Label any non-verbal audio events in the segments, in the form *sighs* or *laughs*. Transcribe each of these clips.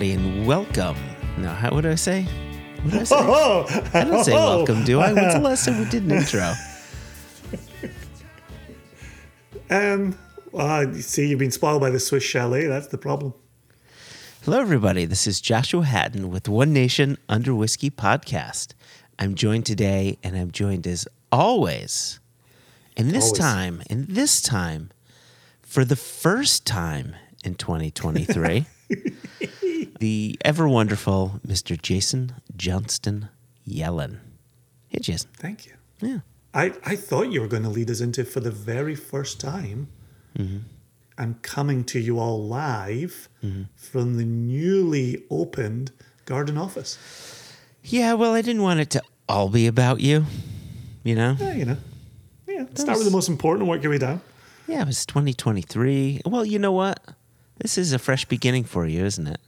Everybody, and welcome. Now, how would I say? What did I say? Oh, I don't say welcome, do I? *laughs* When's the last time we did an intro? Um, well, you see, you've been spoiled by the Swiss chalet. That's the problem. Hello, everybody. This is Joshua Hatton with One Nation Under Whiskey podcast. I'm joined today, and I'm joined as always, and this Always. time, and this time, for the first time in 2023, *laughs* *laughs* the ever wonderful Mr. Jason Johnston Yellen. Hey, Jason. Thank you. Yeah. I, I thought you were going to lead us into for the very first time. Mm-hmm. I'm coming to you all live mm-hmm. from the newly opened garden office. Yeah, well, I didn't want it to all be about you, you know? Yeah, you know. Yeah, start with the most important work your way down. Yeah, it was 2023. Well, you know what? This is a fresh beginning for you, isn't it?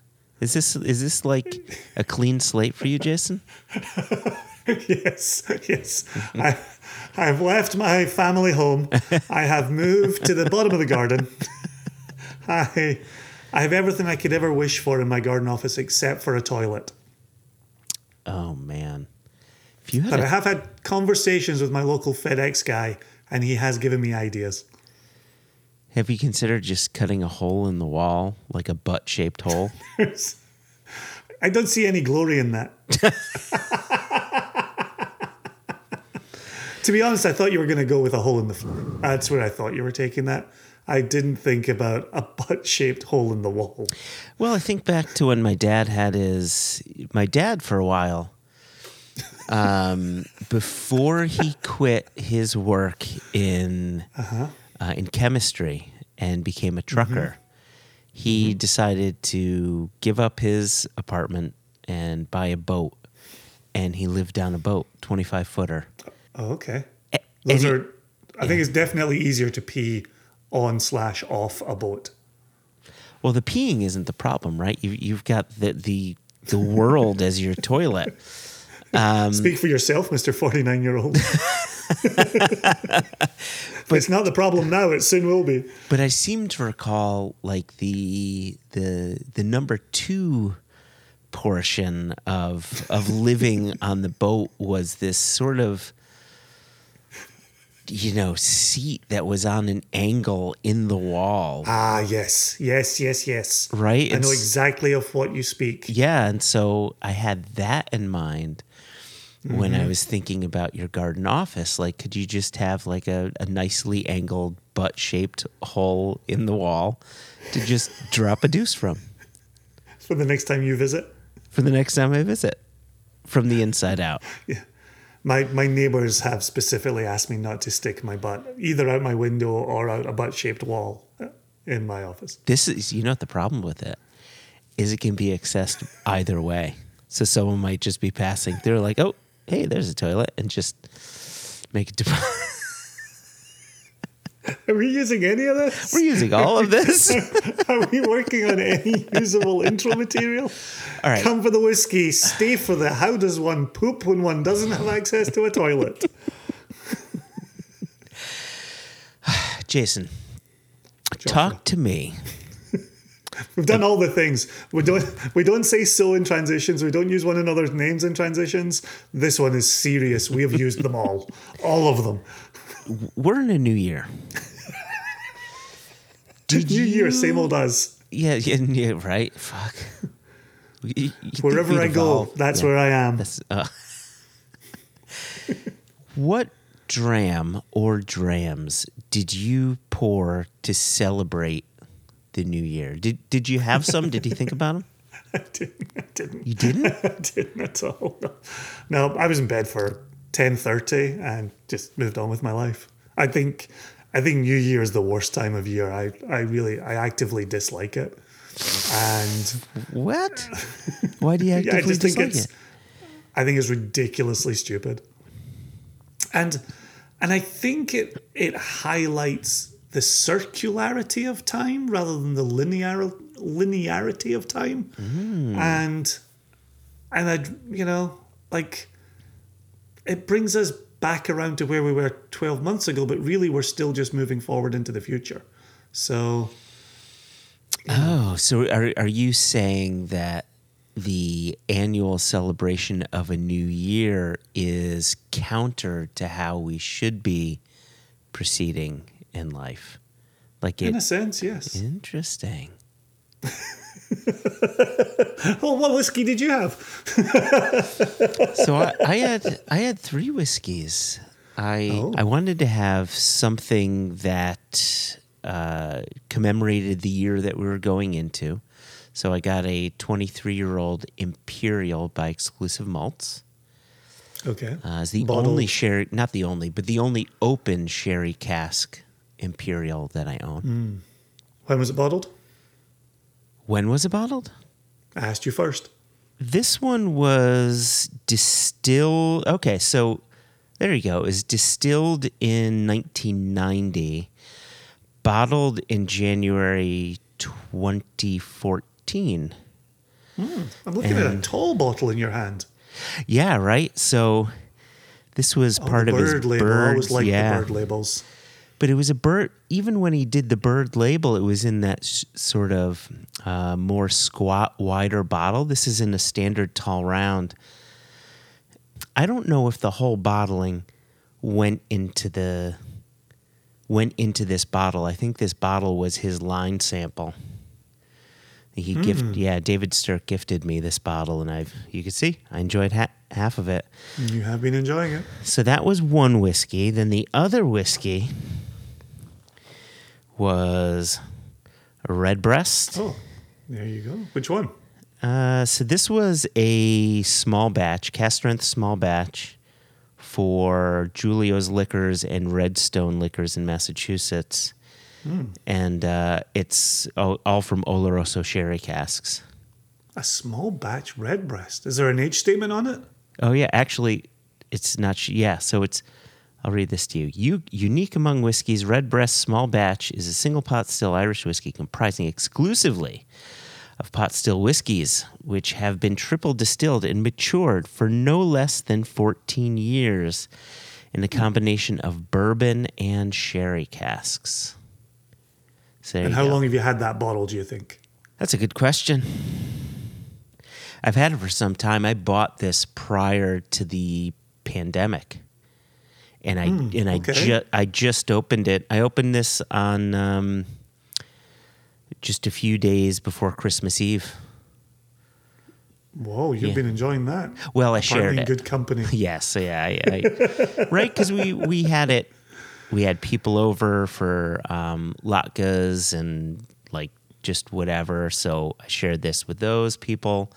Is this is this like a clean slate for you, Jason? *laughs* yes, yes. I, I've left my family home. I have moved to the bottom of the garden. *laughs* I, I have everything I could ever wish for in my garden office except for a toilet. Oh man. If you had But I a, have had conversations with my local FedEx guy, and he has given me ideas. Have you considered just cutting a hole in the wall, like a butt-shaped hole? *laughs* I don't see any glory in that. *laughs* to be honest, I thought you were going to go with a hole in the floor. That's where I thought you were taking that. I didn't think about a butt shaped hole in the wall. Well, I think back to when my dad had his my dad for a while. Um, *laughs* before he quit his work in uh in chemistry and became a trucker, he decided to give up his apartment and buy a boat, and he lived down a boat, twenty five footer. Oh, okay. Those and he- are, I think it's definitely easier to pee on slash off a boat. Well, the peeing isn't the problem, right? You, you've got the the the world as your *laughs* toilet. Um, Speak for yourself, Mr. 49 year old. *laughs* it's not the problem now, it soon will be. But I seem to recall like the the the number two portion of of living *laughs* on the boat was this sort of you know seat that was on an angle in the wall Ah, yes, yes, yes, yes. right I know exactly of what you speak. yeah and so i had that in mind when Mm-hmm. i was thinking about your garden office like could you just have like a, a nicely angled butt shaped hole in the wall to just drop a deuce from For the next time you visit, for the next time I visit from the inside out. *laughs* yeah. my my neighbors have specifically asked me not to stick my butt either out my window or out a butt shaped wall uh, in my office. This is, you know, what the problem with it is it can be accessed either way. So someone might just be passing. They're like, oh, hey, there's a toilet, and just make it. *laughs* Are we using any of this? We're using all of this. *laughs* Are we working on any usable intro material? All right. Come for the whiskey, stay for the how does one poop when one doesn't have access to a toilet? *sighs* Jason, talk to me. We've done all the things. We don't we don't say so in transitions. We don't use one another's names in transitions. This one is serious. We have used them all. All of them. We're in a new year. *laughs* Did New year, same old us. Yeah, yeah, yeah right. Fuck. You- you Wherever I go, that's Yeah. where I am. Uh, *laughs* what dram or drams did you pour to celebrate the new year? Did Did you have some? did you think *laughs* about them? I didn't. I didn't. You didn't. *laughs* I didn't at all. No. no, I was in bed for ten thirty and just moved on with my life. I think. I think New Year is the worst time of year. I, I really, I actively dislike it, and What? Why do you *laughs* Yeah, I actively just think dislike it's. it? I think it's ridiculously stupid, and and I think it it highlights the circularity of time rather than the linear linearity of time, mm. and and I you know like it brings us back around to where we were 12 months ago but really we're still just moving forward into the future. So Oh, so are are you saying that the annual celebration of a new year is counter to how we should be proceeding in life? Like In a sense, yes. interesting. *laughs* Oh, what whiskey did you have? So I, I had I had three whiskeys. I Oh. I wanted to have something that uh, commemorated the year that we were going into. So I got a 23 year old Imperial by Exclusive Malts. Okay. Uh, it's the Bottled. only sherry, not the only, but the only open sherry cask Imperial that I own. Mm. When was it bottled? When was it bottled? I asked you first. This one was distilled. Okay, so there you go. It was distilled in 1990, bottled in January 2014. I'm looking at a tall bottle in your hand. Yeah, right. So this was Oh, part of his bird label. bird. I always like yeah, the bird labels. But it was a bird. Even when he did the bird label, it was in that s- sort of uh, more squat, wider bottle. This is in a standard tall round. I don't know if the whole bottling went into the went into this bottle. I think this bottle was his line sample. He gift, yeah, David Stirk gifted me this bottle, and I've you can see I enjoyed ha- half of it. You have been enjoying it. So that was one whiskey. Then the other whiskey was a Redbreast. Oh, there you go. Which one? Uh, so this was a small batch, cask strength small batch for Julio's Liquors and Redstone Liquors in Massachusetts. And uh, it's all, all from Oloroso sherry casks. A small batch redbreast. Is there an age statement on it? Oh yeah, actually, it's not. Yeah, so it's. I'll read this to you. you. Unique among whiskeys, Redbreast Small Batch is a single pot still Irish whiskey comprising exclusively of pot still whiskeys, which have been triple distilled and matured for no less than 14 years in a combination of bourbon and sherry casks. So And how go. long have you had that bottle, do you think? That's a good question. I've had it for some time. I bought this prior to the pandemic. And I and I okay. just I just opened it. I opened this on um, just a few days before Christmas Eve. Whoa, you've Yeah. been enjoying that. Well, I shared it. good company. *laughs* Yes, yeah, I, I, right. Because we we had it, we had people over for um, latkes and like just whatever. So I shared this with those people,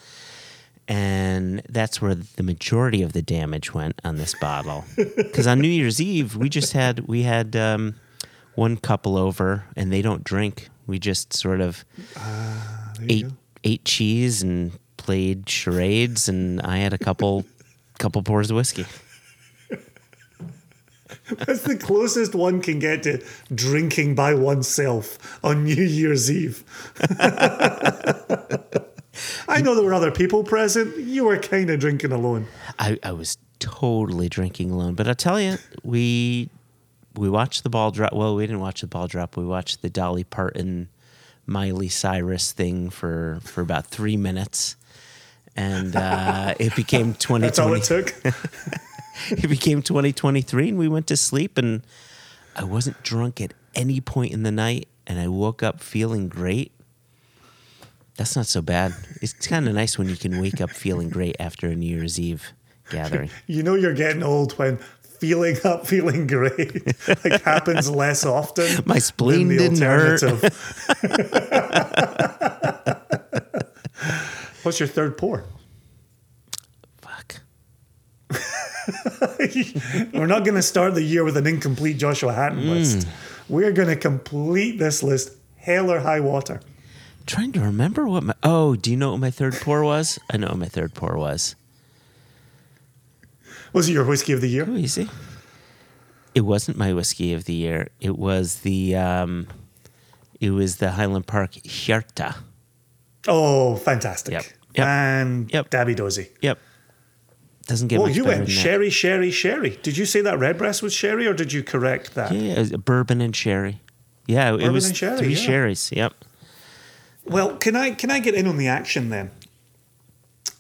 and that's where the majority of the damage went on this bottle. *laughs* Because on New Year's Eve, we just had we had um, one couple over, and they don't drink. We just sort of you ate ate cheese and played charades, and I had a couple *laughs* couple pours of whiskey. *laughs* That's the closest one can get to drinking by oneself on New Year's Eve. I know there were other people present. You were kind of drinking alone. I, I was totally drinking alone, but I tell you, we we watched the ball drop. Well, we didn't watch the ball drop. We watched the Dolly Parton, Miley Cyrus thing for for about three minutes, and uh, it became twenty *laughs* That's all it took. *laughs* It became twenty twenty three, and we went to sleep. And I wasn't drunk at any point in the night, and I woke up feeling great. That's not so bad. It's kind of nice when you can wake up feeling great after a New Year's Eve gathering. *laughs* You know you're getting old when feeling up, feeling great, *laughs* like happens less often. *laughs* My spleen didn't hurt. What's your third pour? Fuck. We're not going to start the year with an incomplete Joshua Hatton Mm. list. We're going to complete this list, hell or high water. Trying to remember what my oh, do you know what my third pour was? I know what my third pour was. Was it your whiskey of the year? Oh, easy. It wasn't my whiskey of the year. It was the um, it was the Highland Park Hjarta. Oh, fantastic. Yep. Yep. And Yep. Dabby Dozy. Yep. Doesn't get much you went sherry, sherry, sherry. Did you say that redbreast was sherry or did you correct that? Yeah, it was bourbon and sherry. Yeah, it was sherry, three yeah. sherries. Yep. Well, can I can I get in on the action then?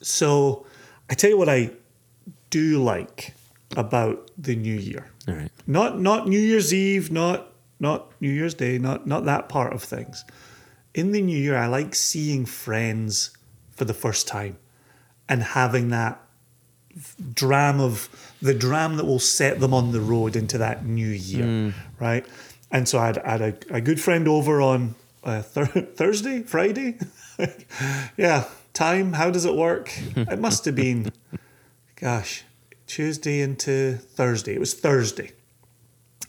So, I tell you what I do like about the new year. All right. Not not New Year's Eve, not not New Year's Day, not not that part of things. In the new year, I like seeing friends for the first time and having that dram of the dram that will set them on the road into that new year, mm. right? And so I had, I had a, a good friend over on uh, Thursday, Friday. *laughs* yeah, time. How does it work? *laughs* it must have been, gosh, Tuesday into Thursday. It was Thursday.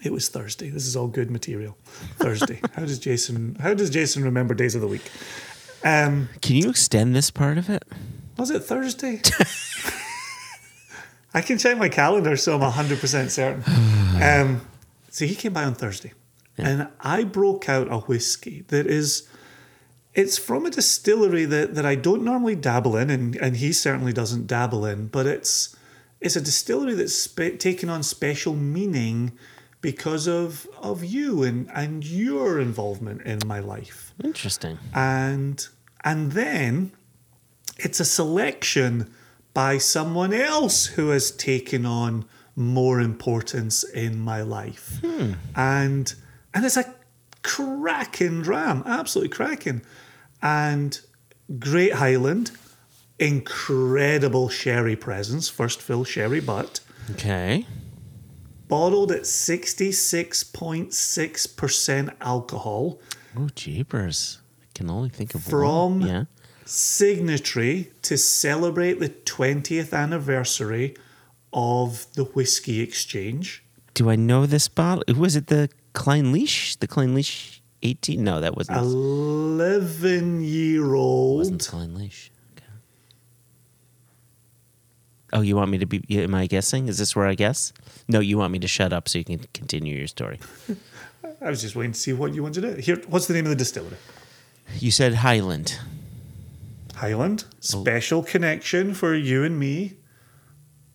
It was Thursday. This is all good material. Thursday. *laughs* how does Jason? How does Jason remember days of the week? Um, Can you extend this part of it? was it Thursday? I can check my calendar, so I'm hundred percent certain. *sighs* Um, so he came by on Thursday, and I broke out a whiskey that is. It's from a distillery that, that I don't normally dabble in, and, and he certainly doesn't dabble in. But it's it's a distillery that's spe- taken on special meaning because of of you and and your involvement in my life Interesting. and and then it's a selection by someone else who has taken on more importance in my life hmm. and and it's a cracking dram absolutely cracking and great highland incredible sherry presence first fill sherry butt Okay. bottled at 66.6% alcohol Oh, jeepers. I can only think of From- one. Yeah. signatory to celebrate the 20th anniversary of the Whiskey Exchange. Do I know this bottle? Was it the Clynelish? The Clynelish 18? No, that wasn't. 11 year old. wasn't Clynelish. Okay. Oh, you want me to be? Am I guessing? Is this where I guess? No, you want me to shut up so you can continue your story. *laughs* I was just waiting to see what you wanted to do. Here, what's the name of the distillery? You said Highland. Highland. Oh. Special connection for you and me.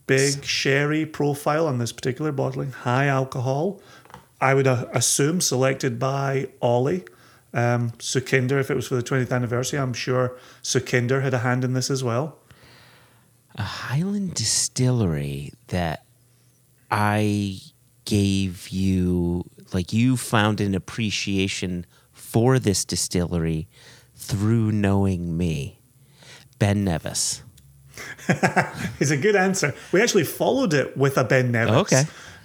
Big sherry profile on this particular bottling. High alcohol. I would uh, assume selected by Ollie. Um, Sukhinder, if it was for the 20th anniversary, I'm sure Sukhinder had a hand in this as well. a Highland distillery that I gave you, like you found an appreciation for this distillery through knowing me. Ben Nevis. *laughs* It's a good answer. We actually followed it with a Ben Nevis. Okay.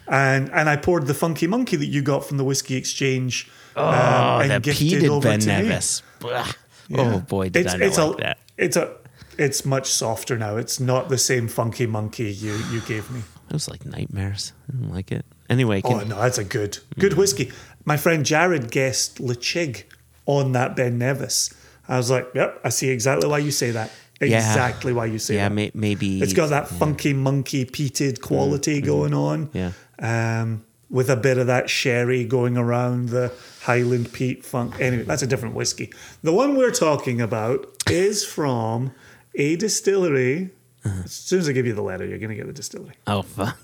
And and I poured the Funky Monkey that you got from the Whiskey Exchange. Oh, um, that gifted peated over Ben to. Nevis. Blah. Oh boy, did it's, I it's like a, that. It's a it's much softer now. It's not the same Funky Monkey you you gave me. It was like nightmares. I didn't like it. Anyway, Oh no, that's a good good whiskey. My friend Jared guessed Ledaig on that Ben Nevis. I was like, yep, I see exactly why you say that. Yeah. Exactly why you say yeah, that. may, maybe It's got that funky monkey peated quality going on. Yeah. Um, with a bit of that sherry going around the Highland peat funk. Anyway, that's a different whiskey. The one we're talking about is from a distillery. As soon as I give you the letter, you're going to get the distillery. Oh fuck.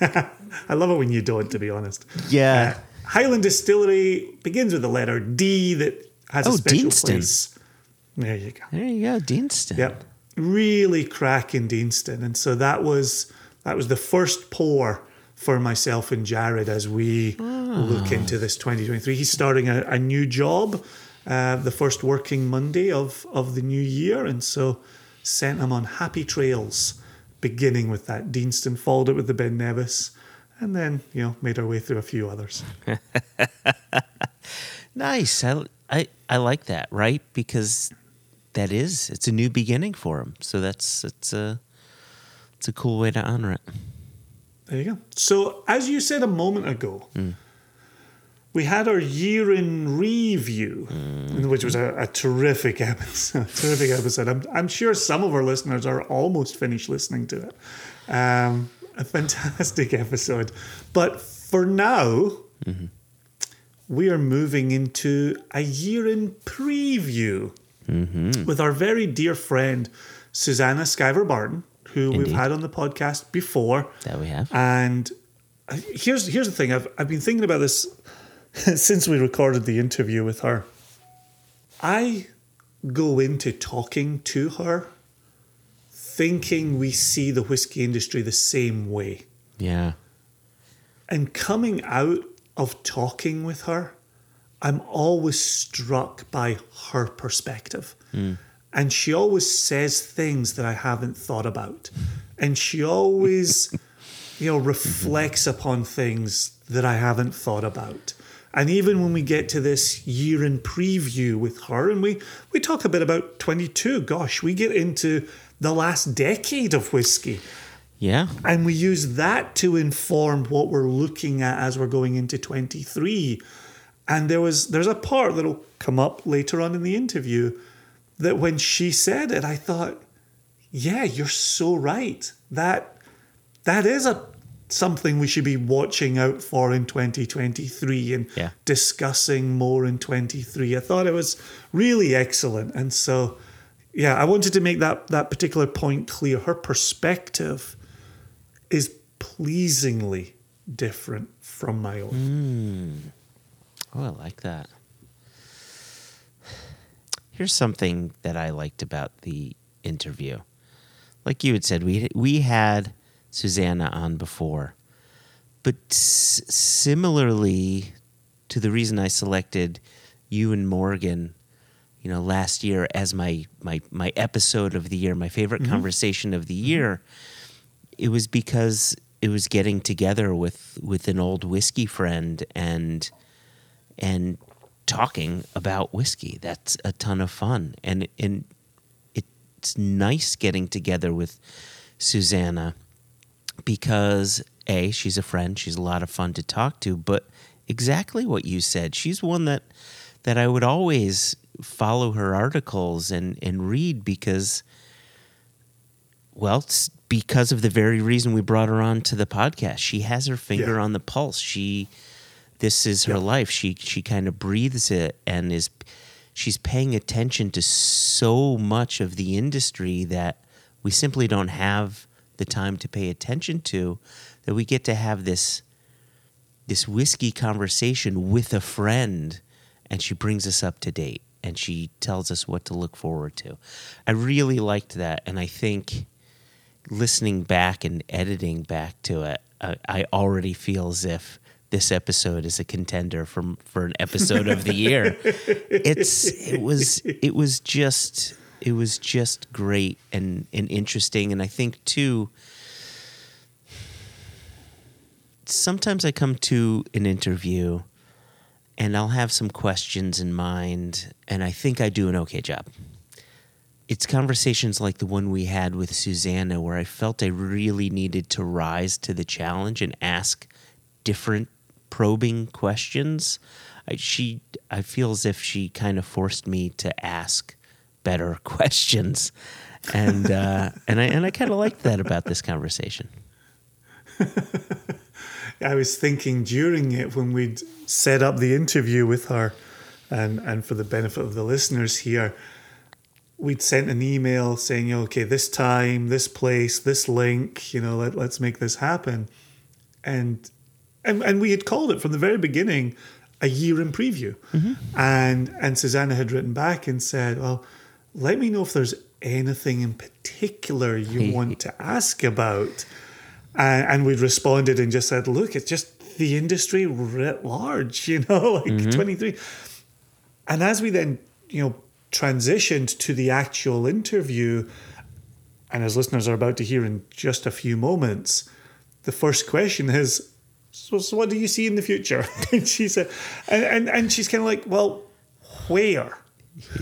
*laughs* I love it when you don't, to be honest. Yeah. Uh, Highland Distillery begins with the letter D that has Oh, a special Deanston. place. There you go. there you go, Deanston. Yep. Really cracking Deanston. And so that was that was the first pour for myself and Jared as we look into this 2023. He's starting a, a new job, uh, the first working Monday of, of the new year. And so sent him on happy trails, beginning with that Deanston, followed it with the Ben Nevis, and then, you know, made our way through a few others. *laughs* Nice. I, I I like that, right? Because that is it's a new beginning for him. So that's it's a it's a cool way to honor it. There you go. So, as you said a moment ago, mm. we had our year in review, mm. which was a, a terrific episode. *laughs* terrific episode. I'm, I'm sure some of our listeners are almost finished listening to it. Um, a fantastic *laughs* episode. But for now, mm-hmm. we are moving into a year in preview Mm-hmm. with our very dear friend Susanna Skiver Barton, who we've had on the podcast before. That we have. And uh, here's here's the thing. I've I've been thinking about this *laughs* since we recorded the interview with her, I go into talking to her thinking we see the whiskey industry the same way. Yeah. And coming out of talking with her, I'm always struck by her perspective. And she always says things that I haven't thought about. And she always, you know, reflects upon things that I haven't thought about. And even when we get to this year in preview with her, and we, we talk a bit about 22, gosh, we get into the last decade of whiskey. Yeah. And we use that to inform what we're looking at as we're going into 23. And there was there's a part that'll come up later on in the interview that when she said it, I thought, yeah, you're so right. That that is a something we should be watching out for in 2023 and Yeah. discussing more in 23. I thought it was really excellent. And so yeah, I wanted to make that that particular point clear. Her perspective is pleasingly different from my own. Hmm. Oh, I like that. Here's something that I liked about the interview. Like you had said, we we had Susanna on before, but s- similarly to the reason I selected you and Morgan, you know, last year as my my my episode of the year, my favorite mm-hmm. conversation of the mm-hmm. year, it was because it was getting together with with an old whiskey friend and and talking about whiskey. That's a ton of fun, and and it's nice getting together with Susanna because a she's a friend, she's a lot of fun to talk to, but exactly what you said, she's one that that I would always follow her articles and and read because well, it's because of the very reason we brought her on to the podcast. She has her finger Yeah. on the pulse. She this is her Yeah. life. She she kind of breathes it and is she's paying attention to so much of the industry that we simply don't have the time to pay attention to that we get to have this this whiskey conversation with a friend and she brings us up to date and she tells us what to look forward to. I really liked that and I think listening back and editing back to it, I, I already feel as if this episode is a contender for for an episode of the year. *laughs* It's it was it was just it was just great and and interesting, and I think too. Sometimes I come to an interview and I'll have some questions in mind, and I think I do an okay job it's conversations like the one we had with Susanna where I felt I really needed to rise to the challenge and ask different probing questions. I, she, I feel as if she kind of forced me to ask better *laughs* questions, and uh, and I and I kind of liked that about this conversation. *laughs* I was thinking during it when we'd set up the interview with her, and, and for the benefit of the listeners here, we'd sent an email saying, okay, this time, this place, this link, you know, let, let's make this happen. And, and and we had called it from the very beginning a year in preview. Mm-hmm. And and Susanna had written back and said, Well, let me know if there's anything in particular you want to ask about. And, and we'd responded and just said, look, it's just the industry writ large, *laughs* you know, like mm-hmm. 23. And as we then, you know, transitioned to the actual interview, and as listeners are about to hear in just a few moments, the first question is, so, so what do you see in the future? *laughs* and she said, and, and, and she's kind of like, well, where?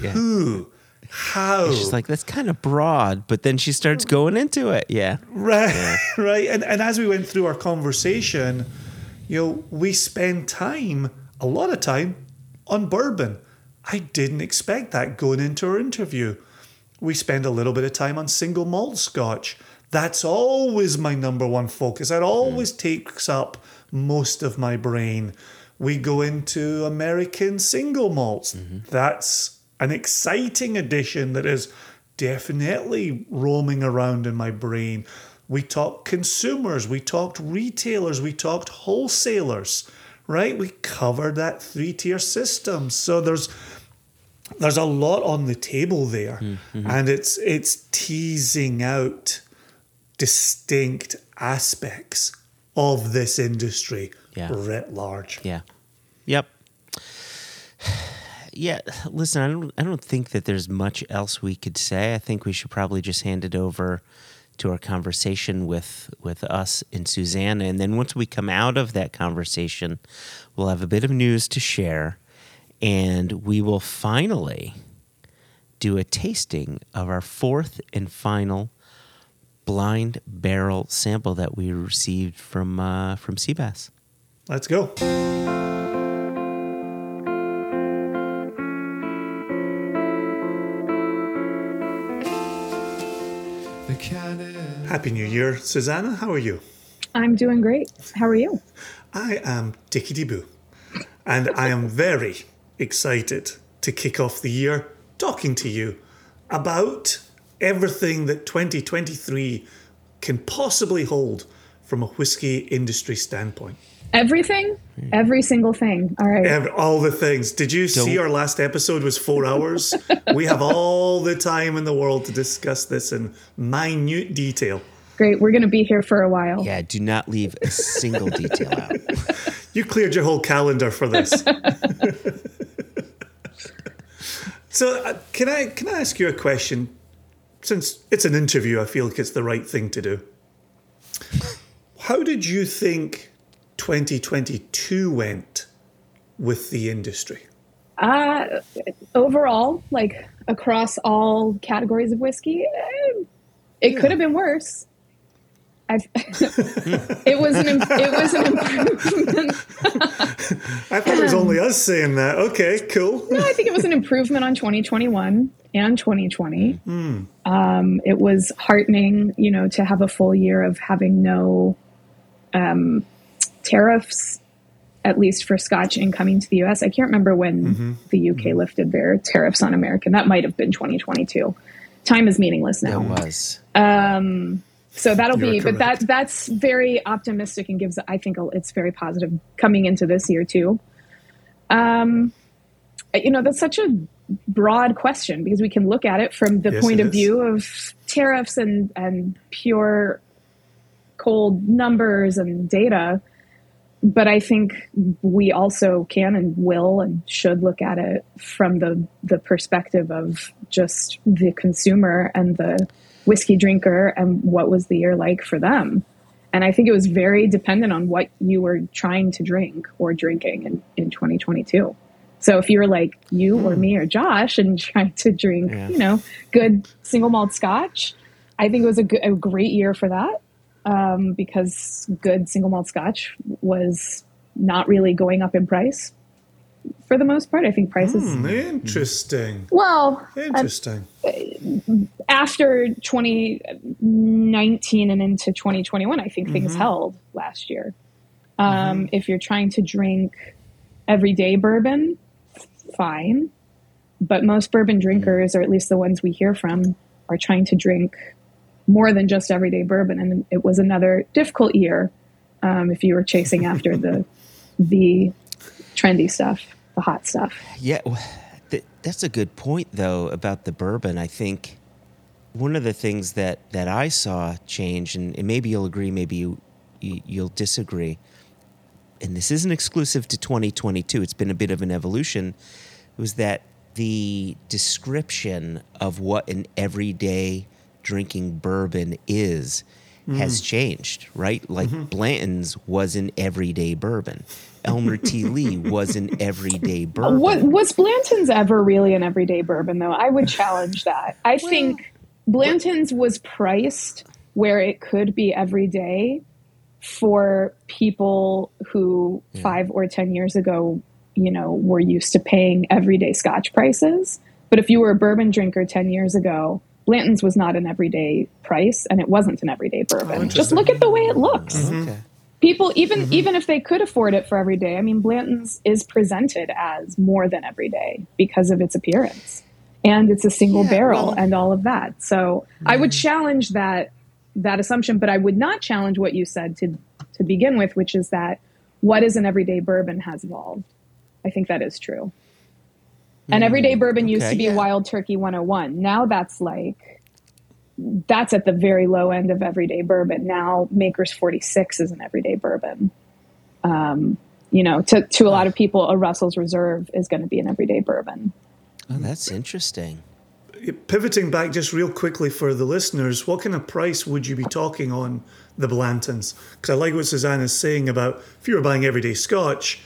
Yeah. Who? How? She's like, that's kind of broad, but then she starts going into it. Yeah. Right, *laughs* right. And and as we went through our conversation, you know, we spend time, a lot of time, on bourbon. I didn't expect that going into our interview. We spend a little bit of time on single malt scotch. That's always my number one focus. That always takes up most of my brain. We go into American single malts. That's an exciting addition that is definitely roaming around in my brain. We talked consumers, we talked retailers, we talked wholesalers, right? We covered that three tier system. So there's there's a lot on the table there. Mm-hmm. And it's it's teasing out distinct aspects of this industry yeah. writ large. Yeah. Yep. *sighs* Yeah, listen, I don't I don't think that there's much else we could say. I think we should probably just hand it over to our conversation with with us and Susanna and then once we come out of that conversation, we'll have a bit of news to share and we will finally do a tasting of our fourth and final blind barrel sample that we received from uh, from Seabass. Let's go. Happy New Year, Susanna. How are you? I'm doing great. How are you? I am Dicky Boo, and I am very excited to kick off the year talking to you about everything that 2023 can possibly hold from a whiskey industry standpoint. Everything, every single thing. All right, Every, all the things. Did you Don't. see our last episode was four hours? *laughs* we have all the time in the world to discuss this in minute detail. Great, we're going to be here for a while. Yeah, do not leave a single detail out. *laughs* You cleared your whole calendar for this. *laughs* so, uh, can I can I ask you a question? Since it's an interview, I feel like it's the right thing to do. How did you think 2022 went with the industry? Uh, overall, like across all categories of whiskey, eh, it yeah. could have been worse. It was an it was an improvement. *laughs* I thought it was only us saying that. Okay, cool. no, I think it was an improvement on 2021 and 2020. Mm. Um, it was heartening, you know, to have a full year of having no um, tariffs, at least for Scotch incoming to the U.S. I can't remember when mm-hmm. the UK mm-hmm. lifted their tariffs on American. That might have been 2022. Time is meaningless now. It was. Um, so that'll You're be, correct. but that that's very optimistic and gives, I think, it's very positive coming into this year too. Um, you know, that's such a broad question because we can look at it from the yes, point of is. view of tariffs and and pure cold numbers and data. But I think we also can and will and should look at it from the the perspective of just the consumer and the whiskey drinker and what was the year like for them. And I think it was very dependent on what you were trying to drink or drinking in, in 2022. So if you were like you or me or Josh and *laughs* trying to drink, yeah. you know, good single malt scotch, I think it was a, good, a great year for that um, because good single malt scotch was not really going up in price for the most part. I think prices. Mm, interesting. Well, interesting. Uh, after 2019 and into 2021, I think mm-hmm. things held last year. Um, mm-hmm. If you're trying to drink everyday bourbon, fine. But most bourbon drinkers, or at least the ones we hear from, are trying to drink more than just everyday bourbon. And it was another difficult year um, if you were chasing after the *laughs* the trendy stuff the hot stuff. Yeah, that's a good point though about the bourbon. I think one of the things that that I saw change, and, and maybe you'll agree, maybe you, you you'll disagree. And this isn't exclusive to 2022. It's been a bit of an evolution. Was that the description of what an everyday drinking bourbon is mm. has changed, right? Like mm-hmm. Blanton's was an everyday bourbon. Elmer T. Lee was an everyday *laughs* bourbon. What, was Blanton's ever really an everyday bourbon, though? I would challenge that. I well, think Blanton's was priced where it could be everyday for people who yeah. five or ten years ago, you know, were used to paying everyday Scotch prices. But if you were a bourbon drinker ten years ago, Blanton's was not an everyday price, and it wasn't an everyday bourbon. Oh, Just look at the way it looks. Mm-hmm. Okay people even mm-hmm. even if they could afford it for every day i mean blanton's is presented as more than every day because of its appearance and it's a single yeah, barrel well, and all of that so mm-hmm. i would challenge that that assumption but i would not challenge what you said to to begin with which is that what is an everyday bourbon has evolved. I think that is true. And everyday bourbon used to be yeah. Wild Turkey 101. Now that's like that's at the very low end of everyday bourbon. Now Maker's 46 is an everyday bourbon. Um, you know, to to a lot of people, a Russell's Reserve is going to be an everyday bourbon. Oh, that's interesting. Pivoting back just real quickly for the listeners, what kind of price would you be talking on the Blantons? Because I like what Suzanne is saying about if you were buying everyday Scotch,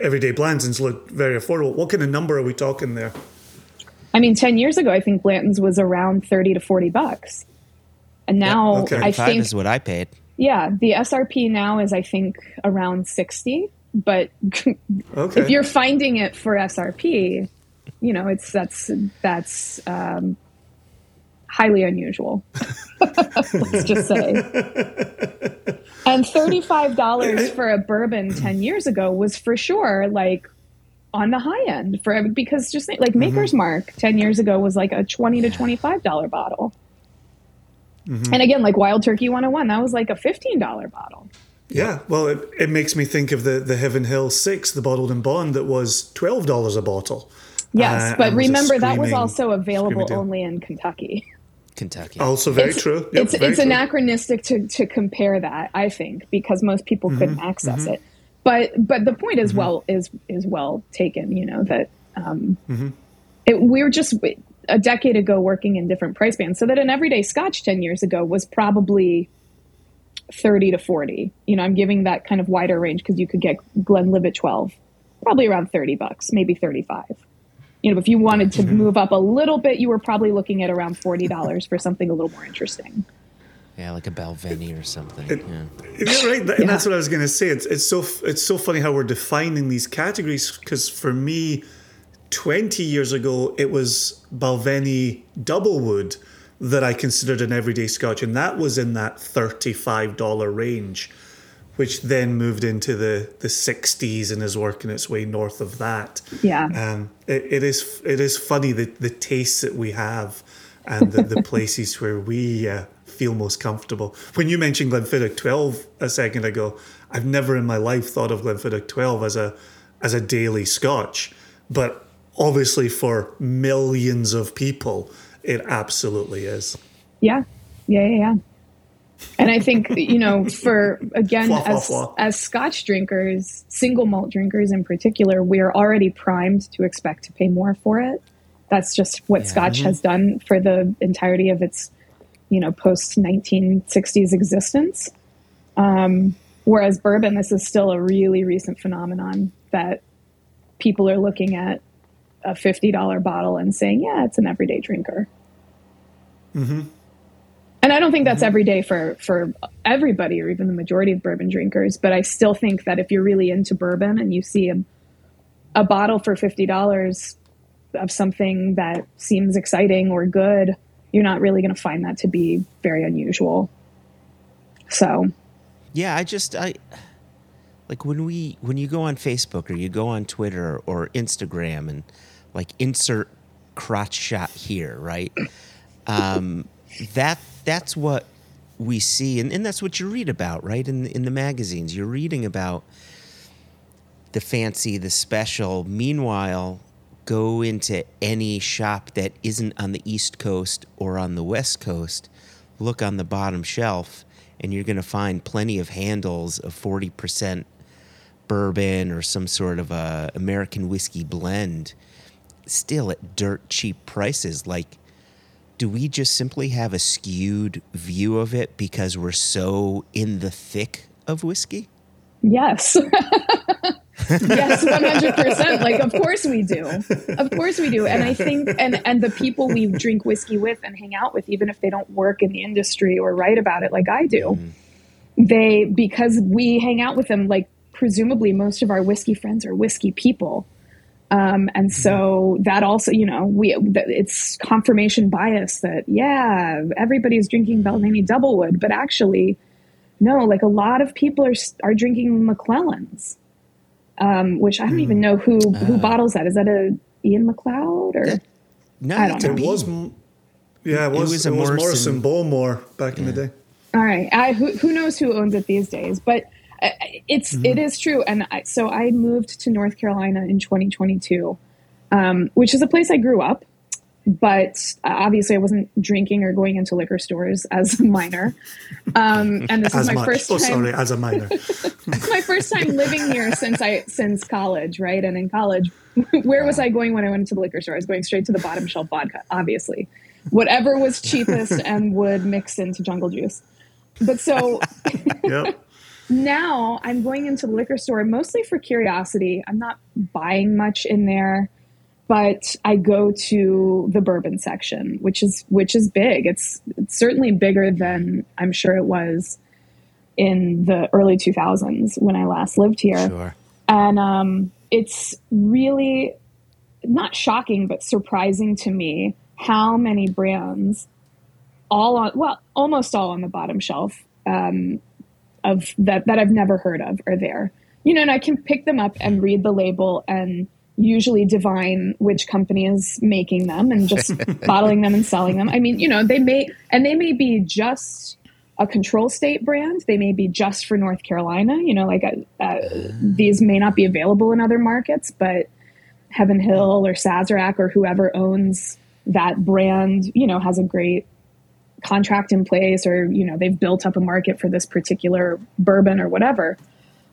everyday Blantons look very affordable. What kind of number are we talking there? I mean, 10 years ago, I think Blanton's was around 30 to 40 bucks. And now okay. I Five think, is what I paid. yeah, the SRP now is, I think, around 60. But *laughs* Okay. if you're finding it for SRP, you know, it's that's that's um, highly unusual. *laughs* Let's just say. *laughs* And thirty-five dollars for a bourbon ten years ago was for sure like on the high end for because just think, like Maker's Mark ten years ago was like a twenty to twenty-five dollar bottle. And again, like Wild Turkey 101, that was like a fifteen dollar bottle. yeah, well, it, it makes me think of the, the Heaven Hill 6, the bottled in bond, that was $12 a bottle. Yes, Uh, but and was remember that was also available only in Kentucky. Kentucky. Also very it's, true. Yep, it's very it's true. anachronistic to to compare that, I think, because most people Mm-hmm, couldn't access it. But but the point is well is is well taken. You know that um, Mm-hmm. it, we were just a decade ago working in different price bands, so that an everyday Scotch ten years ago was probably thirty to forty. You know, I'm giving that kind of wider range because you could get Glenlivet twelve, probably around thirty bucks, maybe thirty five. You know, if you wanted Mm-hmm. to move up a little bit, you were probably looking at around forty dollars for something a little more interesting. Yeah, like a Balvenie or something. It- yeah. Yeah, right. That- Yeah. And that's what I was going to say. It's it's so it's so funny how we're defining these categories because for me, twenty years ago, it was Balvenie double wood that I considered an everyday Scotch, and that was in that thirty-five dollar range, which then moved into the the sixties and is working its way north of that. Yeah. Um, it, it is it is funny the the tastes that we have and the, the *laughs* places where we uh, feel most comfortable. When you mentioned Glenfiddich 12 a second ago, I've never in my life thought of Glenfiddich 12 as a as a daily Scotch, but obviously for millions of people, it absolutely is. Yeah, yeah, yeah, yeah. And I think you know, for again, Fwa, fwa, as fwa. as Scotch drinkers, single malt drinkers in particular, we're already primed to expect to pay more for it. That's just what Scotch mm-hmm. has done for the entirety of its, you know, post 1960s existence. Um, whereas bourbon, this is still a really recent phenomenon that people are looking at a $50 bottle and saying, yeah, it's an everyday drinker. And I don't think that's every day for for everybody or even the majority of bourbon drinkers. But I still think that if you're really into bourbon and you see a, a bottle for fifty dollars of something that seems exciting or good, you're not really going to find that to be very unusual. So Yeah, I just I like when we when you go on Facebook or you go on Twitter or Instagram and like insert crotch shot here, right? Um, that that's what we see, and, and that's what you read about, right? In in the magazines, you're reading about the fancy, the special. Meanwhile, go into any shop that isn't on the East Coast or on the West Coast, look on the bottom shelf, and you're going to find plenty of handles of 40% bourbon or some sort of a American whiskey blend still at dirt cheap prices. Like, do we just simply have a skewed view of it because we're so in the thick of whiskey? yes. *laughs* yes, one hundred percent. Like, of course we do. Of course we do. And I think, and and the people we drink whiskey with and hang out with, even if they don't work in the industry or write about it like I do, mm-hmm. they because we hang out with them. Like, presumably, most of our whiskey friends are whiskey people. Um, and so mm-hmm. that also, you know, we it's confirmation bias that yeah, everybody's drinking mm-hmm. Balvenie Doublewood, but actually, no. Like a lot of people are are drinking McClelland's, um, which I don't even know who who bottles that. Is that a Ian Macleod or That- No, I don't it's know. It was, m- yeah, it was, was it a was Morrison- Morrison Bowmore back in the day. All right. I, who, who knows who owns it these days? But it's mm-hmm. it is true, and I, so I moved to North Carolina in 2022, um, which is a place I grew up but obviously I wasn't drinking or going into liquor stores as a minor. Um, and this as is my much. first oh, sorry, as a minor. *laughs* my first time living here since I since college, right? And in college, where was I going when I went into the liquor store? I was going straight to the bottom shelf vodka, obviously. Whatever was *laughs* cheapest and would mix into jungle juice. But so *laughs* yep. now I'm going into the liquor store mostly for curiosity. I'm not buying much in there but I go to the bourbon section, which is which is big. It's, it's certainly bigger than I'm sure it was in the early 2000s when I last lived here. Sure. And um, it's really not shocking, but surprising to me how many brands, all on well, almost all on the bottom shelf um, of that that I've never heard of, are there. You know, and I can pick them up and read the label and usually divine which company is making them and just *laughs* bottling them and selling them. I mean, you know, they may, and they may be just a control state brand. They may be just for North Carolina. You know, like uh, uh, these may not be available in other markets, but Heaven Hill or Sazerac or whoever owns that brand, you know, has a great contract in place or, you know, they've built up a market for this particular bourbon or whatever.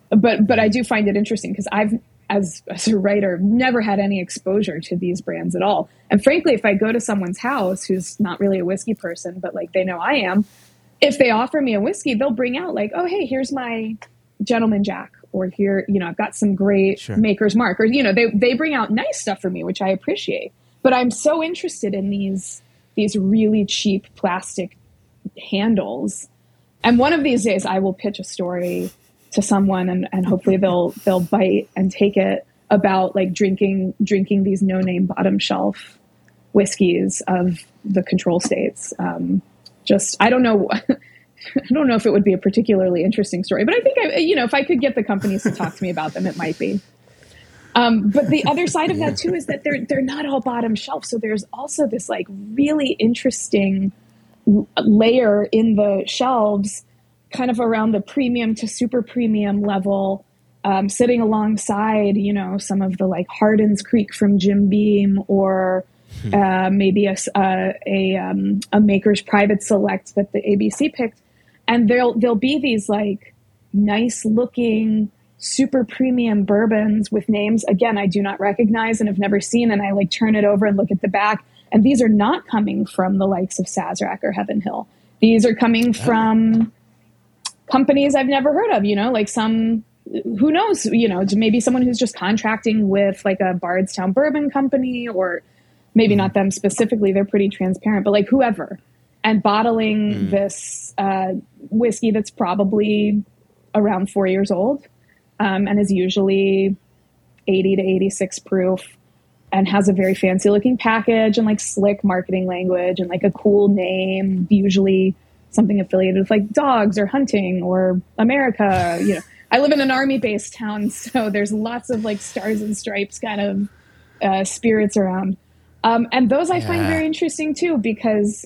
But, but I do find it interesting because I've, as, as a writer, never had any exposure to these brands at all. And frankly, if I go to someone's house who's not really a whiskey person, but like they know I am, if they offer me a whiskey, they'll bring out like, oh, hey, here's my Gentleman Jack, or here, you know, I've got some great sure. Maker's Mark, or you know, they they bring out nice stuff for me, which I appreciate. But I'm so interested in these these really cheap plastic handles. And one of these days, I will pitch a story to someone and, and hopefully they'll they'll bite and take it about like drinking drinking these no name bottom shelf whiskeys of the control states. Um, just I don't know. *laughs* I don't know if it would be a particularly interesting story, but I think I, you know if I could get the companies to talk to me about them, it might be. Um, but the other side of that too is that they're they're not all bottom shelf. So there's also this like really interesting layer in the shelves kind of around the premium to super premium level, um, sitting alongside, you know, some of the like Hardin's Creek from Jim Beam or hmm. uh, maybe a, a, a, um, a maker's private select that the ABC picked. And there'll, there'll be these like nice looking, super premium bourbons with names, again, I do not recognize and have never seen. And I like turn it over and look at the back. And these are not coming from the likes of Sazerac or Heaven Hill. These are coming from companies I've never heard of, you know, like some who knows, you know, maybe someone who's just contracting with like a Bardstown bourbon company or maybe mm. not them specifically, they're pretty transparent, but like whoever. And bottling mm. this uh, whiskey that's probably around four years old um, and is usually 80 to 86 proof and has a very fancy looking package and like slick marketing language and like a cool name, usually something affiliated with like dogs or hunting or America. You know, I live in an army based town, *laughs* so there's lots of like stars and stripes kind of uh, spirits around. Um, and those I yeah. find very interesting too, because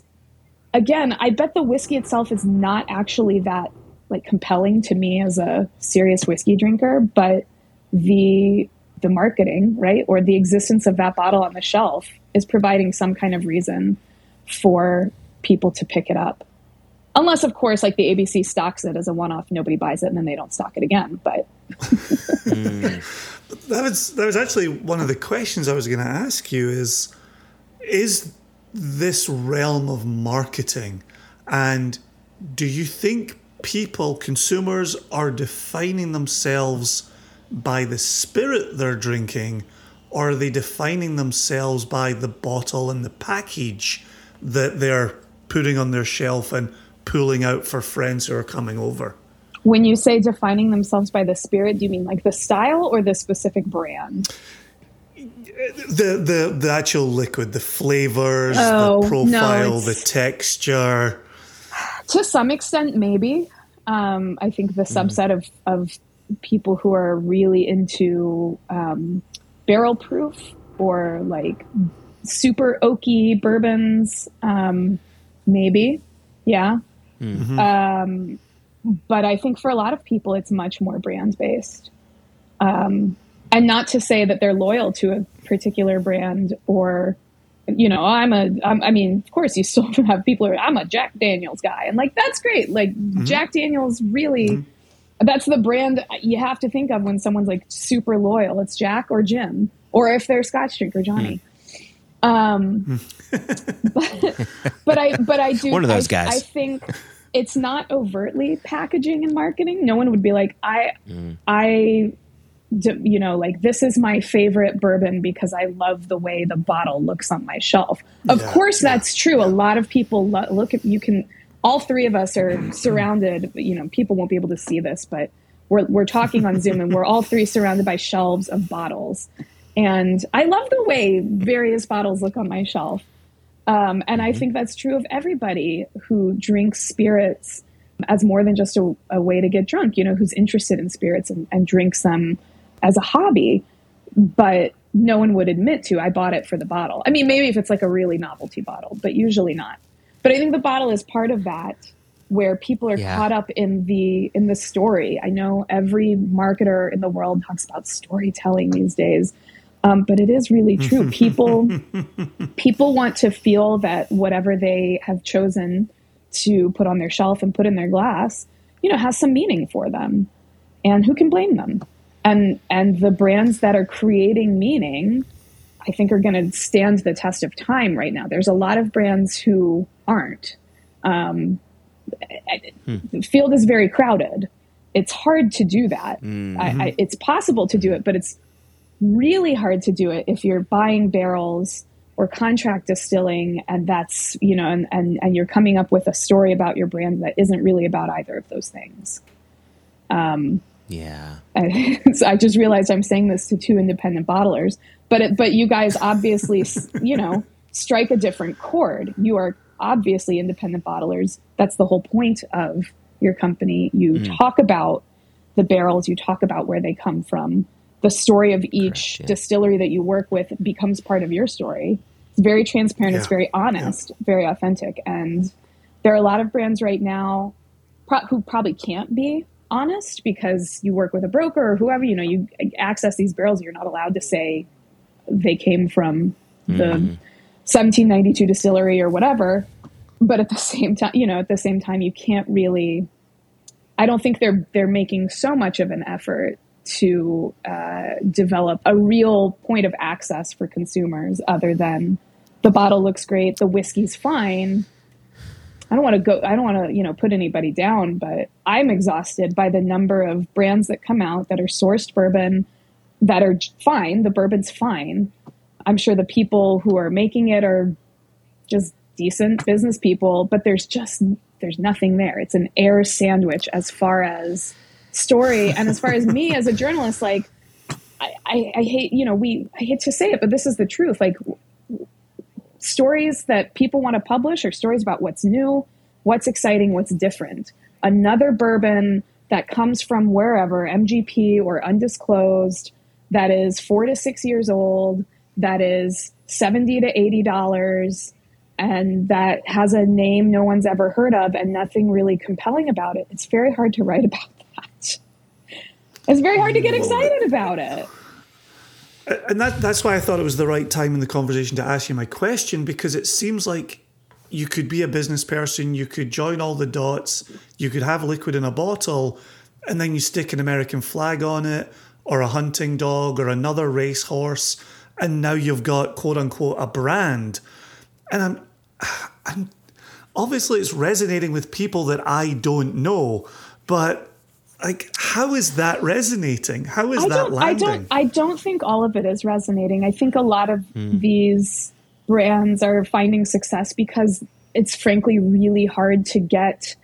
again, I bet the whiskey itself is not actually that like compelling to me as a serious whiskey drinker, but the the marketing, right, or the existence of that bottle on the shelf is providing some kind of reason for people to pick it up unless of course like the abc stocks it as a one-off nobody buys it and then they don't stock it again but mm. *laughs* that was that was actually one of the questions i was going to ask you is is this realm of marketing and do you think people consumers are defining themselves by the spirit they're drinking or are they defining themselves by the bottle and the package that they're putting on their shelf and pulling out for friends who are coming over. When you say defining themselves by the spirit, do you mean like the style or the specific brand? The the the actual liquid, the flavors, oh, the profile, no, the texture. To some extent, maybe. Um, I think the mm-hmm. subset mm. of of people who are really into um, barrel proof or like super oaky bourbons, um, maybe, yeah. Mm-hmm. Um, but I think for a lot of people, it's much more brand based. Um, and not to say that they're loyal to a particular brand or you know i'm a I'm, i mean of course you still *laughs* have people who are i'm a jack daniels guy and like that's great like mm-hmm. jack daniels really mm-hmm. that's the brand you have to think of when someone's like super loyal it's jack or jim or if they're scotch drinker johnny mm. Um *laughs* but but i but i do one of those I, guys i think it's not overtly packaging and marketing no one would be like i mm. i you know, like this is my favorite bourbon because I love the way the bottle looks on my shelf. Of yeah, course, yeah, that's true. Yeah. A lot of people lo- look at you can. All three of us are surrounded. You know, people won't be able to see this, but we're we're talking on Zoom, and we're all three surrounded by shelves of bottles. And I love the way various bottles look on my shelf. Um, and I mm-hmm. think that's true of everybody who drinks spirits as more than just a, a, way to get drunk, you know, who's interested in spirits and, and drinks them as a hobby, but no one would admit to I bought it for the bottle. I mean, maybe if it's like a really novelty bottle, but usually not. But I think the bottle is part of that where people are yeah. caught up in the in the story. I know every marketer in the world talks about storytelling these days. Um, but it is really true. *laughs* People people want to feel that whatever they have chosen to put on their shelf and put in their glass, you know, has some meaning for them. And who can blame them? and and the brands that are creating meaning i think are going to stand the test of time right now there's a lot of brands who aren't um, hmm. the field is very crowded it's hard to do that mm-hmm. I, I, it's possible to do it but it's really hard to do it if you're buying barrels or contract distilling and that's you know and, and, and you're coming up with a story about your brand that isn't really about either of those things um, yeah. *laughs* so I just realized I'm saying this to two independent bottlers, but it, but you guys obviously, *laughs* you know, strike a different chord. You are obviously independent bottlers. That's the whole point of your company. You mm. talk about the barrels, you talk about where they come from. The story of each Correct, yeah. distillery that you work with becomes part of your story. It's very transparent, yeah. it's very honest, yeah. very authentic. And there are a lot of brands right now pro- who probably can't be honest because you work with a broker or whoever, you know, you access these barrels, you're not allowed to say they came from the mm. 1792 distillery or whatever. But at the same time, you know, at the same time, you can't really. I don't think they're they're making so much of an effort to uh, develop a real point of access for consumers, other than the bottle looks great, the whiskey's fine, I don't want to go I don't want to, you know, put anybody down, but I'm exhausted by the number of brands that come out that are sourced bourbon that are fine, the bourbon's fine. I'm sure the people who are making it are just decent business people, but there's just there's nothing there. It's an air sandwich as far as story and as far as me as a journalist like I, I, I hate you know we I hate to say it, but this is the truth. Like stories that people want to publish are stories about what's new, what's exciting, what's different. Another bourbon that comes from wherever, MGP or undisclosed, that is four to six years old, that is 70 to 80 dollars and that has a name no one's ever heard of and nothing really compelling about it. It's very hard to write about. It's very hard to get excited about it and that, that's why I thought it was the right time in the conversation to ask you my question because it seems like you could be a business person, you could join all the dots, you could have liquid in a bottle, and then you stick an American flag on it, or a hunting dog, or another racehorse, and now you've got quote unquote a brand. And I'm, *sighs* I'm obviously it's resonating with people that I don't know, but like how is that resonating how is I that landing i don't i don't think all of it is resonating i think a lot of mm. these brands are finding success because it's frankly really hard to get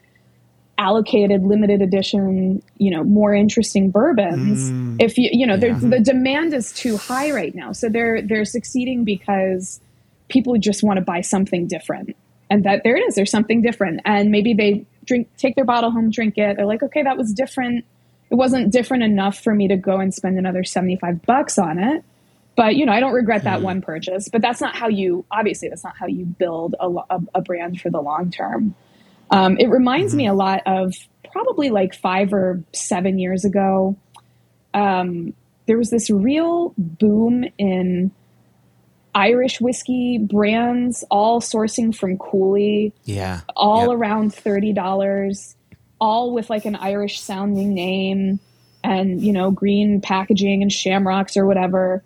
allocated limited edition you know more interesting bourbons mm. if you you know yeah. the demand is too high right now so they're they're succeeding because people just want to buy something different and that there it is there's something different and maybe they drink, take their bottle home, drink it. They're like, okay, that was different. It wasn't different enough for me to go and spend another 75 bucks on it. But, you know, I don't regret that mm one purchase, but that's not how you, obviously, that's not how you build a, a, a brand for the long term. Um, it reminds me a lot of probably like five or seven years ago, um, there was this real boom in Irish whiskey brands, all sourcing from Cooley. Yeah. All yep. around $30, all with like an Irish sounding name and, you know, green packaging and shamrocks or whatever,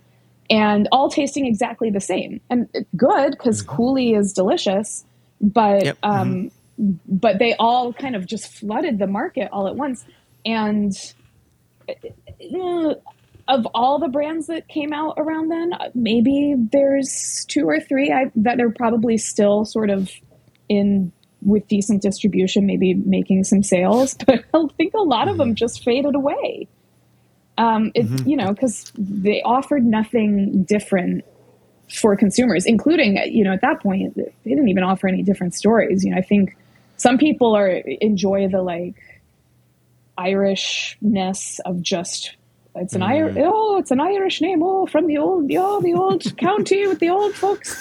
and all tasting exactly the same. And good because mm-hmm. Cooley is delicious, but, yep. um, mm-hmm. but they all kind of just flooded the market all at once. And, uh, of all the brands that came out around then, maybe there's two or three I, that are probably still sort of in with decent distribution, maybe making some sales. *laughs* But I think a lot of them mm-hmm. just faded away. Um, it, mm-hmm. You know, because they offered nothing different for consumers, including you know at that point they didn't even offer any different stories. You know, I think some people are enjoy the like Irishness of just it's an mm. Irish. Oh, it's an Irish name. Oh, from the old, oh, the old *laughs* county with the old folks.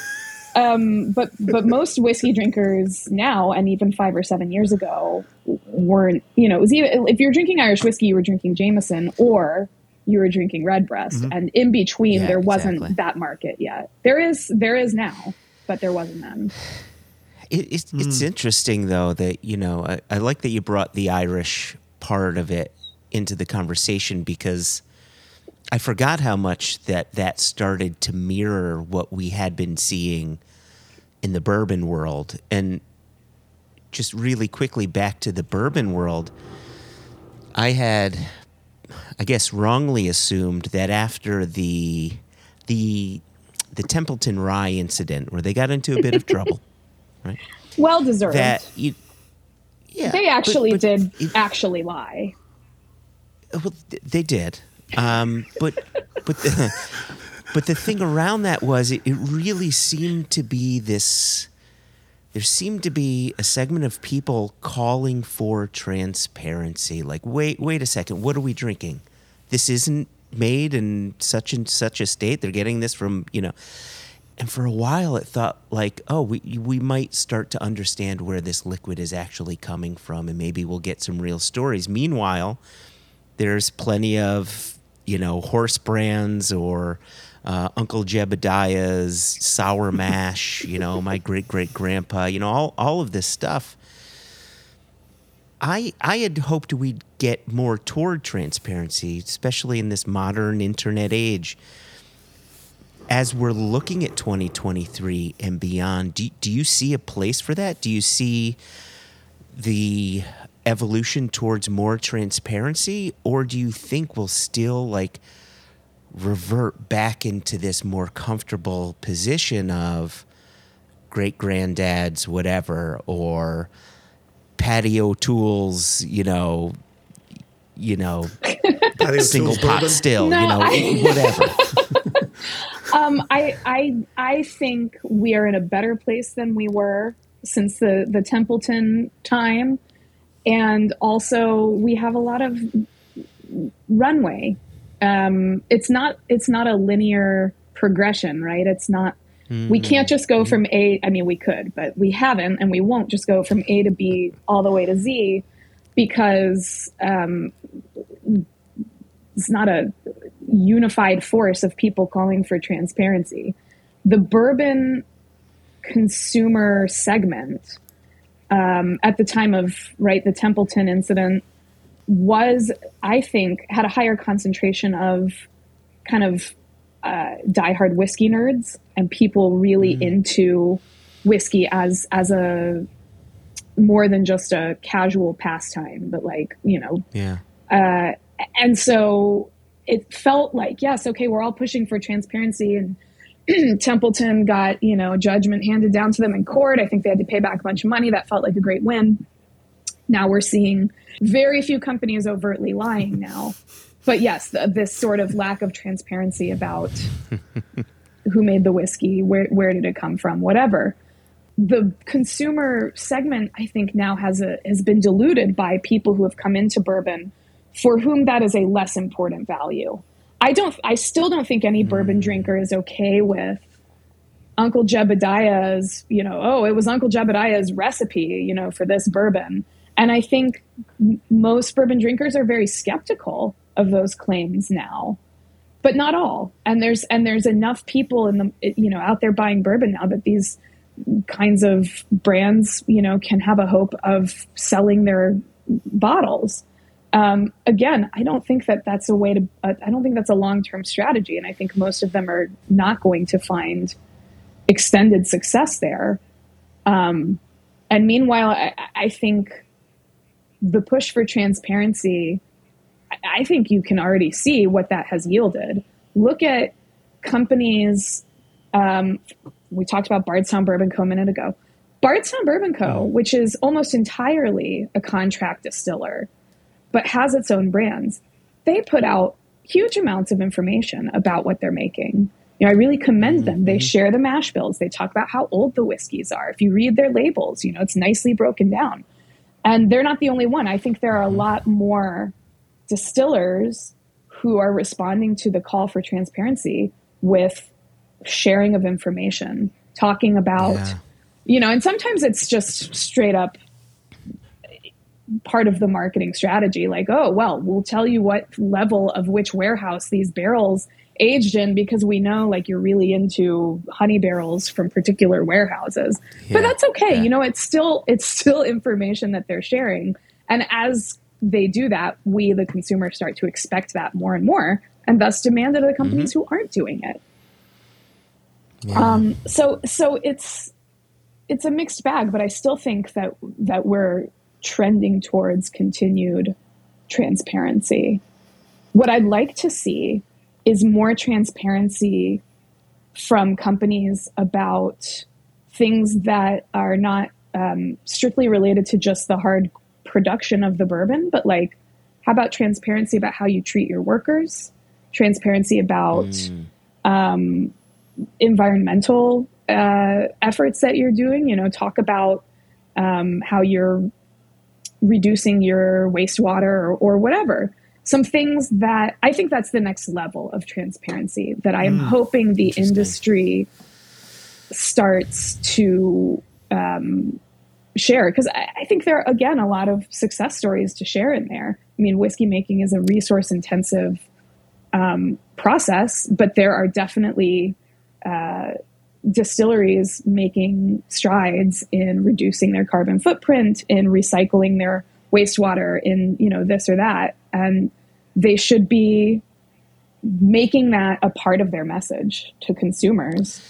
Um, but but most whiskey drinkers now, and even five or seven years ago, weren't. You know, it was even if you're drinking Irish whiskey, you were drinking Jameson or you were drinking Redbreast, mm-hmm. and in between, yeah, there wasn't exactly. that market yet. There is there is now, but there wasn't then. It, it's, mm. it's interesting though that you know I, I like that you brought the Irish part of it into the conversation because I forgot how much that that started to mirror what we had been seeing in the bourbon world. And just really quickly back to the bourbon world, I had, I guess, wrongly assumed that after the the the Templeton Rye incident, where they got into a bit of trouble, *laughs* right? Well deserved. That you, yeah, they actually but, but did it, actually lie. Well, they did, um, but but the, *laughs* but the thing around that was it, it really seemed to be this. There seemed to be a segment of people calling for transparency. Like, wait, wait a second, what are we drinking? This isn't made in such and such a state. They're getting this from you know. And for a while, it thought like, oh, we we might start to understand where this liquid is actually coming from, and maybe we'll get some real stories. Meanwhile, there's plenty of you know horse brands or uh, Uncle Jebediah's sour mash. *laughs* you know, my great great grandpa. You know, all all of this stuff. I I had hoped we'd get more toward transparency, especially in this modern internet age. As we're looking at 2023 and beyond, do, do you see a place for that? Do you see the evolution towards more transparency, or do you think we'll still like revert back into this more comfortable position of great granddad's whatever or patio tools, you know, you know, *laughs* single pot still, no, you know, I, *laughs* whatever. *laughs* um, I I I think we are in a better place than we were since the the Templeton time and also we have a lot of runway. Um, it's not it's not a linear progression, right? It's not. Mm-hmm. We can't just go from A. I mean, we could, but we haven't, and we won't just go from A to B all the way to Z because um, it's not a unified force of people calling for transparency. The bourbon consumer segment um, at the time of right the Templeton incident was, I think, had a higher concentration of kind of uh, diehard whiskey nerds and people really mm. into whiskey as as a more than just a casual pastime, but like you know, yeah. Uh, and so it felt like yes, okay, we're all pushing for transparency and *clears throat* Templeton got, you know, judgment handed down to them in court. I think they had to pay back a bunch of money. That felt like a great win. Now we're seeing very few companies overtly lying now. But yes, the, this sort of lack of transparency about *laughs* who made the whiskey, where, where did it come from, whatever. The consumer segment, I think, now has a has been diluted by people who have come into bourbon for whom that is a less important value. I don't. I still don't think any bourbon mm. drinker is okay with Uncle Jebediah's. You know, oh, it was Uncle Jebediah's recipe. You know, for this bourbon, and I think most bourbon drinkers are very skeptical of those claims now, but not all. And there's and there's enough people in the you know out there buying bourbon now that these kinds of brands you know can have a hope of selling their bottles. Um, again, I don't think that that's a way to. Uh, I don't think that's a long term strategy, and I think most of them are not going to find extended success there. Um, and meanwhile, I, I, think the push for transparency, I, I think you can already see what that has yielded. Look at companies. Um, we talked about Bardstown Bourbon Co. a minute ago. Bardstown Bourbon Co., mm. which is almost entirely a contract distiller, but has its own brands, they put out huge amounts of information about what they're making. You know, I really commend them. They mm-hmm. share the mash bills. They talk about how old the whiskeys are. If you read their labels, you know, it's nicely broken down. And they're not the only one. I think there are a mm-hmm. lot more distillers who are responding to the call for transparency with sharing of information, talking about, yeah. you know, and sometimes it's just straight up part of the marketing strategy like oh well we'll tell you what level of which warehouse these barrels aged in because we know like you're really into honey barrels from particular warehouses. Yeah, but that's okay. Yeah. You know, it's still it's still information that they're sharing. And as they do that, we the consumer start to expect that more and more and thus demand it of the companies mm-hmm. who aren't doing it. Yeah. Um, so so it's it's a mixed bag, but I still think that that we're trending towards continued transparency. What I'd like to see is more transparency from companies about things that are not um, strictly related to just the hard production of the bourbon, but like, how about transparency about how you treat your workers? Transparency about mm. um, environmental uh, efforts that you're doing. You know, talk about um, how you're reducing your wastewater or, or whatever. Some things that I think that's the next level of transparency that I am mm, hoping the industry starts to um, share. Because I, I, think there are again a lot of success stories to share in there. I mean, whiskey making is a resource intensive um, process, but there are definitely uh, distilleries making strides in reducing their carbon footprint, in recycling their wastewater, in you know this or that, and they should be making that a part of their message to consumers.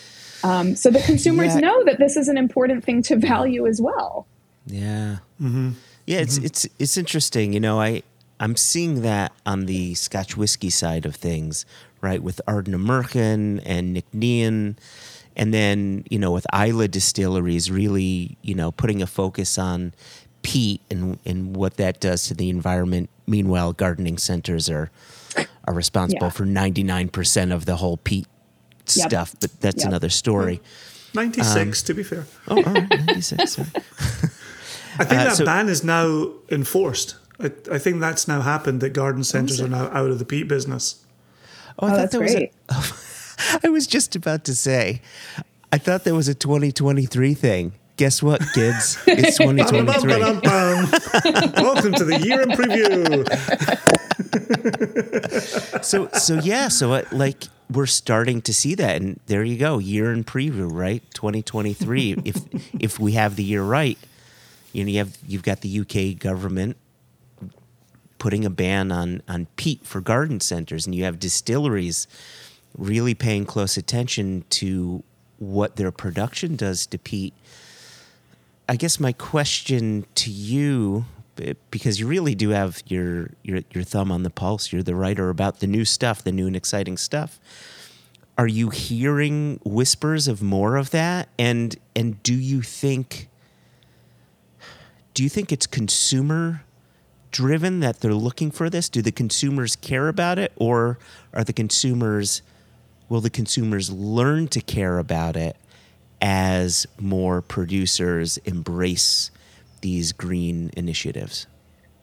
Um, so the consumers yeah. know that this is an important thing to value as well. Yeah. Mm-hmm. Yeah, it's mm-hmm. it's it's interesting. You know, I I'm seeing that on the Scotch whiskey side of things, right? With Ardnamurchan and Nc'nean, and then you know with Islay Distilleries, really you know putting a focus on peat and and what that does to the environment Meanwhile, gardening centers are are responsible yeah. for 99% of the whole peat yep. stuff, but that's yep. another story. 96 um, to be fair. Oh, all right, 96. *laughs* I think uh, that so, ban is now enforced. I, I, think that's now happened that garden centers are now out of the peat business. Oh, I oh, thought that great. was a, *laughs* *laughs* I was just about to say I thought that was a 2023 thing guess what, kids? It's *laughs* 2023. *laughs* Welcome to the year in preview. so, so yeah, so uh, like we're starting to see that, and there you go, year in preview, right? 2023. if if we have the year right, you know, you have you've got the UK government putting a ban on on peat for garden centers, and you have distilleries really paying close attention to what their production does to peat. I guess my question to you, because you really do have your, your your thumb on the pulse. You're the writer about the new stuff, the new and exciting stuff. Are you hearing whispers of more of that? And and do you think do you think it's consumer driven that they're looking for this? Do the consumers care about it, or are the consumers will the consumers learn to care about it as more producers embrace these green initiatives?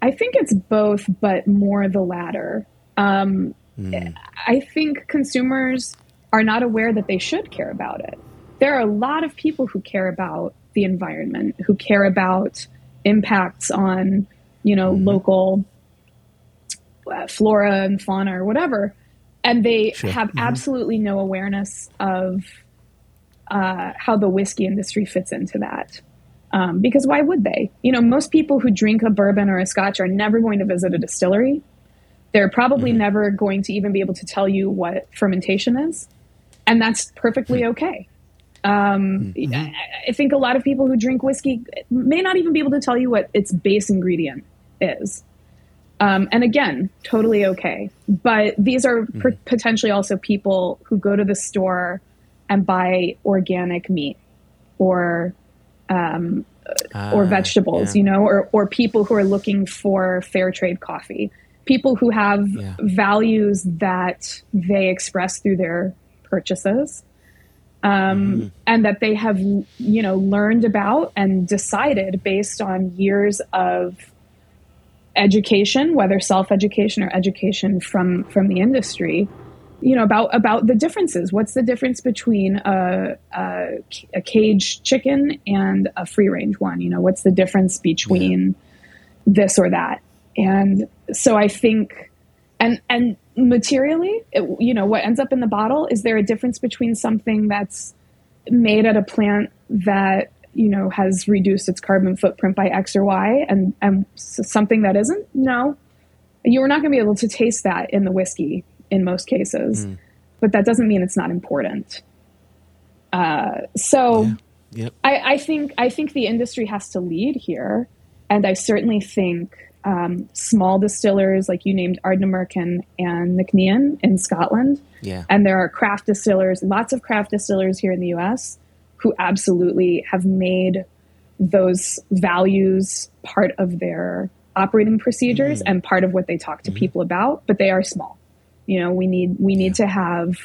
I think it's both, but more the latter. Um, mm. I think consumers are not aware that they should care about it. There are a lot of people who care about the environment, who care about impacts on you know mm-hmm. local uh, flora and fauna or whatever and they sure. have mm-hmm. absolutely no awareness of uh, how the whiskey industry fits into that um, because why would they you know most people who drink a bourbon or a scotch are never going to visit a distillery they're probably mm-hmm. never going to even be able to tell you what fermentation is and that's perfectly hmm. okay um, mm-hmm. I think a lot of people who drink whiskey may not even be able to tell you what its base ingredient is. Um, and again, totally okay. But these are mm-hmm. potentially also people who go to the store and buy organic meat or um, uh, or vegetables, yeah. you know, or or people who are looking for fair trade coffee. People who have yeah. values that they express through their purchases um, mm-hmm. and that they have you know learned about and decided based on years of education whether self-education or education from from the industry you know about about the differences what's the difference between a, a, a cage chicken and a free range one you know what's the difference between yeah. this or that and so i think and and materially it, you know what ends up in the bottle is there a difference between something that's made at a plant that you know has reduced its carbon footprint by x or y and and something that isn't no you're not going to be able to taste that in the whiskey in most cases mm. but that doesn't mean it's not important uh, so yeah. yep. I, I think i think the industry has to lead here and i certainly think um, small distillers like you named Ardnamurchan and, Nc'nean in Scotland. Yeah. And there are craft distillers, lots of craft distillers here in the US who absolutely have made those values part of their operating procedures mm-hmm. and part of what they talk to mm-hmm. people about, but they are small. You know, we need we need yeah. to have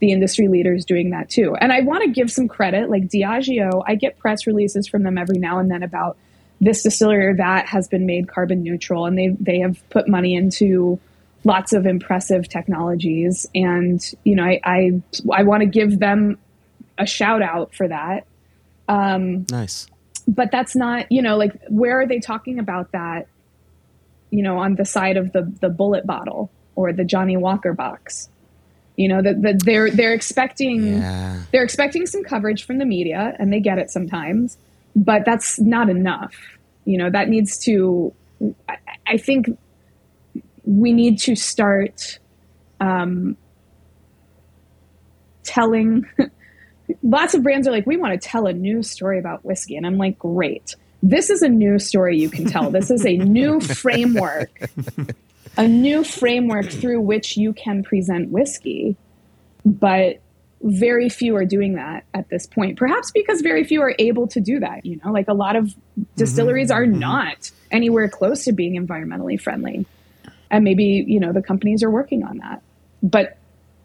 the industry leaders doing that too. And I want to give some credit, like Diageo, I get press releases from them every now and then about this distillery or that has been made carbon neutral, and they they have put money into lots of impressive technologies. And you know, I I, I want to give them a shout out for that. Um, nice. But that's not you know like where are they talking about that? You know, on the side of the the Bulleit bottle or the Johnnie Walker box. You know that the, they're they're expecting yeah. they're expecting some coverage from the media, and they get it sometimes but that's not enough. You know, that needs to, I, I think we need to start um, telling. *laughs* lots of brands are like, we want to tell a new story about whiskey. And I'm like, great. This is a new story you can tell. This is a new *laughs* framework, a new framework through which you can present whiskey. But very few are doing that at this point. Perhaps because very few are able to do that. You know, like a lot of distilleries mm-hmm. are mm-hmm. not anywhere close to being environmentally friendly, and maybe you know the companies are working on that. But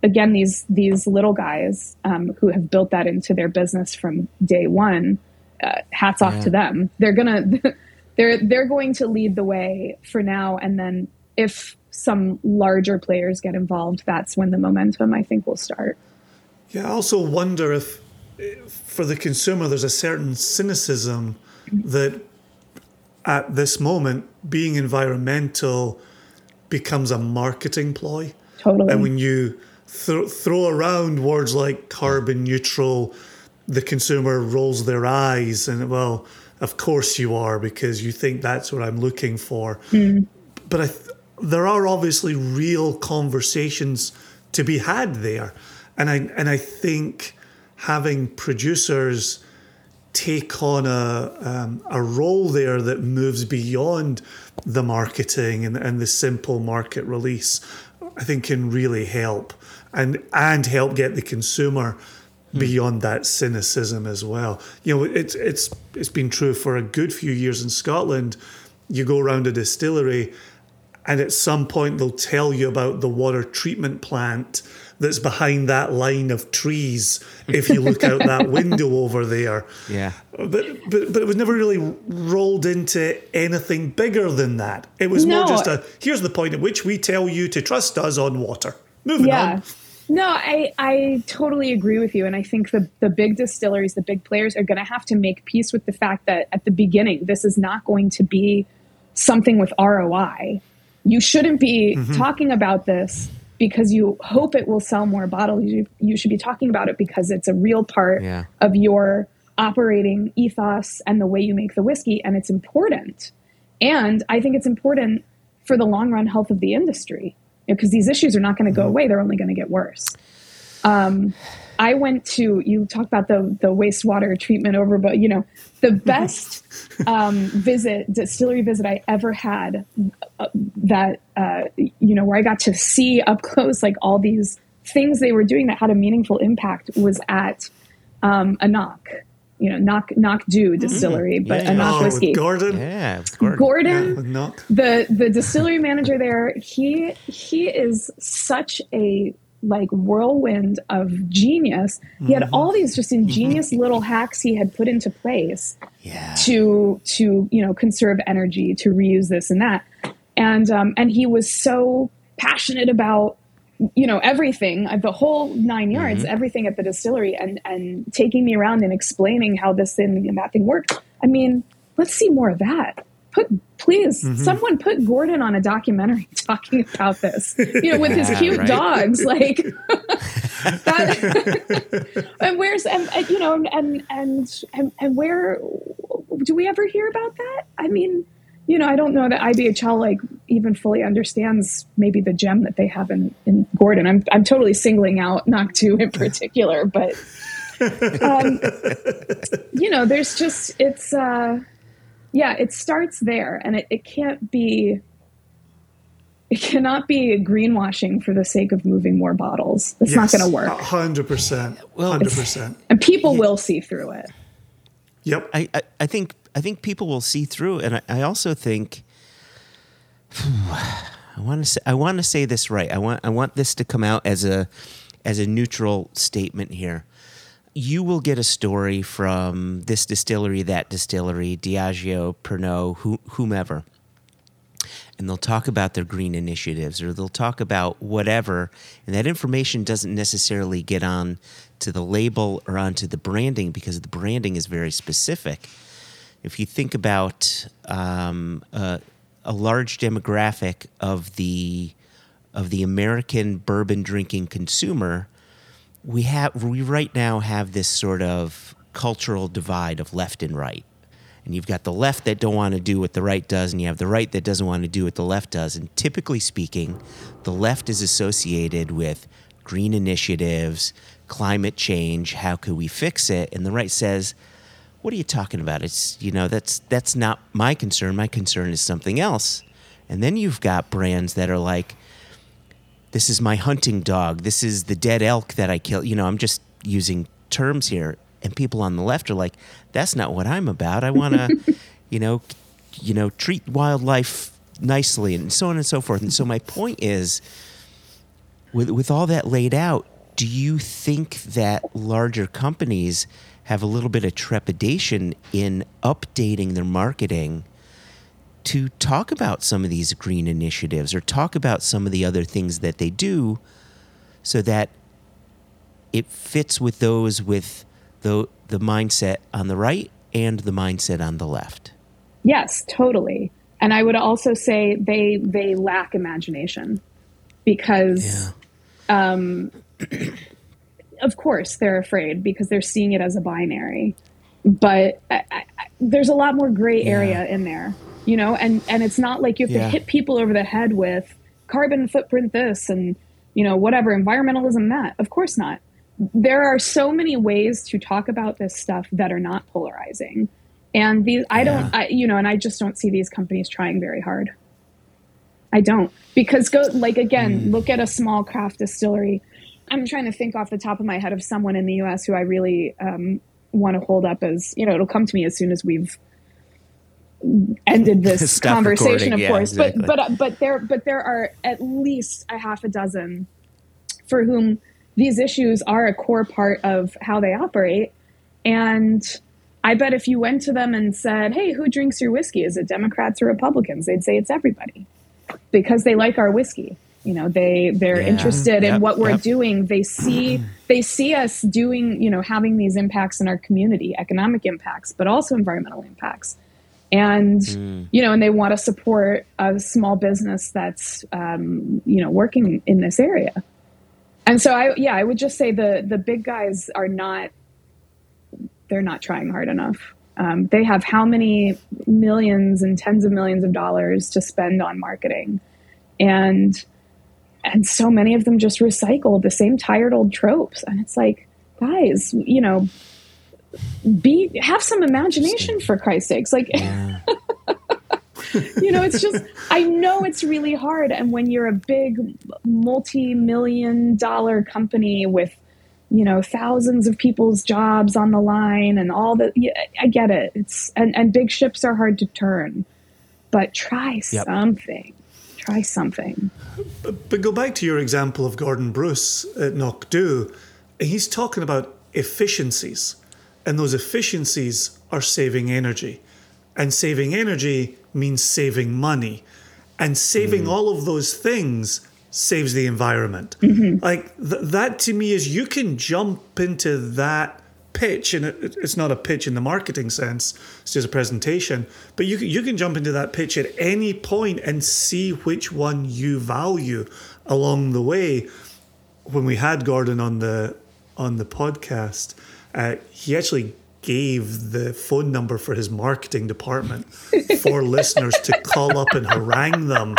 again, these these little guys um, who have built that into their business from day one, uh, hats off yeah. to them. They're gonna *laughs* they're they're going to lead the way for now, and then if some larger players get involved, that's when the momentum I think will start. Yeah, I also wonder if, for the consumer, there's a certain cynicism that at this moment, being environmental becomes a marketing ploy. Totally. And when you th- throw around words like carbon neutral, the consumer rolls their eyes and, well, of course you are because you think that's what I'm looking for. Mm. But th- there are obviously real conversations to be had there and I and I think having producers take on a um, a role there that moves beyond the marketing and, and the simple market release, I think can really help and and help get the consumer hmm. beyond that cynicism as well. You know, it's it's it's been true for a good few years in Scotland. You go around a distillery, and at some point they'll tell you about the water treatment plant that's behind that line of trees *laughs* if you look out that window over there. Yeah. But, but but it was never really rolled into anything bigger than that. It was no. more just a here's the point at which we tell you to trust us on water. Moving yeah. on. No, I, I totally agree with you. And I think the, the big distilleries, the big players are going to have to make peace with the fact that at the beginning, this is not going to be something with ROI. You shouldn't be mm-hmm. talking about this because you hope it will sell more bottles. You, you should be talking about it because it's a real part yeah. of your operating ethos and the way you make the whiskey, and it's important. And I think it's important for the long run health of the industry because these issues are not going to go mm-hmm. away; they're only going to get worse. Um, I went to you talk about the the wastewater treatment over, but you know the *laughs* best um, visit distillery visit I ever had uh, that uh, you know where I got to see up close like all these things they were doing that had a meaningful impact was at um, anCnoc you know, knock Knockdhu mm-hmm. distillery, mm-hmm. but yeah. anCnoc oh, whiskey. Gordon, yeah, Gordon. Gordon yeah, the the distillery manager there. He he is such a like whirlwind of genius. He had mm-hmm. all these just ingenious mm-hmm. little hacks he had put into place yeah. to to you know conserve energy, to reuse this and that, and um, and he was so passionate about you know everything uh, the whole nine yards mm-hmm. everything at the distillery and and taking me around and explaining how this thing and that thing worked i mean let's see more of that put please mm-hmm. someone put gordon on a documentary *laughs* talking about this you know with his *laughs* cute right? dogs *laughs* like that, and where's and, and, you know and, and and and where do we ever hear about that i mean you know, I don't know that IBHL like even fully understands maybe the gem that they have in, in Gordon. I'm I'm totally singling out Knockdhu in particular, but um, you know, there's just it's uh, yeah, it starts there, and it, it can't be it cannot be greenwashing for the sake of moving more bottles. It's yes, not going to work. Hundred percent. Well, Hundred percent. And people yeah. will see through it. Yep. I, I, I think I think people will see through, and I, I also think *sighs* I want to say I want to say this right. I want I want this to come out as a as a neutral statement here. You will get a story from this distillery, that distillery, Diageo, Pernod, whomever, and they'll talk about their green initiatives or they'll talk about whatever, and that information doesn't necessarily get on to the label or onto the branding because the branding is very specific if you think about um, a, a large demographic of the of the American bourbon drinking consumer, we have we right now have this sort of cultural divide of left and right. And you've got the left that don't want to do what the right does, and you have the right that doesn't want to do what the left does. And typically speaking, the left is associated with green initiatives, climate change, how could we fix it? And the right says, what are you talking about? It's you know that's that's not my concern. My concern is something else. And then you've got brands that are like, this is my hunting dog. This is the dead elk that I kill. You know, I'm just using terms here. And people on the left are like, that's not what I'm about. I want to, *laughs* you know, you know, treat wildlife nicely and so on and so forth. And so my point is, with with all that laid out, do you think that larger companies have a little bit of trepidation in updating their marketing to talk about some of these green initiatives or talk about some of the other things that they do so that it fits with those with the the mindset on the right and the mindset on the left. Yes, totally. And I would also say they they lack imagination because yeah. um, of course they're afraid because they're seeing it as a binary. But I, I, there's a lot more gray area yeah. in there you know? And and it's not like you have yeah. to hit people over the head with carbon footprint this and you know whatever environmentalism that. Of course not. There are so many ways to talk about this stuff that are not polarizing. And these i don't I, you know and i just don't see these companies trying very hard. I don't. Because go like again mm. look at a small craft distillery I'm trying to think off the top of my head of someone in the U.S. who I really um, want to hold up as you know. It'll come to me as soon as we've ended this *laughs* conversation, of yeah, course. Exactly. But but but there but there are at least a half a dozen for whom these issues are a core part of how they operate, and. I bet if you went to them and said, "Hey, who drinks your whiskey? Is it Democrats or Republicans?" They'd say it's everybody because they like our whiskey You know, they they're Yeah. interested in what we're yep. doing. They see they see us doing, you know, having these impacts in our community, economic impacts, but also environmental impacts. And you know, and they want to support a small business that's um, you know working in this area. And so I yeah, I would just say the the big guys are not they're not trying hard enough. Um, they have how many millions and tens of millions of dollars to spend on marketing, and and so many of them just recycle the same tired old tropes. And it's like, guys, you know, be have some imagination for Christ's sakes. Like, Yeah. *laughs* you know, it's just I know it's really hard. And when you're a big multi-million dollar company with you know thousands of people's jobs on the line and all the yeah, I get it. It's and and big ships are hard to turn, but try Yep. something. Try something. But but go back to your example of Gordon Bruce at Knockdhu. He's talking about efficiencies, and those efficiencies are saving energy. And saving energy means saving money. And saving mm. all of those things saves the environment. Mm-hmm. Like th- that to me is you can jump into that pitch, and it, it's not a pitch in the marketing sense, it's just a presentation. But you can, you can jump into that pitch at any point and see which one you value along the way. When we had Gordon on the on the podcast, uh, he actually gave the phone number for his marketing department for *laughs* listeners to call up and harangue them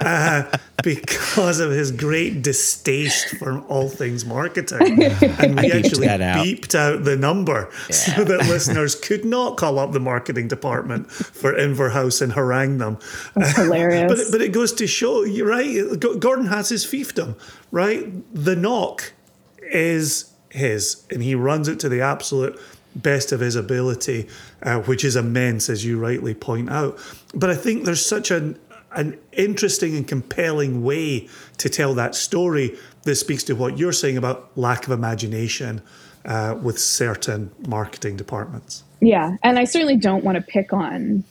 uh, *laughs* because of his great distaste for all things marketing. And we actually that out. beeped out the number so that listeners could not call up the marketing department for Inverhouse and harangue them. That's hilarious. But, but it goes to show, you're right, Gordon has his fiefdom, right? The knock is his, and he runs it to the absolute best of his ability, uh, which is immense, as you rightly point out. But I think there's such an an interesting and compelling way to tell that story This speaks to what you're saying about lack of imagination uh, with certain marketing departments. Yeah, and I certainly don't want to pick on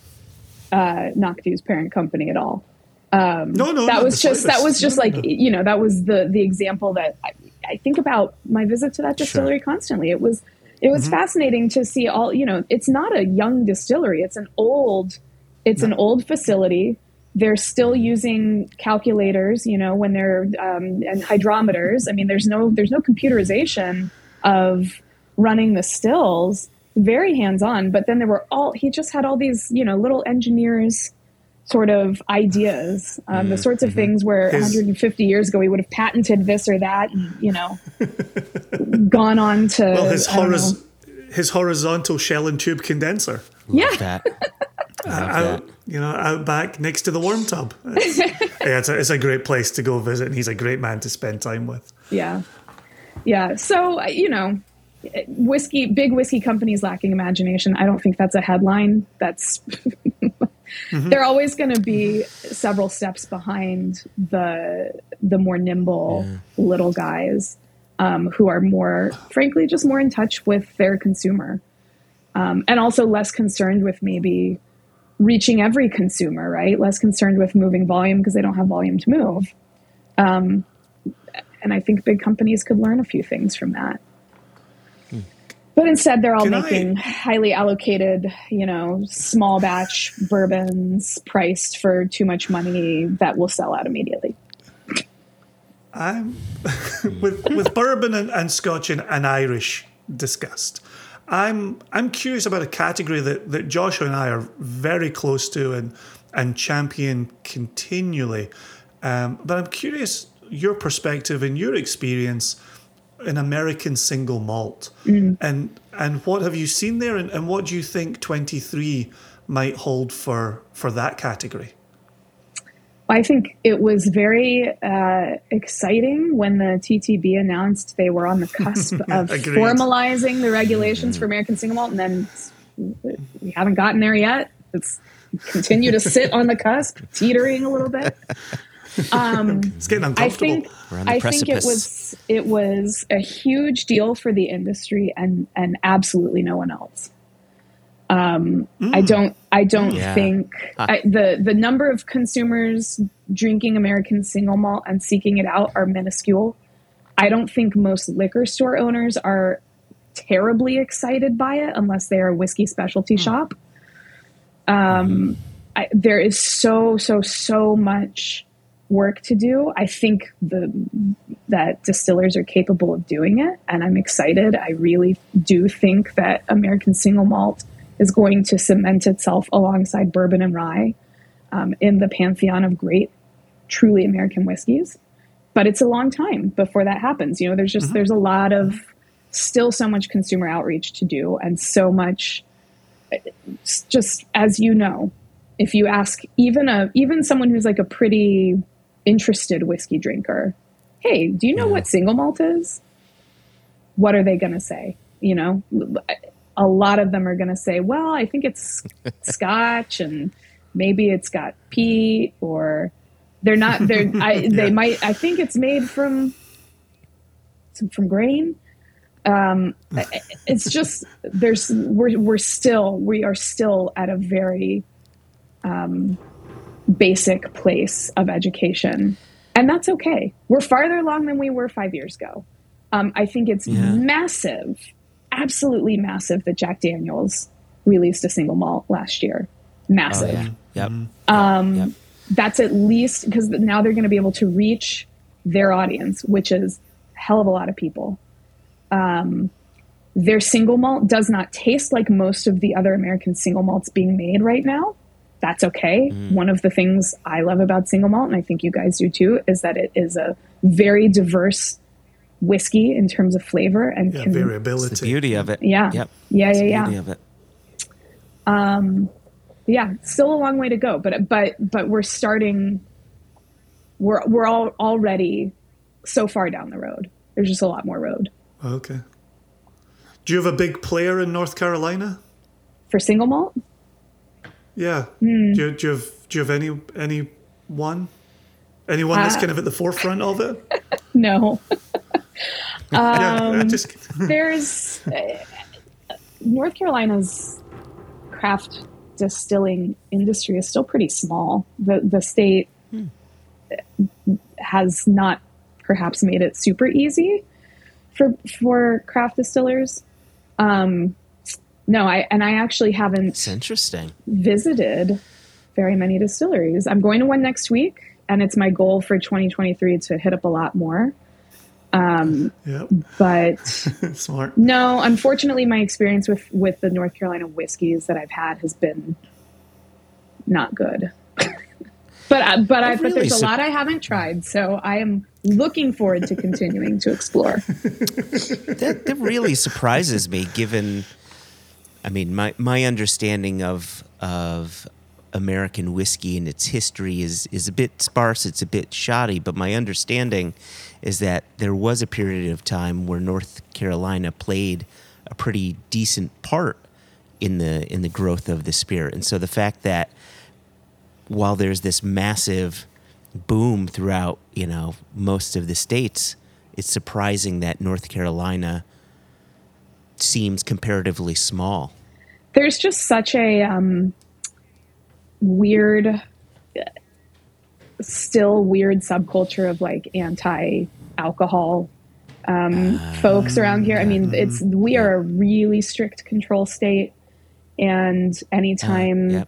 uh, Knockdhu's parent company at all. No, no, that was just that was just No, like no. you know that was the the example that I, I think about my visit to that distillery constantly. It was it was fascinating to see all you know. It's not a young distillery; it's an old it's an old facility. They're still using calculators, you know, when they're um, and hydrometers. I mean, there's no there's no computerization of running the stills. Very hands on, but then there were all he just had all these you know little engineers sort of ideas, um, the sorts of things where His- 150 years ago we would have patented this or that, and you know, *laughs* gone on to Well, his, horiz- his horizontal shell and tube condenser. yeah, that. *laughs* Out, you know, out back next to the warm tub. *laughs* It's, yeah, it's a, it's a great place to go visit, and he's a great man to spend time with. yeah, yeah. So you know, whiskey, big whiskey companies lacking imagination. I don't think that's a headline. That's *laughs* they're always going to be several steps behind the the more nimble little guys um, who are more, frankly, just more in touch with their consumer, um, and also less concerned with maybe reaching every consumer. Right, less concerned with moving volume because they don't have volume to move. Um, and I think big companies could learn a few things from that. But instead, they're all Can I- making highly allocated, you know, small batch bourbons priced for too much money that will sell out immediately. I'm *laughs* with with bourbon and, and Scotch and, and Irish discussed. I'm I'm curious about a category that, that Joshua and I are very close to and and champion continually. Um, but I'm curious your perspective and your experience in American single malt and and what have you seen there and, and what do you think 23 might hold for for that category? I think it was very uh, exciting when the TTB announced they were on the cusp *laughs* of formalizing the regulations for American single malt, and then we haven't gotten there yet. It's continue to sit on the cusp, *laughs* teetering a little bit. Um, It's getting uncomfortable. I think We're I think it was it was a huge deal for the industry and and absolutely no one else. Um, mm. I don't. I don't yeah. think. I, the the number of consumers drinking American single malt and seeking it out are minuscule. I don't think most liquor store owners are terribly excited by it unless they are a whiskey specialty mm. shop. Um, mm. I, there is so so so much work to do. I think the that distillers are capable of doing it, and I'm excited. I really do think that American single malt is going to cement itself alongside bourbon and rye um, in the pantheon of great, truly American whiskeys. But it's a long time before that happens. You know, there's just mm-hmm. there's a lot of still so much consumer outreach to do, and so much. Just as you know, if you ask even a even someone who's like a pretty interested whiskey drinker, hey, do you know yeah. what single malt is? What are they going to say? You know, a lot of them are going to say, well, I think it's *laughs* scotch and maybe it's got peat or they're not, they're, *laughs* I, yeah. they might, I think it's made from, from grain. Um, *laughs* it's just, there's, we're, we're still, we are still at a very, um, basic place of education. And that's okay. We're farther along than we were five years ago. Um, I think it's yeah. massive absolutely massive that Jack Daniels released a single malt last year. Massive. Oh, yeah. Yep. Um, yep. That's at least because now they're going to be able to reach their audience, which is a hell of a lot of people. Um, their single malt does not taste like most of the other American single malts being made right now. That's okay. Mm. One of the things I love about single malt, and I think you guys do too, is that it is a very diverse whiskey in terms of flavor and yeah, can, variability. It's the beauty of it. Yeah. Yep. Yeah, yeah, yeah. Beauty of it. Um, yeah, still a long way to go, but but but we're starting. We're we're all already so far down the road. There's just a lot more road. Okay. Do you have a big player in North Carolina for single malt? Yeah. Mm. Do, you, do you have do you have any any one? Anyone that's uh, kind of at the forefront of it? *laughs* no. Um, just... *laughs* there's uh, North Carolina's craft distilling industry is still pretty small. The the state hmm. has not perhaps made it super easy for for craft distillers. Um, no, I and I actually haven't. It's interesting. Visited very many distilleries. I'm going to one next week, and it's my goal for 2023 to hit up a lot more. Um, yep. But *laughs* smart. No, unfortunately, my experience with with the North Carolina whiskeys that I've had has been not good. *laughs* but uh, but I, really but there's a lot I haven't tried, so I am looking forward to continuing to explore. *laughs* that that really surprises me, given. I mean, my my understanding of of American whiskey and its history is is a bit sparse. It's a bit shoddy, but my understanding is that there was a period of time where North Carolina played a pretty decent part in the in the growth of the spirit. And so the fact that while there's this massive boom throughout, you know, most of the states, it's surprising that North Carolina seems comparatively small. There's just such a um, weird still weird subculture of like anti alcohol um, uh, folks around here. I mean, it's we are a really strict control state, and anytime uh, yep.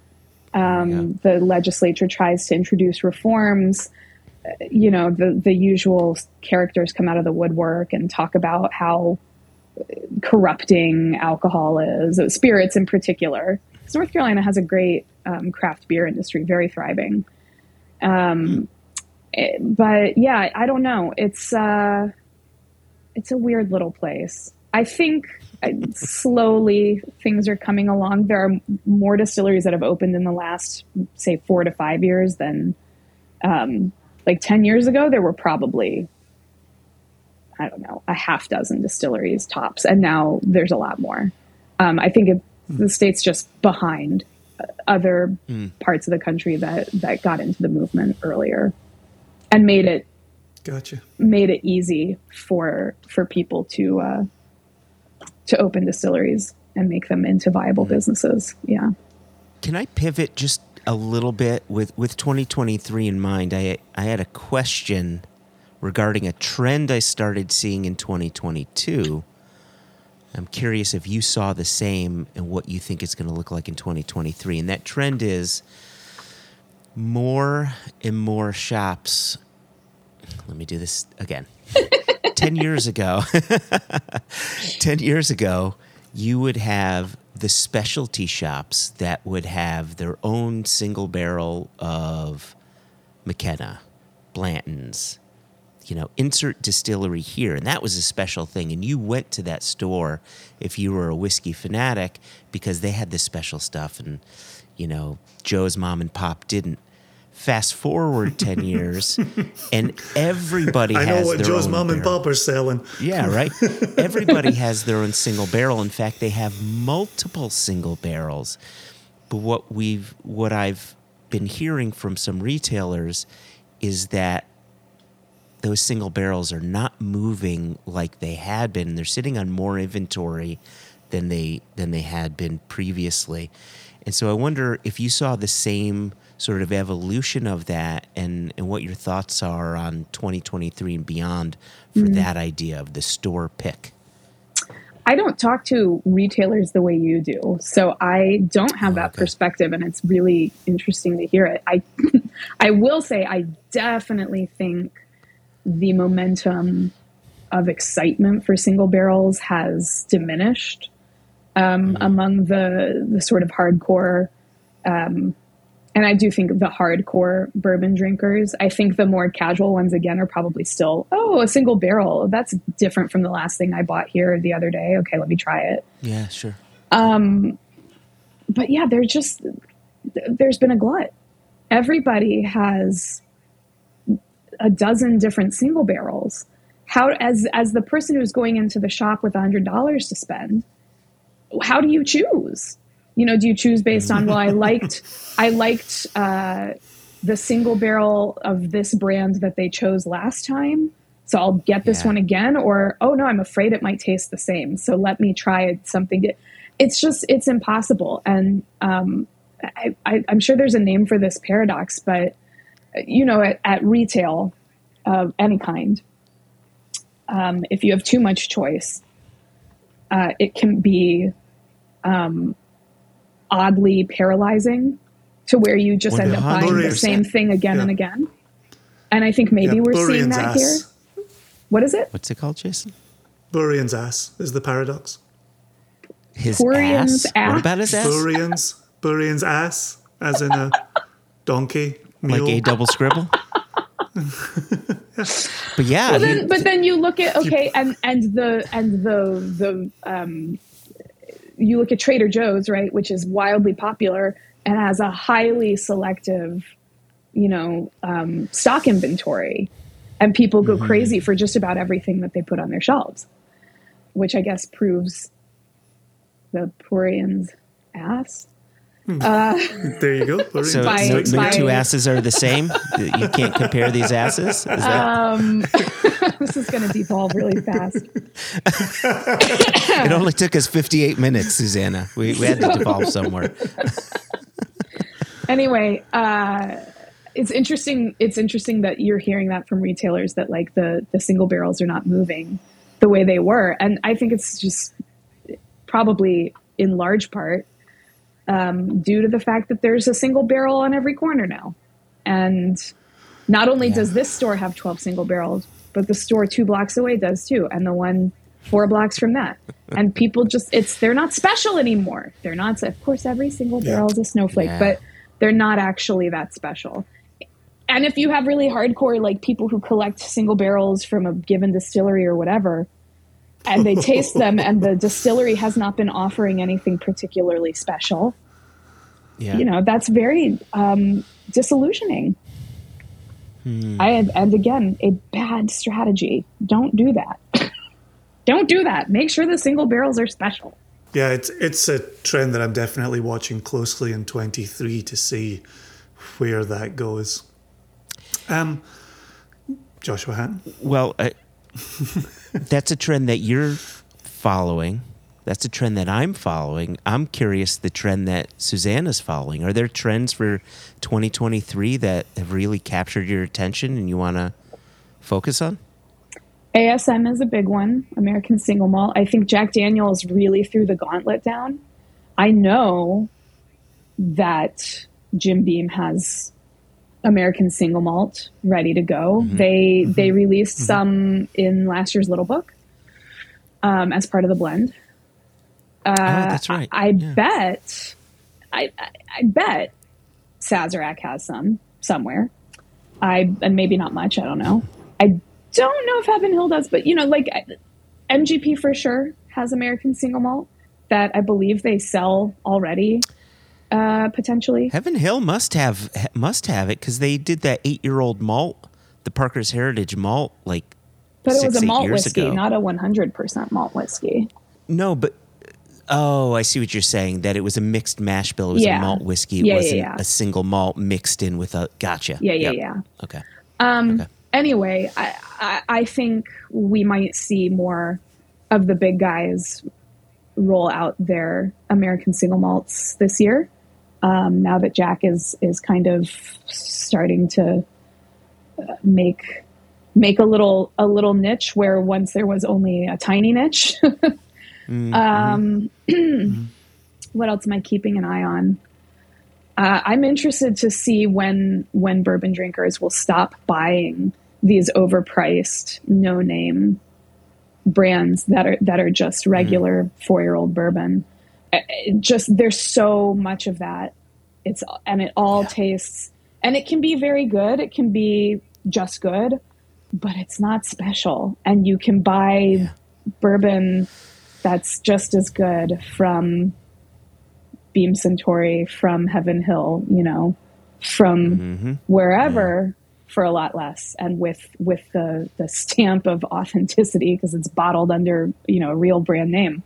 um, the legislature tries to introduce reforms, uh, you know, the the usual characters come out of the woodwork and talk about how corrupting alcohol is, spirits in particular. Because North Carolina has a great um, craft beer industry, very thriving. Um, it, but yeah, I don't know. It's uh, it's a weird little place. I think uh, slowly things are coming along. There are more distilleries that have opened in the last, say, four to five years than um, like 10 years ago. There were probably, I don't know, a half dozen distilleries tops. And now there's a lot more. Um, I think it, the state's just behind other mm. parts of the country that that got into the movement earlier and made it gotcha made it easy for for people to uh, to open distilleries and make them into viable Mm-hmm. businesses. Yeah. Can I pivot just a little bit with, with 2023 in mind? I I had a question regarding a trend I started seeing in 2022. I'm curious if you saw the same and what you think it's going to look like in 2023. And that trend is more and more shops. Let me do this again. *laughs* 10 years ago, *laughs* 10 years ago, you would have the specialty shops that would have their own single barrel of McKenna, Blanton's, you know, insert distillery here. And that was a special thing. And you went to that store if you were a whiskey fanatic because they had this special stuff and, you know, Joe's mom and pop didn't. Fast forward 10 *laughs* years and everybody I has know what their Joe's own mom and barrel. pop are selling. Yeah, right. *laughs* Everybody has their own single barrel. In fact, they have multiple single barrels. But what we've what I've been hearing from some retailers is that those single barrels are not moving like they had been. They're sitting on more inventory than they than they had been previously. And so I wonder if you saw the same sort of evolution of that and, and what your thoughts are on 2023 and beyond for mm-hmm. that idea of the store pick. I don't talk to retailers the way you do, so I don't have oh, that okay. perspective, and it's really interesting to hear it. I, *laughs* I will say, I definitely think the momentum of excitement for single barrels has diminished um, among the the sort of hardcore. Um, and I do think the hardcore bourbon drinkers, I think the more casual ones again are probably still, oh, a single barrel. That's different from the last thing I bought here the other day. Okay, let me try it. Yeah, sure. Um, But yeah, there's just, there's been a glut. Everybody has a dozen different single barrels. How, as, as the person who's going into the shop with a hundred dollars to spend, how do you choose? You know, do you choose based on well, I *laughs* liked, I liked uh, the single barrel of this brand that they chose last time, so I'll get this Yeah. one again, or oh no, I'm afraid it might taste the same, so let me try something. It's just it's impossible, and um, I, I, I'm sure there's a name for this paradox, but you know, at, at retail of any kind, um, if you have too much choice, uh, it can be um, oddly paralyzing to where you just end up buying the same thing again and again. And I think maybe Yeah, we're seeing that ass. here. What is it? What's it called, Jason? Buridan's ass is the paradox. His Purian's ass? ass? What about his ass? Buridan's Buridan's ass, as in a donkey, mule. Like a double scribble? *laughs* but yeah, But he- then, but then you look at okay, and and the and the the um, you look at Trader Joe's, right, which is wildly popular and has a highly selective, you know, um, stock inventory, and people Mm-hmm. go crazy for just about everything that they put on their shelves, which I guess proves the Purian's ass. There you go. So, by- so ass. no by- two asses are the same? You can't compare these asses? Is that, Um, *laughs* this is going to devolve really fast. it only took us 58 minutes, Susanna. We, we had to *laughs* devolve somewhere. anyway, uh, it's interesting. It's interesting that you're hearing that from retailers that like the the single barrels are not moving the way they were, and I think it's just probably in large part um, due to the fact that there's a single barrel on every corner now, and not only Yeah. does this store have 12 single barrels, but the store two blocks away does too, and the one four blocks from that. *laughs* And people just it's they're not special anymore. They're not of course every single Yeah. barrel is a snowflake, Yeah. but they're not actually that special. And if you have really hardcore like people who collect single barrels from a given distillery or whatever, and they taste *laughs* them and the distillery has not been offering anything particularly special, Yeah. you know, that's very um, disillusioning. I and again, a bad strategy. Don't do that. *laughs* Don't do that. Make sure the single barrels are special. Yeah, it's it's a trend that I'm definitely watching closely in 23 to see where that goes. Um, Joshua Hatton. Well, uh, *laughs* that's a trend that you're following, That's a trend that I'm following. I'm curious the trend that Susanna's following. Are there trends for 2023 that have really captured your attention and you want to focus on? ASM is a big one, American Single Malt. I think Jack Daniels really threw the gauntlet down. I know that Jim Beam has American Single Malt ready to go. Mm-hmm. They mm-hmm. they released mm-hmm. some in last year's Little Book um, as part of the blend. Uh, oh, that's right. I, I yeah. bet, I, I, I bet Sazerac has some somewhere. I and maybe not much. I don't know. I don't know if Heaven Hill does, but you know, like MGP for sure has American Single Malt that I believe they sell already. Uh, potentially, Heaven Hill must have must have it because they did that eight year old malt, the Parker's Heritage malt, like. But six, it was a malt whiskey, ago. not a one hundred percent malt whiskey. No, but Oh, I see what you're saying. That it was a mixed mash bill. It was yeah. a malt whiskey. It yeah, wasn't yeah, a single malt mixed in with a. Gotcha. Yeah, yeah, yep. yeah. Okay. Um. Okay. Anyway, I, I I think we might see more of the big guys roll out their American single malts this year. Um, now that Jack is is kind of starting to uh, make make a little a little niche where once there was only a tiny niche. *laughs* Mm-hmm. Um, mm-hmm. *clears throat* what else am I keeping an eye on? Uh, I'm interested to see when when bourbon drinkers will stop buying these overpriced, no name brands that are that are just mm-hmm. regular mm. four year old bourbon. It just there's so much of that. It's and it all yeah. tastes and it can be very good. It can be just good, but it's not special. And you can buy yeah. bourbon that's just as good from Beam Suntory, from Heaven Hill, you know, from mm-hmm. wherever yeah. for a lot less and with with the the stamp of authenticity because it's bottled under, you know, a real brand name.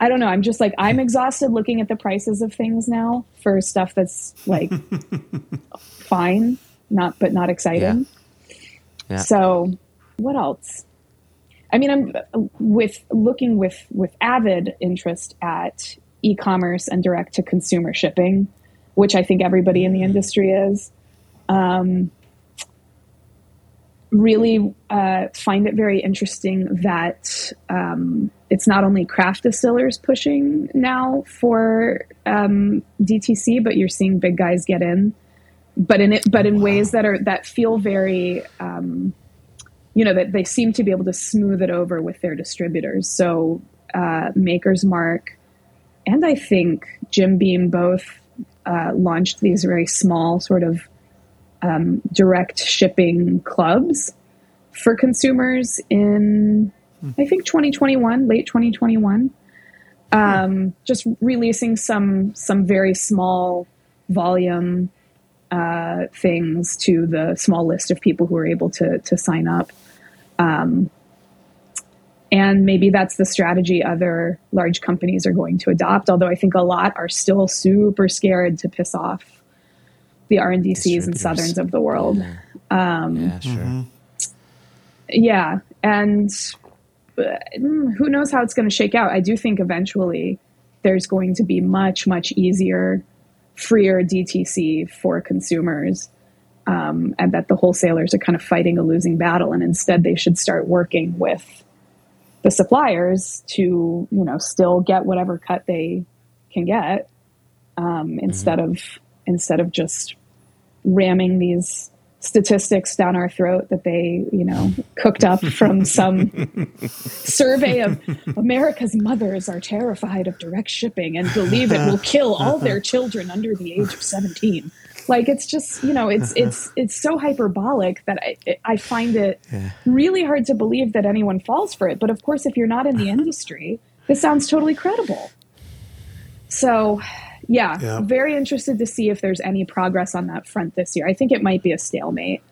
I don't know. I'm just like I'm exhausted looking at the prices of things now for stuff that's like *laughs* fine, not but not exciting. Yeah. Yeah. So, what else? I mean, I'm with looking with with avid interest at e-commerce and direct to consumer shipping, which I think everybody in the industry is. Um, really uh, find it very interesting that um, it's not only craft distillers pushing now for um, DTC, but you're seeing big guys get in, but in it, but in wow. ways that are that feel very um, you know that they seem to be able to smooth it over with their distributors. So uh, Maker's Mark and I think Jim Beam both uh, launched these very small sort of um, direct shipping clubs for consumers in mm. I think 2021, late 2021. Um, just releasing some some very small volume uh, things to the small list of people who are able to to sign up. Um, and maybe that's the strategy other large companies are going to adopt. Although I think a lot are still super scared to piss off the RNDCs and Southerns of the world. Yeah, um, yeah sure. Mm-hmm. Yeah, and uh, who knows how it's going to shake out? I do think eventually there's going to be much much easier, freer DTC for consumers um, and that the wholesalers are kind of fighting a losing battle, and instead they should start working with the suppliers to you know still get whatever cut they can get um, instead mm-hmm. of instead of just ramming these statistics down our throat that they, you know, cooked up from some *laughs* survey of America's mothers are terrified of direct shipping and believe it will kill all their children under the age of 17. Like it's just, you know, it's it's it's so hyperbolic that I I find it yeah. really hard to believe that anyone falls for it. But of course, if you're not in the industry, this sounds totally credible. So, yeah, yeah, very interested to see if there's any progress on that front this year. I think it might be a stalemate,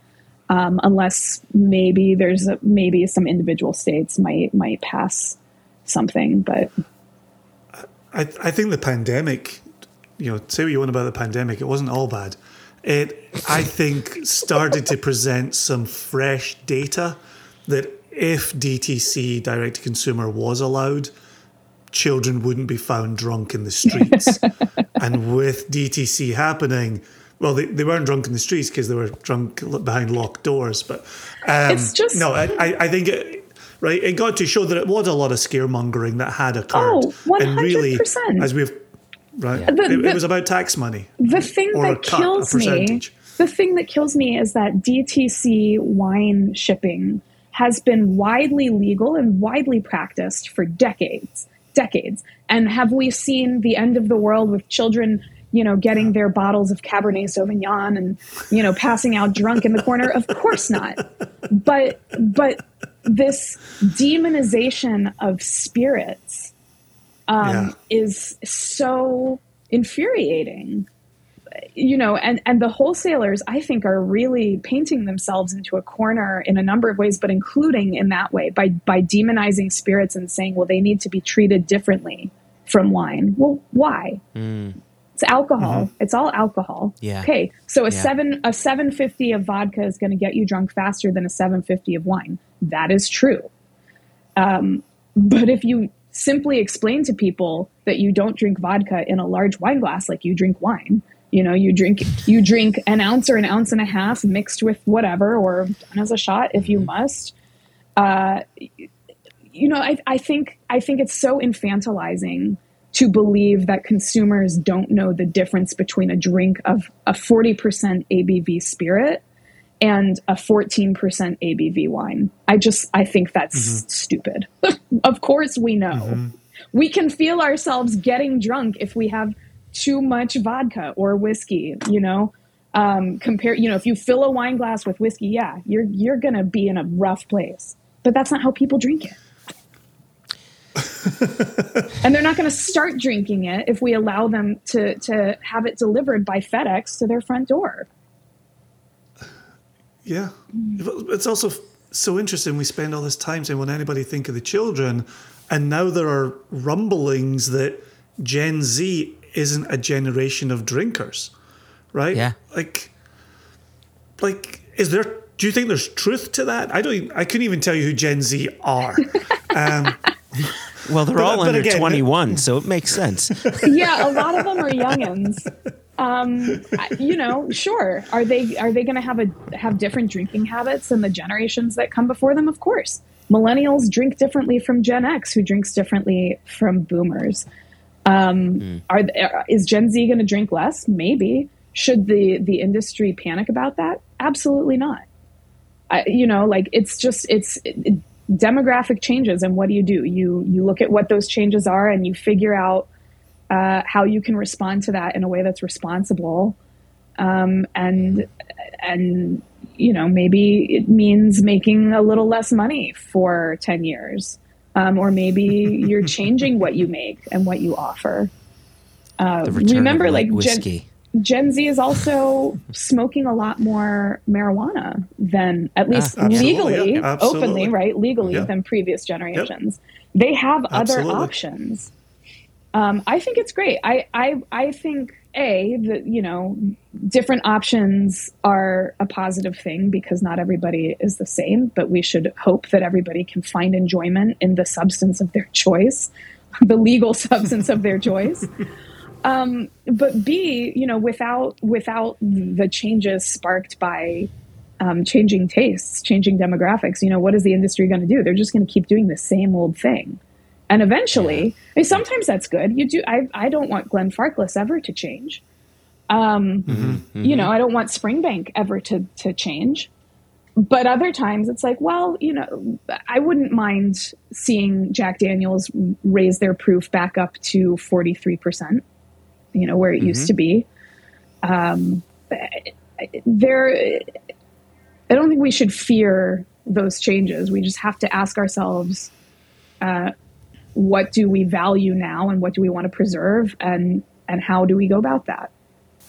um, unless maybe there's a, maybe some individual states might might pass something. But I, I think the pandemic, you know, say what you want about the pandemic, it wasn't all bad. It, I think, started to present some fresh data that if DTC direct to consumer was allowed, children wouldn't be found drunk in the streets. *laughs* and with DTC happening, well, they, they weren't drunk in the streets because they were drunk behind locked doors. But um, it's just no, I, I think it, right. It got to show that it was a lot of scaremongering that had occurred, oh, 100%. and really, as we've right, yeah. the, it, the, it, was about tax money. The thing that cut, kills me, the thing that kills me, is that DTC wine shipping has been widely legal and widely practiced for decades, decades. And have we seen the end of the world with children? you know, getting their bottles of Cabernet Sauvignon and, you know, passing out drunk in the corner? Of course not. But, but this demonization of spirits um, yeah. is so infuriating. You know, and, and the wholesalers, I think, are really painting themselves into a corner in a number of ways, but including in that way by, by demonizing spirits and saying, well, they need to be treated differently from wine. Well, why? Mm it's alcohol. Mm-hmm. It's all alcohol. Yeah. Okay. So a yeah. seven a seven fifty of vodka is going to get you drunk faster than a seven fifty of wine. That is true. Um, but if you simply explain to people that you don't drink vodka in a large wine glass like you drink wine, you know, you drink you drink an ounce or an ounce and a half mixed with whatever, or done as a shot if you mm-hmm. must. Uh, you know, I, I think I think it's so infantilizing to believe that consumers don't know the difference between a drink of a 40% ABV spirit and a 14% ABV wine. I just I think that's mm-hmm. stupid. *laughs* of course we know. Mm-hmm. We can feel ourselves getting drunk if we have too much vodka or whiskey, you know. Um, compare, you know, if you fill a wine glass with whiskey, yeah, you're you're going to be in a rough place. But that's not how people drink it. *laughs* and they're not going to start drinking it if we allow them to to have it delivered by FedEx to their front door. Yeah, it's also so interesting. We spend all this time saying, "Will anybody think of the children?" And now there are rumblings that Gen Z isn't a generation of drinkers, right? Yeah, like, like, is there? Do you think there's truth to that? I don't. I couldn't even tell you who Gen Z are. *laughs* um, well, they're but, all under again, 21, so it makes sense. *laughs* yeah, a lot of them are youngins. Um, you know, sure. Are they are they going to have a have different drinking habits than the generations that come before them? Of course. Millennials drink differently from Gen X, who drinks differently from Boomers. Um, mm. Are is Gen Z going to drink less? Maybe. Should the the industry panic about that? Absolutely not. I, you know, like it's just it's it, demographic changes and what do you do you you look at what those changes are and you figure out uh, how you can respond to that in a way that's responsible um, and and you know maybe it means making a little less money for 10 years um, or maybe *laughs* you're changing what you make and what you offer uh, remember like whiskey. Gen- Gen Z is also smoking a lot more marijuana than, at ah, least legally, yeah, openly, right? Legally yeah. than previous generations. Yep. They have absolutely. other options. Um, I think it's great. I, I, I think a that you know different options are a positive thing because not everybody is the same. But we should hope that everybody can find enjoyment in the substance of their choice, *laughs* the legal substance of their choice. *laughs* Um, but B, you know, without without the changes sparked by um, changing tastes, changing demographics, you know, what is the industry going to do? They're just going to keep doing the same old thing. And eventually, I mean, sometimes that's good. You do. I, I don't want Glenfarclas ever to change. Um, mm-hmm, mm-hmm. You know, I don't want Springbank ever to to change. But other times, it's like, well, you know, I wouldn't mind seeing Jack Daniels raise their proof back up to forty three percent you know, where it mm-hmm. used to be. Um, there, I don't think we should fear those changes. We just have to ask ourselves, uh, what do we value now, and what do we want to preserve, and and how do we go about that?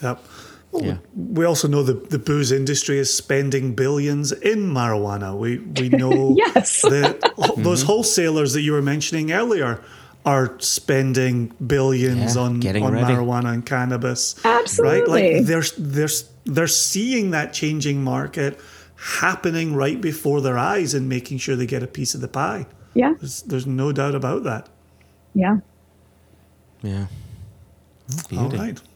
Yep. Well, yeah. We also know that the booze industry is spending billions in marijuana. We we *laughs* know yes. that *laughs* those mm-hmm. wholesalers that you were mentioning earlier are spending billions yeah, on, on marijuana and cannabis. Absolutely. Right? Like they're, they're, they're seeing that changing market happening right before their eyes and making sure they get a piece of the pie. Yeah. There's, there's no doubt about that. Yeah. Yeah. All right. *laughs*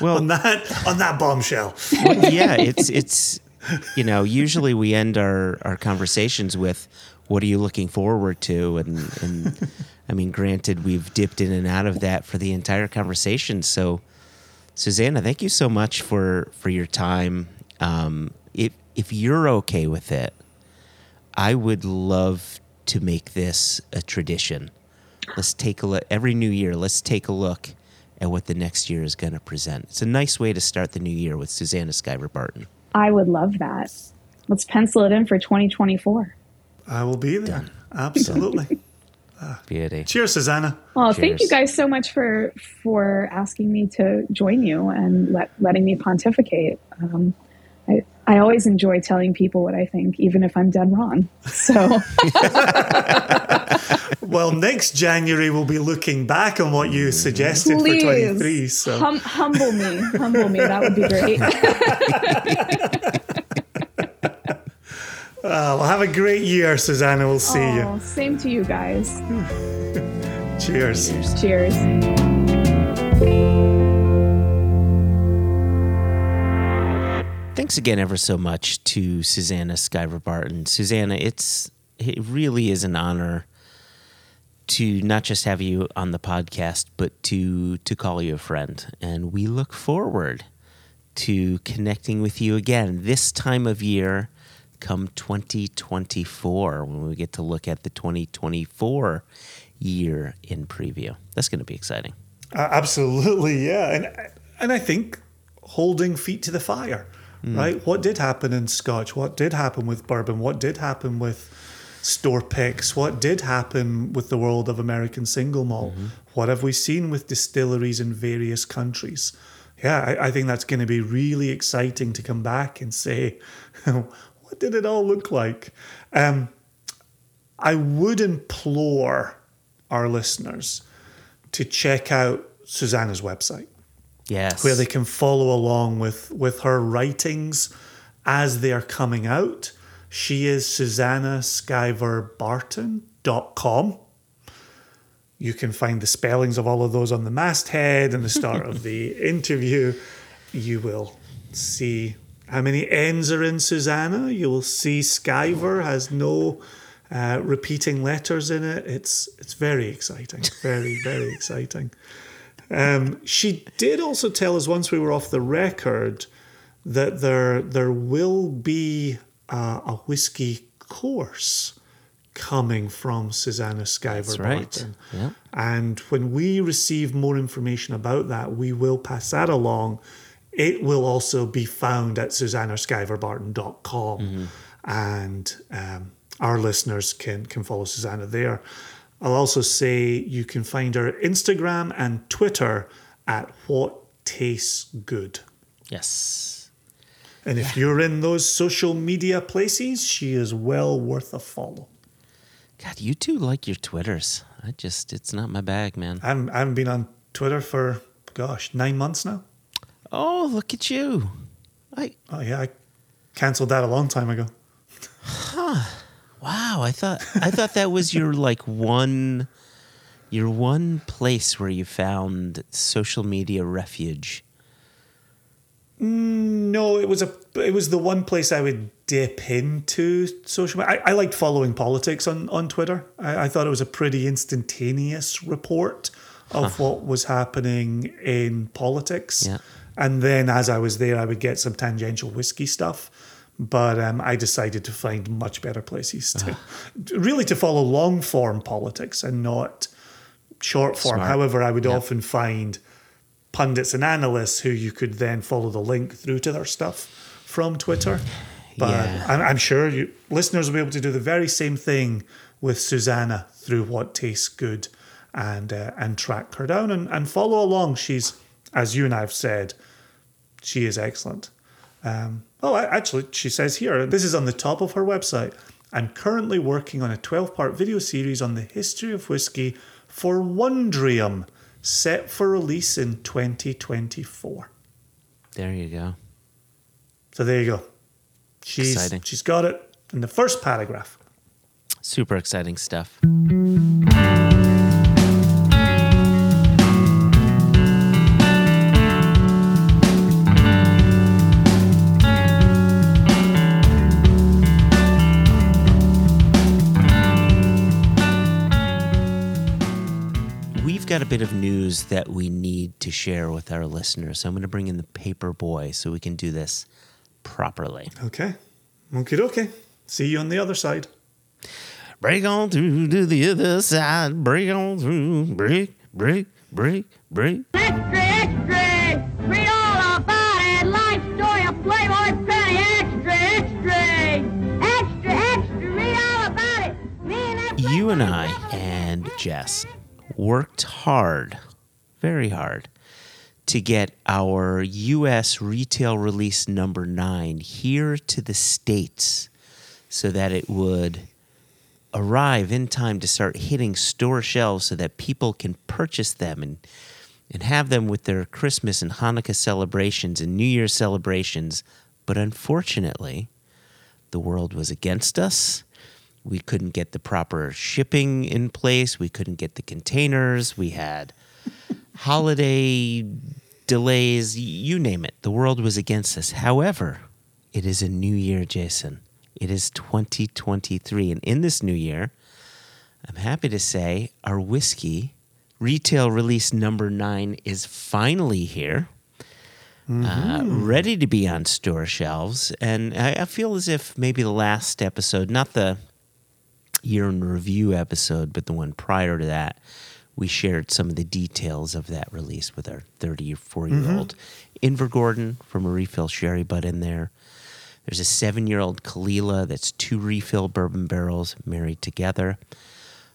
Well, On that on that bombshell. yeah, it's it's you know usually we end our our conversations with what are you looking forward to and and I mean granted we've dipped in and out of that for the entire conversation so Susanna thank you so much for for your time um, if if you're okay with it I would love to make this a tradition let's take a look every new year let's take a look at what the next year is going to present it's a nice way to start the new year with Susanna Skiver Barton I would love that. Let's pencil it in for 2024. I will be there. Absolutely. *laughs* Beauty. Cheers, Susanna. Well, thank you guys so much for for asking me to join you and let, letting me pontificate. Um, I, always enjoy telling people what I think, even if I'm dead wrong. So *laughs* Well, next January we'll be looking back on what you suggested please for 23. So hum, humble me, humble me. That would be great. *laughs* uh, well, have a great year, Susanna. We'll see Oh, same to you guys. you. *laughs* Cheers. Cheers. Thanks again ever so much to Susanna Skiver Barton. Susanna, it's it really is an honor to not just have you on the podcast, but to to call you a friend. And we look forward to connecting with you again this time of year come 2024 when we get to look at the 2024 year in preview. That's going to be exciting. Uh, absolutely, yeah. And and I think holding feet to the fire, right? What did happen in Scotch? What did happen with bourbon? What did happen with store picks? What did happen with the world of American single malt? What have we seen with distilleries in various countries? Yeah, I, I think that's going to be really exciting to come back and say, *laughs* what did it all look like? Um, I would implore our listeners to check out Susanna's website Yes. where they can follow along with with her writings as they are coming out. She is susannaskiverbarton.com. You can find the spellings of all of those on the masthead and the start of the *laughs* interview. You will see how many N's are in Susanna. You will see Skiver has no uh, repeating letters in it. It's it's very exciting, very very *laughs* exciting. Um, she did also tell us once we were off the record that there there will be uh, a whiskey course coming from Susanna Skiver right. Barton. Yeah. And when we receive more information about that, we will pass that along. It will also be found at susannaskiverbarton.com. And um, our listeners can, can follow Susanna there. I'll also say you can find her Instagram and Twitter at What Tastes Good. Yes. And if you're in those social media places, she is well worth a follow. God, you two like your Twitters. I just, it's not my bag, man. I haven't, I haven't been on Twitter for, gosh, nine months now. Oh, look at you. I, Oh, yeah, I cancelled that a long time ago. Wow, I thought, I thought that was your like one, your one place where you found social media refuge. Mm, no, it was a it was the one place I would dip into social media. I, I liked following politics on, on Twitter. I, I thought it was a pretty instantaneous report of what was happening in politics. Yeah. And then as I was there, I would get some tangential whiskey stuff. But um, I decided to find much better places to *laughs* really to follow long form politics and not short form. Smart. However, I would often find pundits and analysts who you could then follow the link through to their stuff from Twitter. But Yeah. I'm, I'm sure you listeners will be able to do the very same thing with Susanna through what tastes good and uh, and track her down and, and follow along. She's, as you and I have said, she is excellent. Um, oh, actually, she says here, this is on the top of her website. I'm currently working on a 12 part video series on the history of whiskey for Wondrium, set for release in 2024. There you go. So there you go. She's, Exciting. she's got it in the first paragraph. Super exciting stuff. Got a bit of news that we need to share with our listeners. So I'm going to bring in the paper boy so we can do this properly. Okay. Okay, okay. See you on the other side. Break on through to the other side. Break on through. Break, break, break, break. Extra, extra! Read all about it. Life story of Playboy Penny. Extra, extra! Extra, extra! Read all about it. Me and You and I and Jess worked hard, very hard, to get our U.S. retail release number nine here to the States so that it would arrive in time to start hitting store shelves so that people can purchase them and and have them with their Christmas and Hanukkah celebrations and New Year celebrations. But unfortunately, the world was against us. We couldn't get the proper shipping in place. We couldn't get the containers. We had holiday delays, you name it. The world was against us. However, it is a new year, Jason. It is 2023. And in this new year, I'm happy to say our whiskey retail release number nine is finally here. Uh, ready to be on store shelves. And I, I feel as if maybe the last episode, not the year in review episode, but the one prior to that, we shared some of the details of that release with our 30 or 40 year old Invergordon from a refill sherry butt in there. There's a seven year old Caol Ila that's two refill bourbon barrels married together.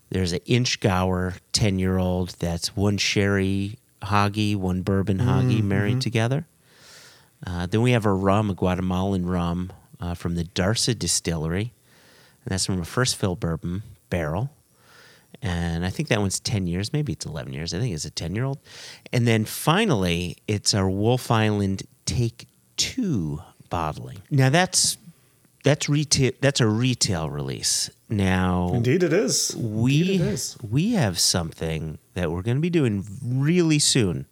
There's an Inchgower 10 year old that's one sherry hoggy, one bourbon hoggy married together. Uh, then we have a rum, a Guatemalan rum uh, from the Darsa Distillery. And that's from a first fill bourbon barrel. And I think that one's 10 years, maybe it's 11 years. I think it's a 10 year old. And then finally, it's our Wolf Island Take Two bottling. Now that's that's retail that's a retail release. Now Indeed, it is. we Indeed, it is. we have something that we're going to be doing really soon.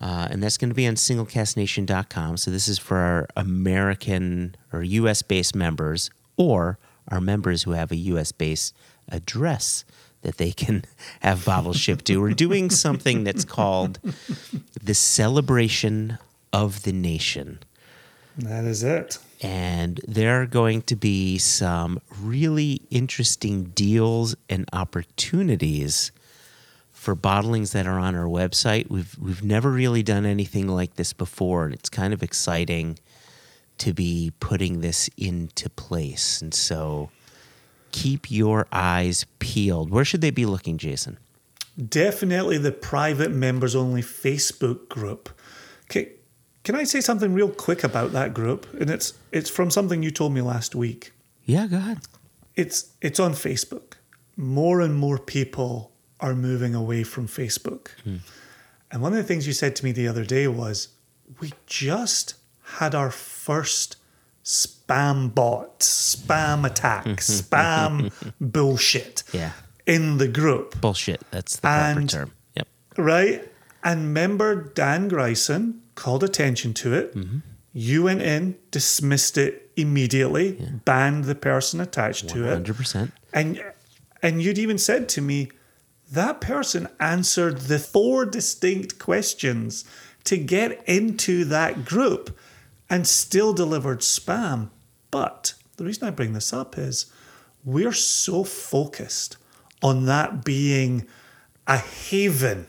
Uh, and that's going to be on singlecasknation.com. So this is for our American or US based members or our members who have a US based address that they can *laughs* have bottles shipped to. We're doing something that's called the Celebration of the Nation That is it. and there are going to be some really interesting deals and opportunities for bottlings that are on our website. We've we've never really done anything like this before, and it's kind of exciting to be putting this into place. And so keep your eyes peeled. Where should they be looking, Jason? Definitely the private members only Facebook group. Okay, can I say something real quick about that group? And it's it's from something you told me last week. Yeah, go ahead. It's it's on Facebook. More and more people are moving away from Facebook. Hmm. And one of the things you said to me the other day was we just had our first spam bot, spam attack, *laughs* spam bullshit Yeah. in the group. Bullshit. That's the proper And- term. Yep. Right? And member Dan Gryson called attention to it. Mm-hmm. You went in, dismissed it immediately, banned the person attached to it. 100%. And and you'd even said to me, that person answered the four distinct questions to get into that group and still delivered spam. But the reason I bring this up is we're so focused on that being a haven.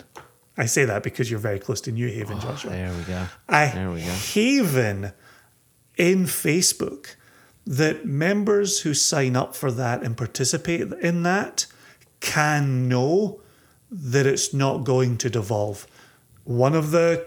I say that because you're very close to New Haven, ah, Joshua There we go. a There we go. haven in Facebook that members who sign up for that and participate in that can know that it's not going to devolve. One of the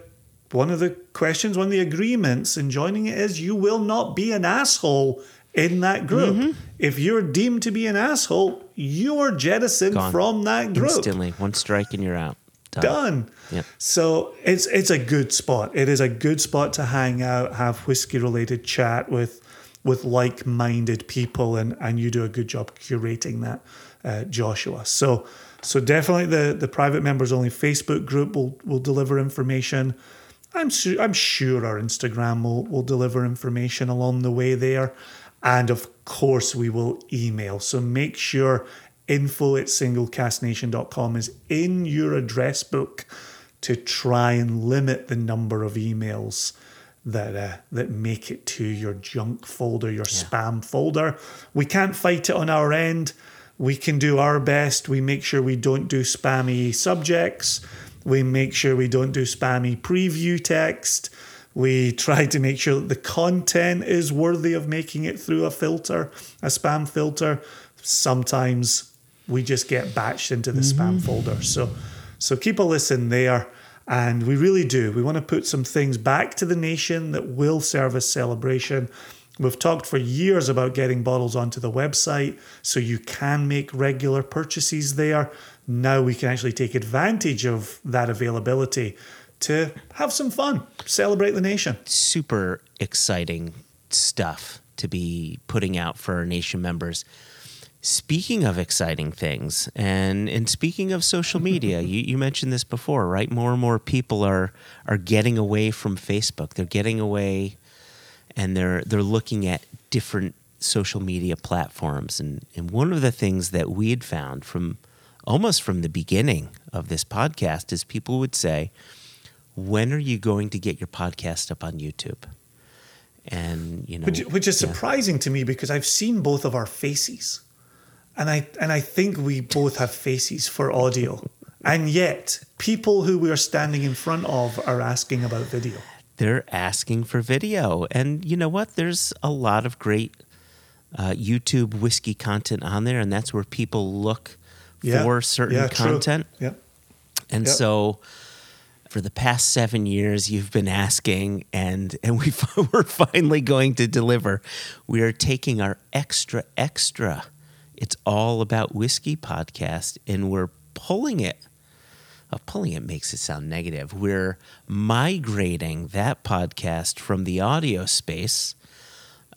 one of the questions, one of the agreements in joining it is you will not be an asshole in that group. Mm-hmm. If you're deemed to be an asshole, you're jettisoned Gone. from that group Instantly. One strike and you're out. Done. done. Yep. So it's it's a good spot. It is a good spot to hang out, have whiskey related chat with with like minded people, and and you do a good job curating that, uh, Joshua. So so definitely the the private members only Facebook group will will deliver information. I'm su- I'm sure our Instagram will will deliver information along the way there, and of course we will email. So make sure info at singlecasknation.com is in your address book to try and limit the number of emails that uh, that make it to your junk folder, your spam folder. We can't fight it on our end. We can do our best. We make sure we don't do spammy subjects. We make sure we don't do spammy preview text. We try to make sure that the content is worthy of making it through a filter, a spam filter. Sometimes we just get batched into the spam mm-hmm. folder. So so keep a listen there. And we really do. We want to put some things back to the nation that will serve as celebration. We've talked for years about getting bottles onto the website so you can make regular purchases there. Now we can actually take advantage of that availability to have some fun, celebrate the nation. super exciting stuff to be putting out for our nation members. Speaking of exciting things, and and speaking of social media, *laughs* you, you mentioned this before, right? More and more people are are getting away from Facebook. They're getting away, and they're they're looking at different social media platforms. And and one of the things that we had found from almost from the beginning of this podcast is people would say, "When are you going to get your podcast up on YouTube?" And you know, which, which is yeah. surprising to me because I've seen both of our faces, and I and I think we both have faces for audio, *laughs* and yet people who we are standing in front of are asking about video. they're asking for video. And you know what? There's a lot of great uh, YouTube whiskey content on there, and that's where people look Yeah, for certain yeah, true. content. Yeah, And Yep. so, for the past seven years, you've been asking, and and we *laughs* we're finally going to deliver. We are taking our extra extra. It's all about whiskey podcast, and we're pulling it. Well, pulling it makes it sound negative. We're migrating that podcast from the audio space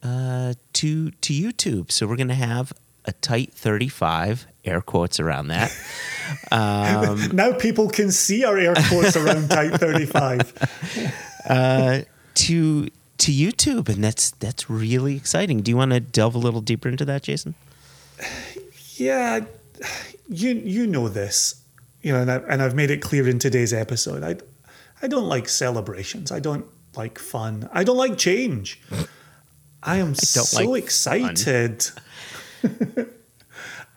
uh, to to YouTube. So we're going to have a tight thirty-five air quotes around that. *laughs* Um, now people can see our air quotes around Type Thirty Five. *laughs* uh, to to YouTube, and that's that's really exciting. Do you want to delve a little deeper into that, Jason? Yeah, you you know this, you know, and, I, and I've made it clear in today's episode. I I don't like celebrations. I don't like fun. I don't like change. I am *laughs* don't so like excited.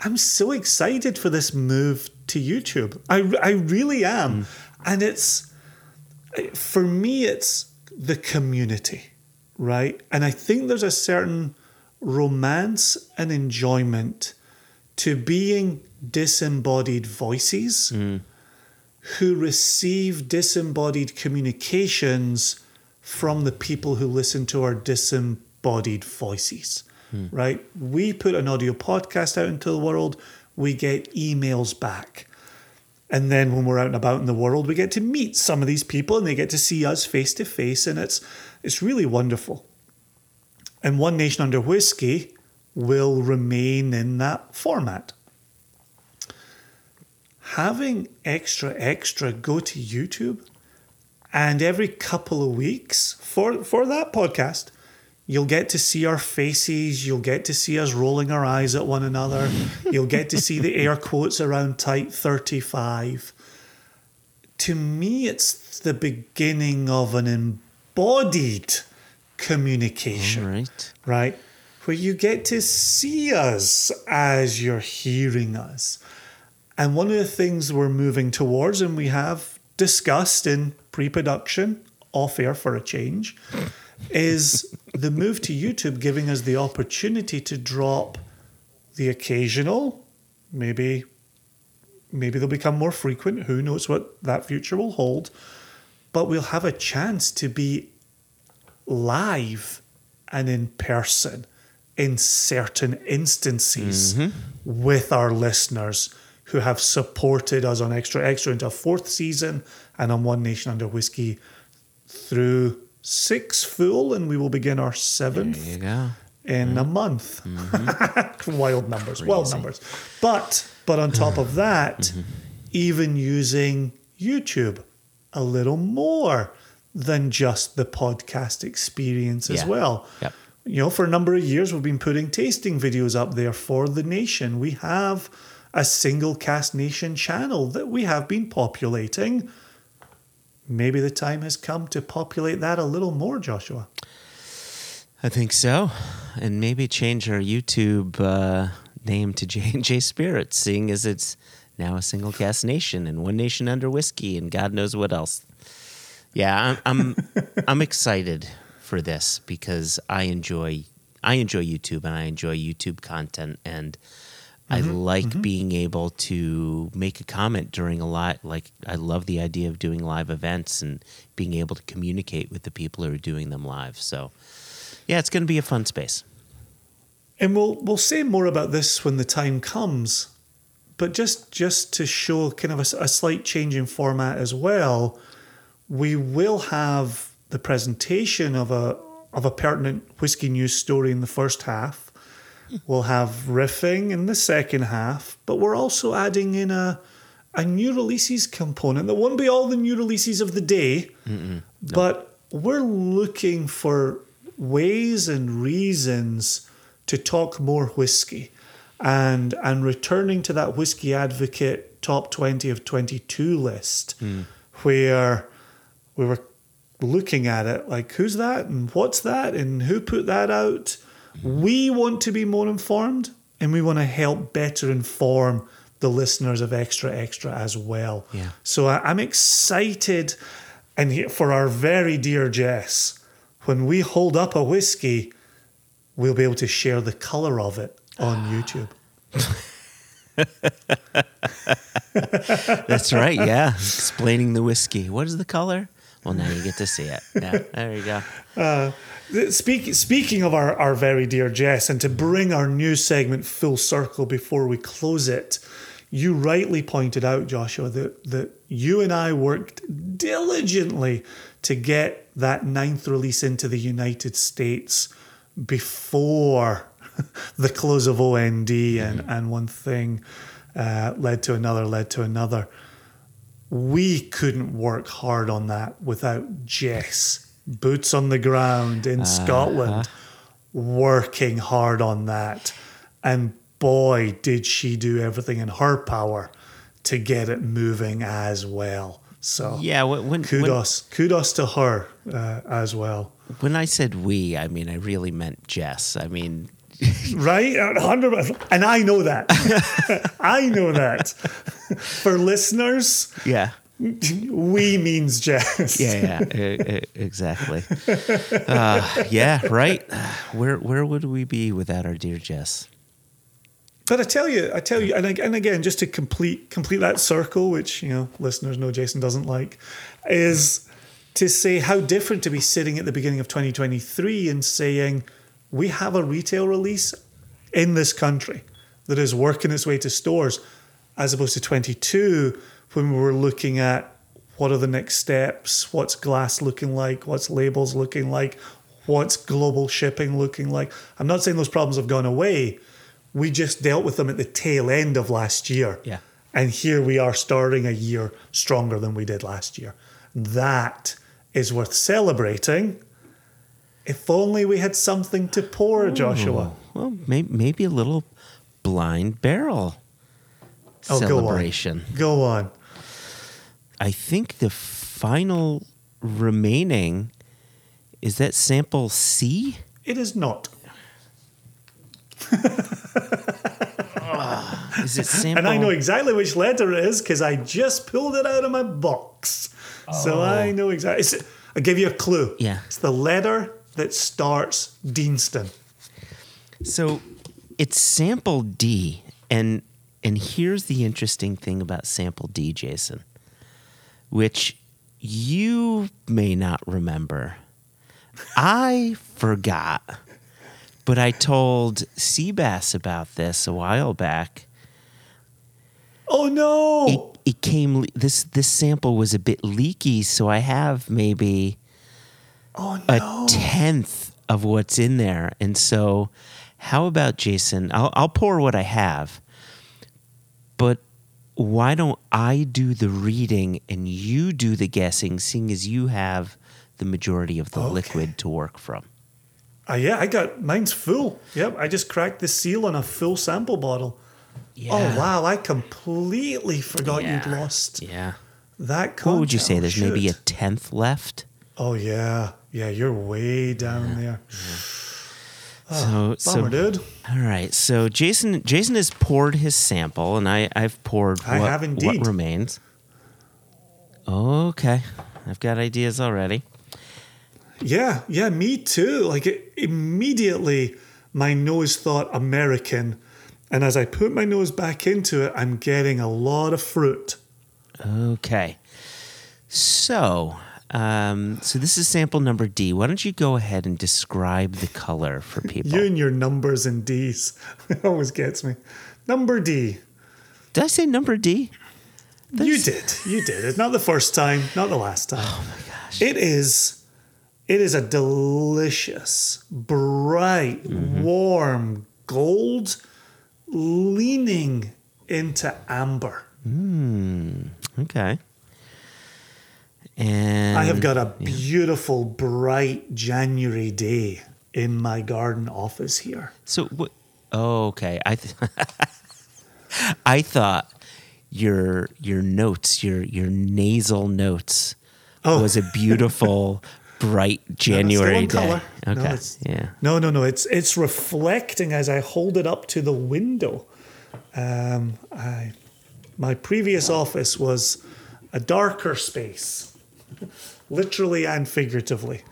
I'm so excited for this move to YouTube. I, I really am. Mm. And it's, for me, it's the community, right? And I think there's a certain romance and enjoyment to being disembodied voices mm. who receive disembodied communications from the people who listen to our disembodied voices, Hmm. right? We put an audio podcast out into the world, we get emails back. And then when we're out and about in the world, we get to meet some of these people and they get to see us face to face. And it's it's really wonderful. And One Nation Under Whiskey will remain in that format. Having extra extra go to YouTube and every couple of weeks for for that podcast, you'll get to see our faces, you'll get to see us rolling our eyes at one another, *laughs* you'll get to see the air quotes around type 35. To me, it's the beginning of an embodied communication All right. right? Where you get to see us as you're hearing us. And one of the things we're moving towards, and we have discussed in pre production, off air for a change, is the move to YouTube giving us the opportunity to drop the occasional, maybe. Maybe they'll become more frequent. Who knows what that future will hold? But we'll have a chance to be live and in person in certain instances mm-hmm. with our listeners who have supported us on Extra Extra into a fourth season and on One Nation Under Whiskey through six full, and we will begin our seventh There you go. in a mm-hmm. month. Mm-hmm. *laughs* wild numbers, wild numbers. But but on top of that, mm-hmm. even using YouTube a little more than just the podcast experience as well. Yep. You know, for a number of years we've been putting tasting videos up there for the nation. We have a single cask nation channel that we have been populating. Maybe the time has come to populate that a little more, Joshua. I think so, and maybe change our YouTube uh, name to *laughs* J and J Spirits, seeing as it's now a single cask nation and one nation under whiskey and God knows what else. Yeah, I'm I'm, *laughs* I'm excited for this because I enjoy I enjoy YouTube and I enjoy YouTube content and I mm-hmm. like mm-hmm. being able to make a comment during a lot like I love the idea of doing live events and being able to communicate with the people who are doing them live. So yeah, it's going to be a fun space. And we'll we'll say more about this when the time comes. But just just to show kind of a, a slight change in format as well, we will have the presentation of a of a pertinent whiskey news story in the first half. We'll have riffing in the second half, but we're also adding in a a new releases component that won't be all the new releases of the day, but we're looking for ways and reasons to talk more whiskey and and returning to that whiskey advocate top 20 of 22 list mm. where we were looking at it like who's that and what's that and who put that out we want to be more informed and we want to help better inform the listeners of extra extra as well Yeah. so I, i'm excited and for our very dear jess when we hold up a whiskey we'll be able to share the color of it on ah. youtube *laughs* That's right. Yeah, explaining the whiskey. What is the color? Well, now you get to see it. Yeah, there you go. *laughs* Speak, speaking of our, our very dear Jess, and to bring our new segment full circle before we close it, you rightly pointed out, Joshua, that, that you and I worked diligently to get that ninth release into the United States before *laughs* the close of OND and, and one thing uh, led to another, led to another we couldn't work hard on that without Jess, boots on the ground in Scotland, working hard on that. And boy, did she do everything in her power to get it moving as well. So Yeah, when when, when, kudos, kudos to her uh, as well. when I said we, I mean I really meant Jess. I mean, *laughs* Right? A hundred percent. And I know that. *laughs* I know that. *laughs* For listeners, yeah, we means Jess. yeah, yeah, exactly. Uh, yeah, right. Where where would we be without our dear Jess? But I tell you, I tell you, and, and again, just to complete complete that circle, which you know listeners know Jason doesn't like, is to say how different to be sitting at the beginning of 2023 and saying we have a retail release in this country that is working its way to stores, as opposed to 22 when we were looking at what are the next steps, what's glass looking like, what's labels looking like, what's global shipping looking like. I'm not saying those problems have gone away. We just dealt with them at the tail end of last year. Yeah. And here we are starting a year stronger than we did last year. That is worth celebrating. If only we had something to pour, Joshua. Well, maybe maybe a little blind barrel Oh, celebration. Go on. Go on. I think the final remaining is that sample C. It is not. *laughs* Is it sample? *laughs* And I know exactly which letter it is because I just pulled it out of my box. Oh. So I oh. know exactly. I'll give you a clue. Yeah. It's the letter that starts Deanston. So it's sample D, and and here's the interesting thing about sample D, Jason, which you may not remember. I forgot, but I told Seabass about this a while back. Oh no! It, it came this this sample was a bit leaky, so I have maybe oh a tenth of what's in there. And so, how about Jason? I'll, I'll pour what I have, but why don't I do the reading and you do the guessing, seeing as you have the majority of the Okay. liquid to work from? Ah, yeah, I got mine's full. Yep, I just cracked the seal on a full sample bottle. Yeah. Oh wow, I completely forgot Yeah. you'd lost Yeah. that. Content. What would you say? Oh, There's maybe a tenth left. Oh yeah, yeah. You're way down there. Ah, so, so Bummer, dude. all right. So Jason, Jason has poured his sample, and I, I've poured I what, have what indeed. remains. Okay, I've got ideas already. Yeah, yeah. Me too. Like it, immediately, my nose thought American, and as I put my nose back into it, I'm getting a lot of fruit. Okay. So, um, so this is sample number D. Why don't you go ahead and describe the color for *laughs* people? You and your numbers and D's *laughs* it always gets me. Number D. Did I say number D? You did. You did. It's not the first time, not the last time. Oh my gosh. It is it is a delicious, bright, warm gold leaning into amber. Mm, okay. And I have got a beautiful, bright January day in my garden office here. So what? Oh, okay. I th- *laughs* I thought your your notes, your your nasal notes, Oh. was a beautiful, *laughs* bright January in day. colour. Okay. it's- yeah. No, no, no. It's it's reflecting as I hold it up to the window. Um, I, my previous office was a darker space, literally and figuratively,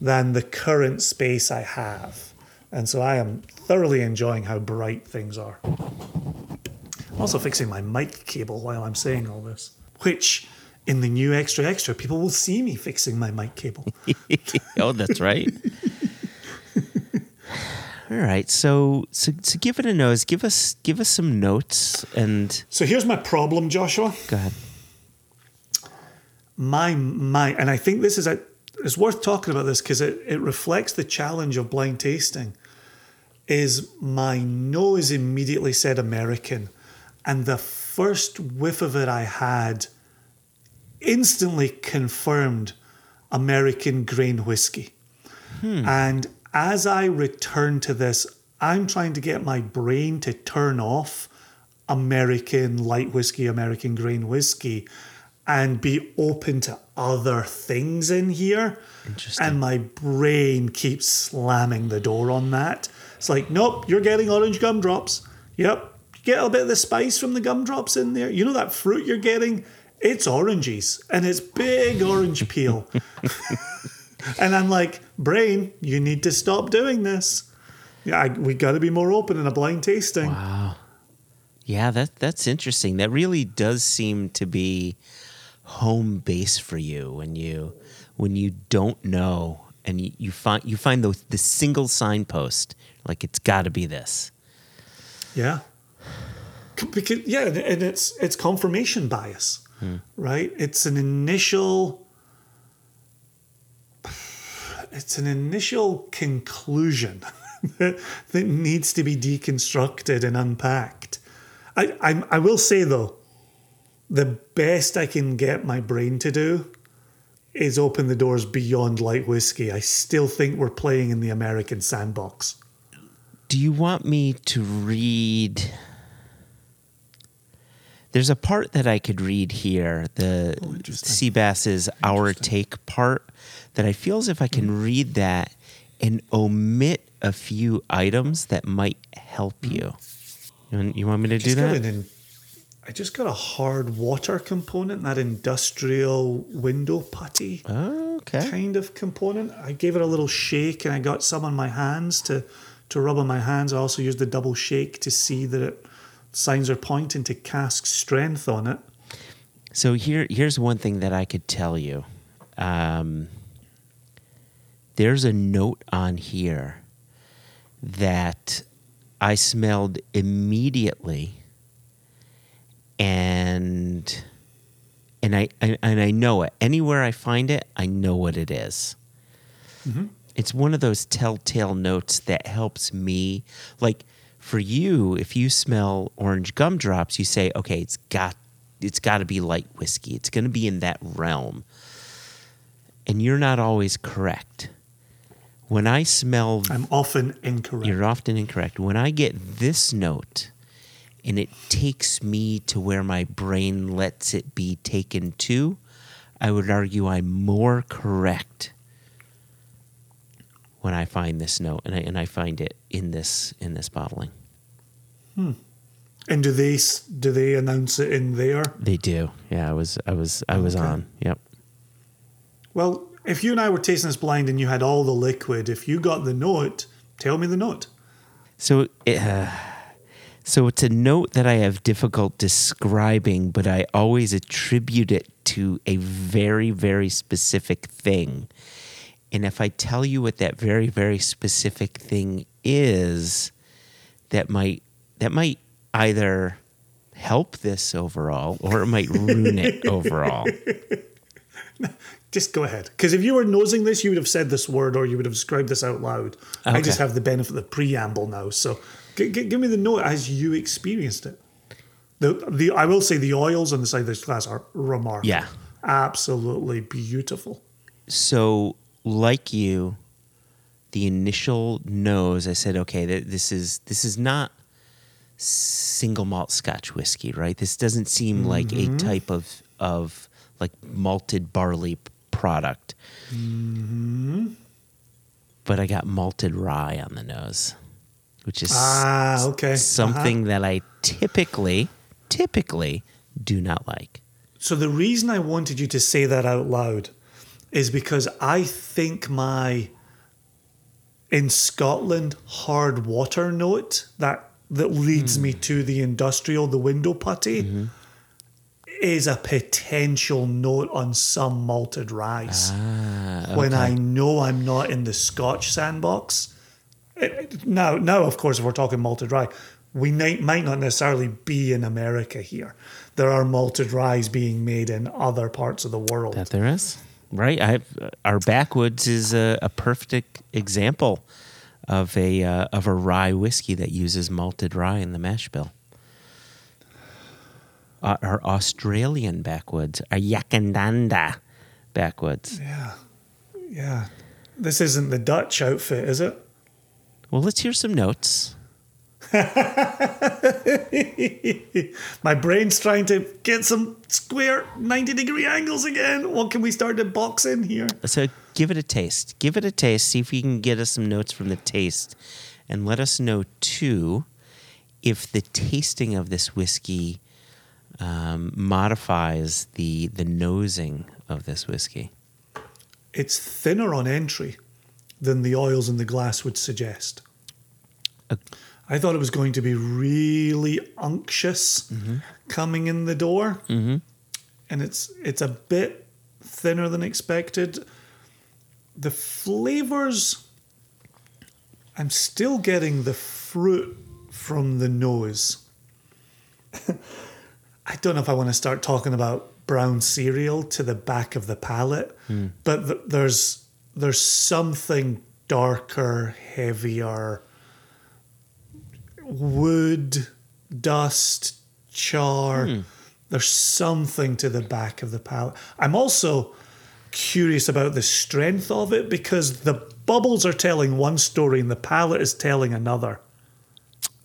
than the current space I have, and so I am thoroughly enjoying how bright things are. I'm also fixing my mic cable while I'm saying all this, which. In the new extra extra, people will see me fixing my mic cable. *laughs* oh, that's right. *laughs* All right. So so so give it a nose. Give us give us some notes and So here's my problem, Joshua. go ahead. My my and I think this is a it's worth talking about this because it, it reflects the challenge of blind tasting is my nose immediately said American and the first whiff of it I had instantly confirmed American grain whiskey. Hmm. And as I return to this, I'm trying to get my brain to turn off American light whiskey, American grain whiskey, and be open to other things in here. Interesting. And my brain keeps slamming the door on that. It's like, nope, you're getting orange gumdrops. Yep. Get a bit of the spice from the gumdrops in there. You know that fruit you're getting? It's oranges and it's big orange peel. *laughs* and I'm like, brain, you need to stop doing this. Yeah, I, we got to be more open in a blind tasting. Wow. Yeah, that that's interesting. That really does seem to be home base for you when you when you don't know and you, you find you find the the single signpost like it's got to be this. Yeah. Because yeah, and- it's it's confirmation bias, hmm. right? It's an initial it's an initial conclusion *laughs* that, that needs to be deconstructed and unpacked. I, I I will say though, the best I can get my brain to do is open the doors beyond light whiskey. I still think we're playing in the American sandbox. Do you want me to read? There's a part that I could read here, the oh, Seabass's Our Take part, that I feel as if I can hmm. read that and omit a few items that might help hmm. you. You want, you want me to do just that? I just got a hard water component, that industrial window putty Oh, okay. kind of component. I gave it a little shake and I got some on my hands to, to rub on my hands. I also used the double shake to see that it, signs are pointing to cask strength on it. So here, here's one thing that I could tell you. Um, there's a note on here that I smelled immediately, and and I and, and I know it. Anywhere I find it, I know what it is. Mm-hmm. It's one of those telltale notes that helps me. Like for you, if you smell orange gumdrops, you say, "Okay, it's got it's got to be light whiskey. It's going to be in that realm." And you're not always correct. When I smell I'm often incorrect. you're often incorrect. When I get this note, and it takes me to where my brain lets it be taken to, I would argue I'm more correct when I find this note and I, and I find it in this in this bottling. Hmm. And do they do they announce it in there? They do. Yeah, I was I was I was Okay. on. Yep. Well, if you and I were tasting this blind and you had all the liquid, if you got the note, tell me the note. So, uh, so it's a note that I have difficult describing, but I always attribute it to a very, very specific thing. And if I tell you what that very, very specific thing is, that might that might either help this overall or it might ruin it *laughs* overall. Just go ahead. Because if you were nosing this, you would have said this word or you would have described this out loud. I just have the benefit of the preamble now. So g- g- give me the note as you experienced it. The, the I will say the oils on the side of this glass are remarkable. Yeah. Absolutely beautiful. so like you the initial nose i said okay th- this is this is not single malt scotch whiskey right this doesn't seem like a mm-hmm. type of of like malted barley product mm-hmm. but i got malted rye on the nose which is Ah, okay. Uh-huh. something that i typically typically do not like So the reason I wanted you to say that out loud is because I think my in Scotland hard water note that that leads me to the industrial, the window putty, is a potential note on some malted rice. When I know I'm not in the Scotch sandbox. Now, now, of course, if we're talking malted rye, we might, might not necessarily be in America here. There are malted ryes being made in other parts of the world. That there is, right? I our backwoods is a, a perfect example of a uh, of a rye whiskey that uses malted rye in the mash bill. Uh, our Australian backwoods, our Yackandandah backwoods. yeah, yeah. This isn't the Dutch outfit, is it? Well, let's hear some notes. *laughs* My brain's trying to get some square 90 degree angles again. What can we start to box in here? So give it a taste. Give it a taste. See if you can get us some notes from the taste, and let us know too if the tasting of this whiskey um, modifies the the nosing of this whiskey. It's thinner on entry than the oils in the glass would suggest. Uh, I thought it was going to be really unctuous coming in the door, and it's it's a bit thinner than expected. The flavors, I'm still getting the fruit from the nose. *laughs* I don't know if I want to start talking about brown cereal to the back of the palate, but th- there's there's something darker, heavier, wood, dust, char. Hmm. There's something to the back of the palate. I'm also curious about the strength of it because the bubbles are telling one story and the palate is telling another.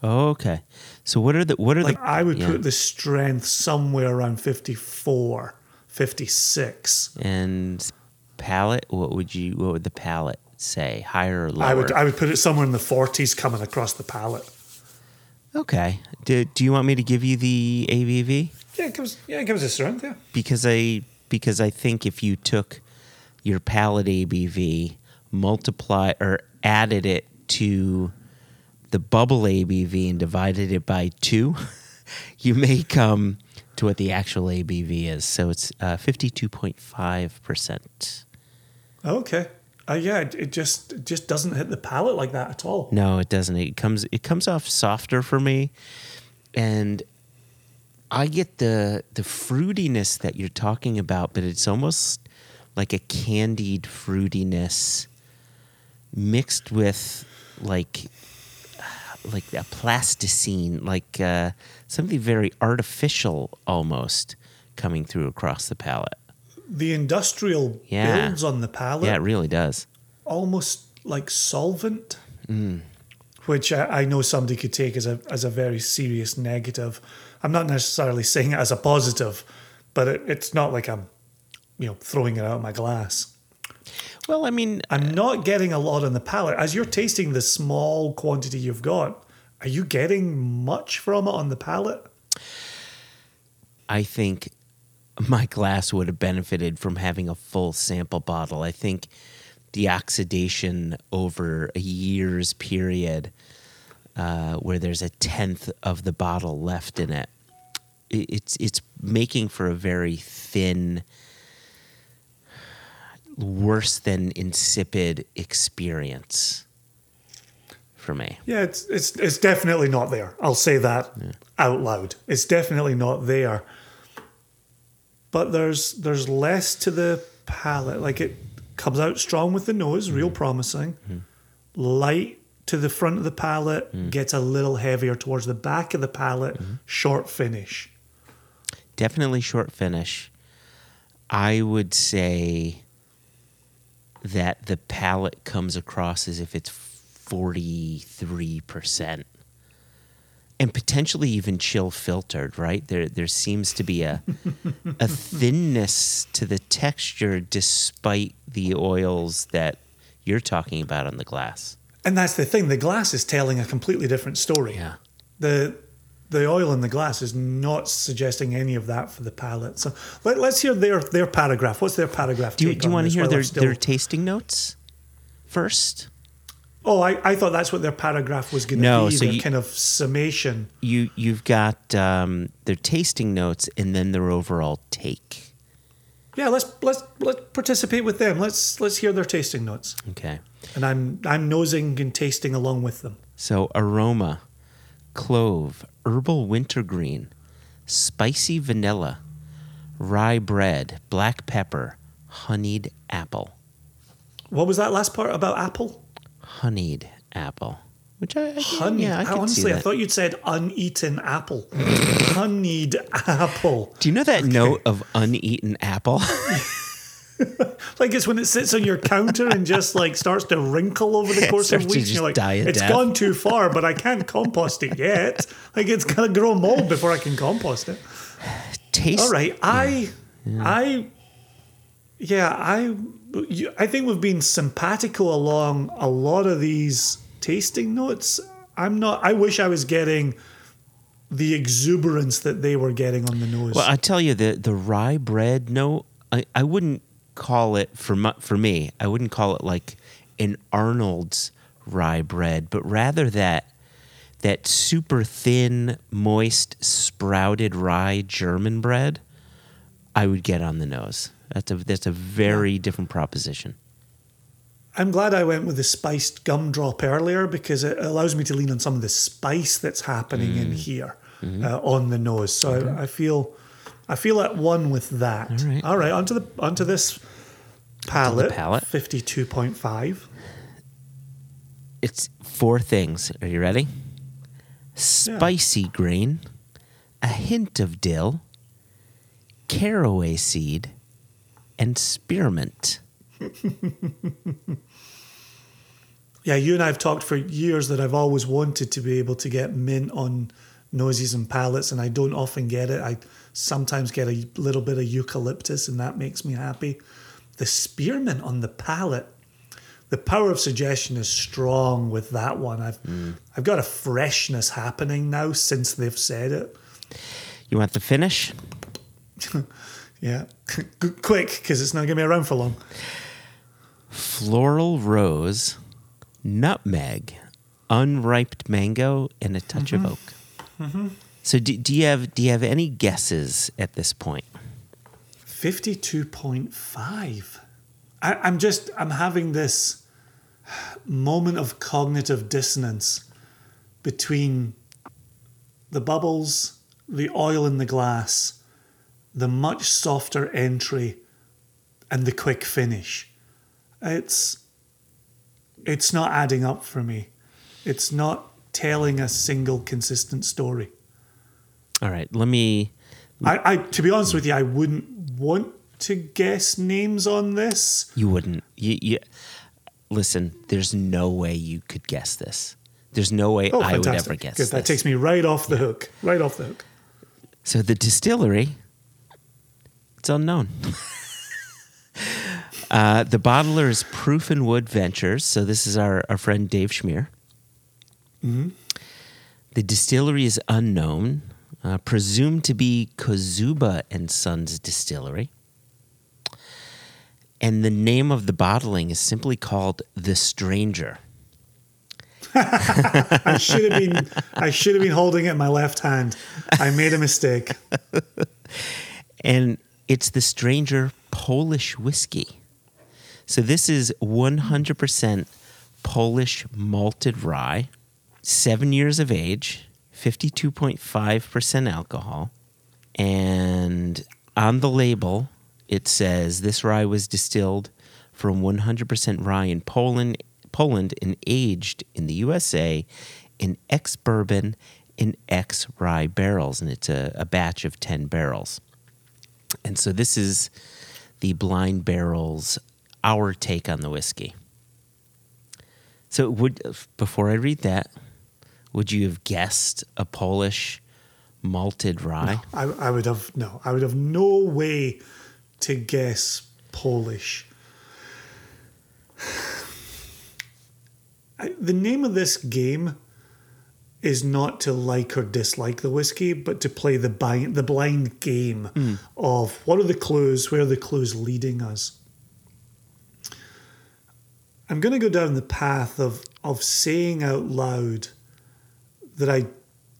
Okay. So what are the what are Like the I would yeah. put the strength somewhere around 54, 56. and palate? What would you what would the palette say? Higher or lower? I would I would put it somewhere in the 40s coming across the palette. okay. Do, do you want me to give you the ABV? Yeah, it gives yeah, it gives us strength, yeah. because I because I think if you took your palette ABV, multiply or added it to the bubble ABV and divided it by two, *laughs* you may come to what the actual ABV is. So it's uh, fifty two point five percent. Okay. Uh, yeah, it, just it just doesn't hit the palate like that at all. No, it doesn't. It comes it comes off softer for me, and I get the the fruitiness that you're talking about, but it's almost like a candied fruitiness mixed with like like a plasticine, like uh, something very artificial almost coming through across the palate. The industrial Yeah. builds on the palate Yeah, it really does. almost like solvent. Mm. which I, I know somebody could take as a as a very serious negative. I'm not necessarily saying it as a positive, but it, it's not like I'm, you know, throwing it out of my glass. Well, I mean, I'm uh, not getting a lot on the palate. As you're tasting the small quantity you've got, are you getting much from it on the palate? I think my glass would have benefited from having a full sample bottle. I think the oxidation over a year's period, uh, where there's a tenth of the bottle left in it, it's it's making for a very thin, worse than insipid experience for me. Yeah, it's it's it's definitely not there. I'll say that out loud. It's definitely not there. But there's there's less to the palate. Like it comes out strong with the nose, real mm. promising. Mm. Light to the front of the palate, mm. gets a little heavier towards the back of the palate, mm-hmm. short finish. definitely short finish. I would say that the palate comes across as if it's 43% and potentially even chill filtered, right? There there seems to be a a thinness to the texture despite the oils that you're talking about on the glass. And that's the thing. The glass is telling a completely different story. Yeah. The the oil in the glass is not suggesting any of that for the palate. So let, us hear their their paragraph. What's their paragraph? Do you, do you want to hear their, still- their tasting notes first? Oh, I, I thought that's what their paragraph was going to No, be. so their you- kind of summation. you you've got um, their tasting notes and then their overall take. Yeah, let's let's let's participate with them. Let's let's hear their tasting notes. Okay. And I'm I'm nosing and tasting along with them. So aroma, clove, herbal wintergreen, spicy vanilla, rye bread, black pepper, honeyed apple. What was that last part about apple? Honeyed apple. Which I, I Honey. yeah, I can see honestly, I thought you'd said uneaten apple. *laughs* Honeyed apple. Do you know that note of uneaten apple? *laughs* Like it's when it sits on your counter and just like starts to wrinkle over the *laughs* course of weeks. just You're like, die a it's death." gone too far, but I can't compost it yet. Like it's gonna grow mold before I can compost it. *sighs* Taste. All right, I, I, yeah, I, you- I think we've been simpatico along a lot of these tasting notes. I'm not. I wish I was getting the exuberance that they were getting on the nose. Well, I tell you, the the rye bread note, I, I wouldn't call it for mu- for me. I wouldn't call it like an Arnold's rye bread, but rather that that super thin, moist, sprouted rye German bread. I would get on the nose. That's a that's a very different proposition. I'm glad I went with the spiced gumdrop earlier because it allows me to lean on some of the spice that's happening in here uh, on the nose. So I, I feel, I feel at one with that. All right. All right, onto the onto this palette. palate. Fifty-two point five. It's four things. Are you ready? Spicy green, a hint of dill, caraway seed, and spearmint. *laughs* Yeah, you and I have talked for years that I've always wanted to be able to get mint on noses and palates, and I don't often get it. I sometimes get a little bit of eucalyptus, and that makes me happy. The spearmint on the palate, the power of suggestion is strong with that one. I've mm. I've got a freshness happening now since they've said it. You want the finish? *laughs* Yeah, quick because it's not going to be around for long. Floral rose, nutmeg, unripe mango, and a touch of mm-hmm. oak. So, do, do you have do you have any guesses at this point? 52.5. I, I'm just, I'm having this moment of cognitive dissonance between the bubbles, the oil in the glass, the much softer entry, and the quick finish. It's, it's not adding up for me. It's not telling a single consistent story. All right, let me. I, I to be honest with you, I wouldn't want to guess names on this. You wouldn't. You, you listen. There's no way you could guess this. There's no way Oh, I would fantastic. ever guess. Good. That takes me right off the hook. Right off the hook. So the distillery, it's unknown. *laughs* uh, the bottler is Proof and Wood Ventures. So this is our, our friend Dave Schmidt. The distillery is unknown, uh, presumed to be Kozuba and Sons Distillery. And the name of the bottling is simply called The Stranger. I should have been I should have been holding it in my left hand. I made a mistake. *laughs* and it's the Stranger Polish whiskey. So this is 100% Polish malted rye, seven years of age, 52.5% alcohol. And on the label, it says this rye was distilled from 100% rye in Poland, Poland and aged in the USA in ex bourbon in ex rye barrels. And it's a, a batch of 10 barrels. And so this is the Blind Barrel's our take on the whiskey. So would before I read that, would you have guessed a Polish malted rye? I, I would have no. I would have no way to guess Polish. *sighs* I, the name of this game is not to like or dislike the whiskey, but to play the blind, the blind game hmm. of what are the clues, where are the clues leading us. I'm going to go down the path of of saying out loud that I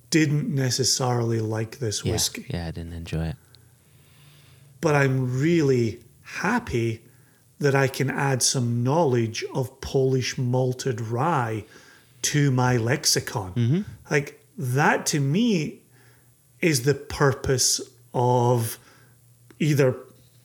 didn't necessarily like this Yeah, whiskey, yeah, I didn't enjoy it. but I'm really happy that I can add some knowledge of Polish malted rye to my lexicon. Mm-hmm. Like that to me is the purpose of either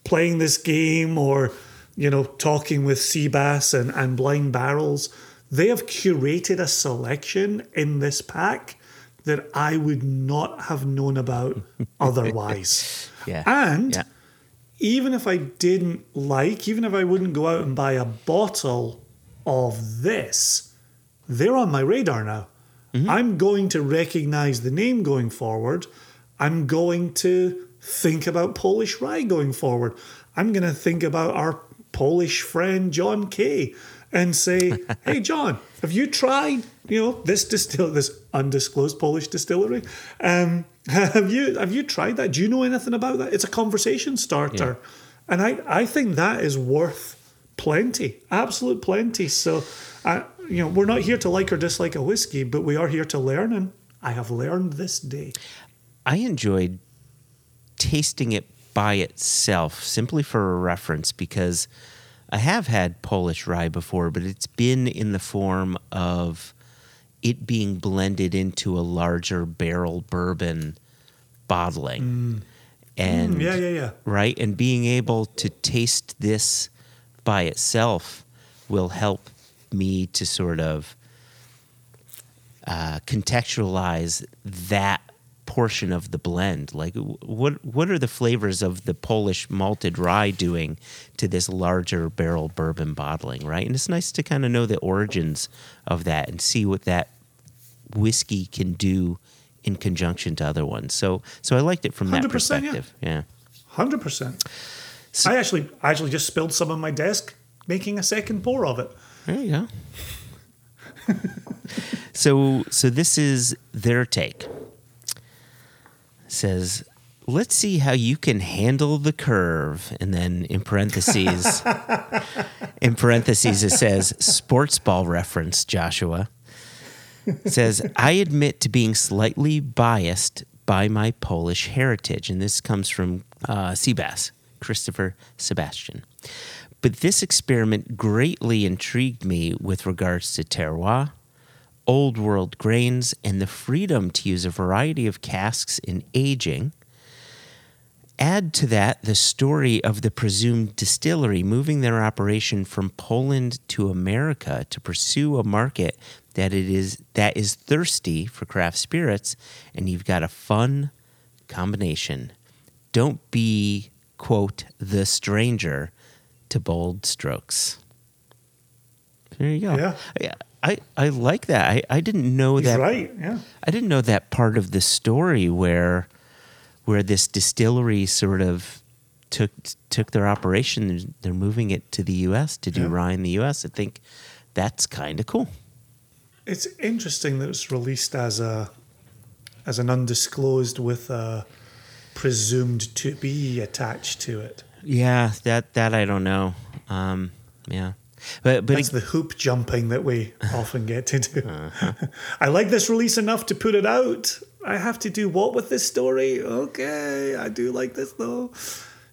playing this game or you know talking with Seabass and, and Blind Barrels. They have curated a selection in this pack that I would not have known about *laughs* otherwise. Yeah. And yeah. even if I didn't like, even if I wouldn't go out and buy a bottle of this, they're on my radar now. I'm going to recognize the name going forward. I'm going to think about Polish rye going forward. I'm going to think about our Polish friend John Kay and say, *laughs* "Hey John, have you tried, you know, this distill this undisclosed Polish distillery? Um, *laughs* have you have you tried that? Do you know anything about that? It's a conversation starter." And I, I think that is worth plenty, absolute plenty. So, I, you know, we're not here to like or dislike a whiskey, but we are here to learn, and I have learned this day. I enjoyed tasting it by itself simply for a reference because I have had Polish rye before, but it's been in the form of it being blended into a larger barrel bourbon bottling. And Mm, yeah, yeah, yeah. right? And being able to taste this by itself will help me to sort of uh, contextualize that portion of the blend. Like, what what are the flavors of the Polish malted rye doing to this larger barrel bourbon bottling, right? And it's nice to kind of know the origins of that and see what that whiskey can do in conjunction to other ones. So, so I liked it from that 100%, yeah. perspective. yeah. Hundred percent. I actually, I actually just spilled some on my desk, making a second pour of it. There you go. so so this is their take. Says, let's see how you can handle the curve. And then in parentheses *laughs* in parentheses it says sports ball reference, Joshua. It says, I admit to being slightly biased by my Polish heritage. And this comes from uh, Seabass, Christopher Sebastian. But this experiment greatly intrigued me with regards to terroir, old world grains, and the freedom to use a variety of casks in aging. Add to that the story of the presumed distillery moving their operation from Poland to America to pursue a market that it is that is thirsty for craft spirits, and you've got a fun combination. Don't be quote the stranger to bold strokes. There you go. Yeah. Yeah. I, I like that. I, I didn't know He's that. right. Yeah. I didn't know that part of the story where where this distillery sort of took took their operation. They're moving it to the U.S. to do Yeah. rye in the U.S. I think that's kind of cool. It's interesting that it's released as a as an undisclosed with a presumed to be attached to it. Yeah, that that I don't know. Um, yeah, but but That's the hoop jumping that we *laughs* often get to do. Uh-huh. *laughs* I like this release enough to put it out. I have to do what with this story? Okay, I do like this though.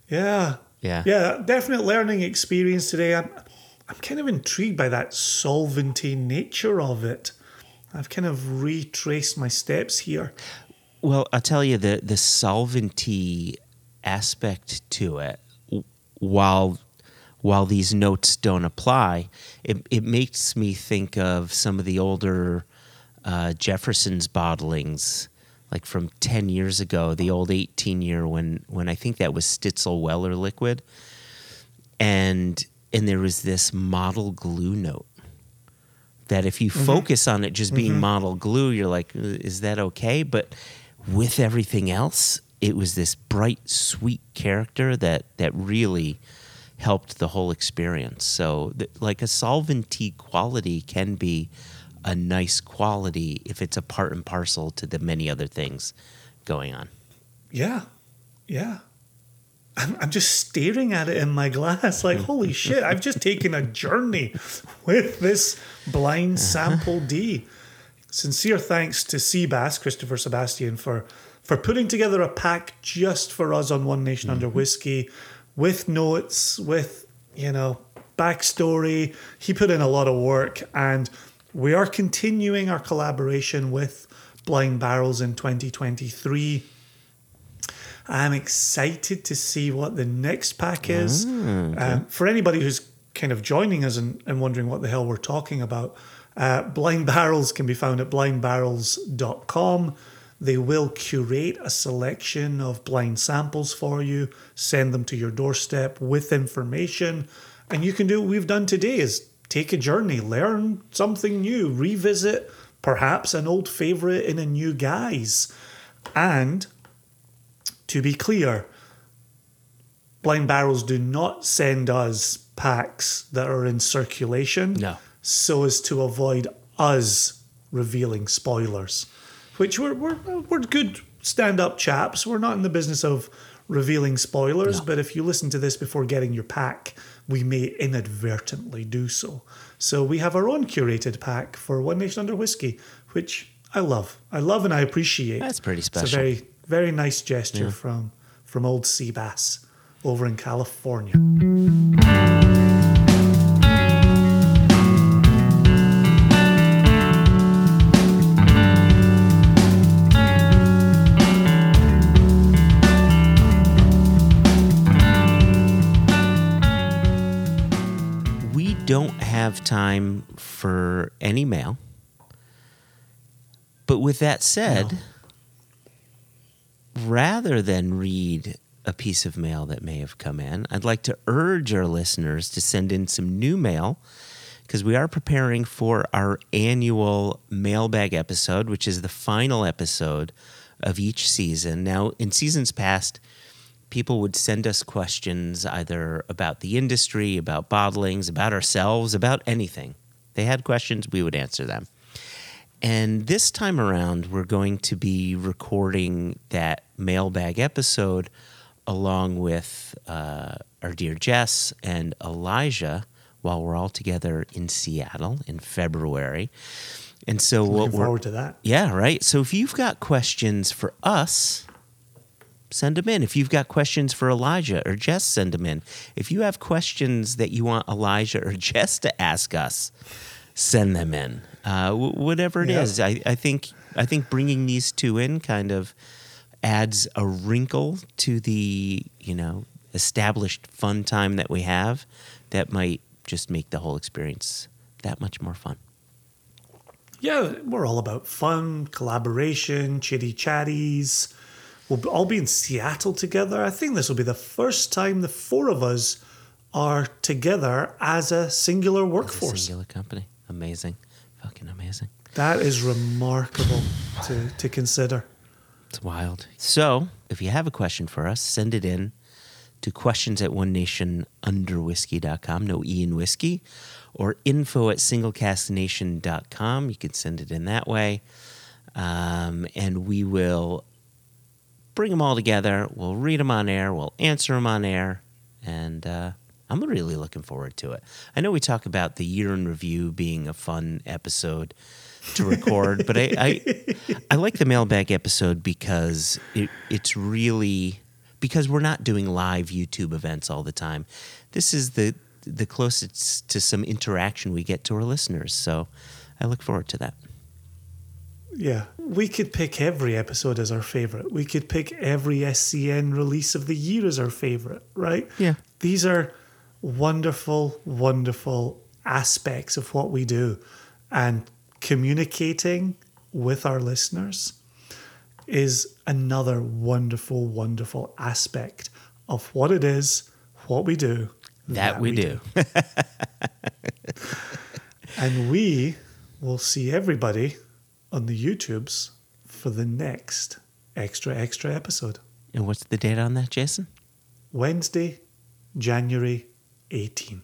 Yeah. Yeah. Yeah, definite learning experience today. I'm I'm kind of intrigued by that solventy nature of it. I've kind of retraced my steps here. Well, I'll tell you the the solventy aspect to it, while while these notes don't apply, it it makes me think of some of the older uh, Jefferson's bottlings, like from ten years ago, the old eighteen year when when I think that was Stitzel Weller liquid, and and there was this model glue note that if you focus on it just being model glue, you're like, "Uh, is that okay? But with everything else, it was this bright, sweet character that that really helped the whole experience. So, th- like a solventy quality can be a nice quality if it's a part and parcel to the many other things going on. Yeah. Yeah. I'm, I'm just staring at it in my glass like, *laughs* holy shit, I've just taken a journey with this blind sample D. Sincere thanks to Seabass, Christopher Sebastian, for, for putting together a pack just for us on One Nation Under Whiskey with notes, with, you know, backstory. He put in a lot of work and we are continuing our collaboration with Blind Barrels in 2023. I'm excited to see what the next pack is. Um, for anybody who's kind of joining us and, and wondering what the hell we're talking about, uh, Blind Barrels can be found at blindbarrels.com. They will curate a selection of blind samples for you, send them to your doorstep with information, and you can do what we've done today is take a journey, learn something new, revisit perhaps an old favorite in a new guise. And to be clear, Blind Barrels do not send us packs that are in circulation No. so as to avoid us revealing spoilers, which we're, we're, we're good stand up chaps. We're not in the business of revealing spoilers, but if you listen to this before getting your pack, we may inadvertently do so. So we have our own curated pack for One Nation Under Whiskey, which I love. I love and I appreciate. That's pretty special. It's a very, very nice gesture from from old Seabass over in California. Don't have time for any mail. But with that said, rather than read a piece of mail that may have come in, I'd like to urge our listeners to send in some new mail because we are preparing for our annual mailbag episode, which is the final episode of each season. Now, in seasons past, people would send us questions either about the industry, about bottlings, about ourselves, about anything. They had questions, we would answer them. And this time around, we're going to be recording that mailbag episode along with uh, our dear Jess and Elijah while we're all together in Seattle in February. And so, what Looking we're forward to that. yeah, right. So if you've got questions for us, send them in. If you've got questions for Elijah or Jess, send them in. If you have questions that you want Elijah or *laughs* Jess to ask us, send them in. Uh, w- whatever it is, Yeah. I, I think I think bringing these two in kind of adds a wrinkle to the you know established fun time that we have that might just make the whole experience that much more fun. Yeah, we're all about fun, collaboration, chitty chatties. We'll all be in Seattle together. I think this will be the first time the four of us are together as a singular It's a workforce. singular company. Amazing. Fucking amazing. That is remarkable *sighs* to, to consider. It's wild. So, if you have a question for us, send it in to questions at one nation under whiskey.com, no E in whiskey, or info at singlecasknation.com. You can send it in that way. Um, and we will bring them all together. We'll read them on air. We'll answer them on air. And uh, I'm really looking forward to it. I know we talk about the year in review being a fun episode to record, but I, I, I like the mailbag episode because it, it's really because we're not doing live YouTube events all the time. This is the the closest to some interaction we get to our listeners. So I look forward to that. Yeah. We could pick every episode as our favorite. We could pick every SCN release of the year as our favorite, right? Yeah. These are wonderful, wonderful aspects of what we do. And communicating with our listeners is another wonderful, wonderful aspect of what it is, what we do. That, we, do. *laughs* And we will see everybody on the YouTubes for the next extra, extra episode. and what's the date on that, Jason? Wednesday, January 18.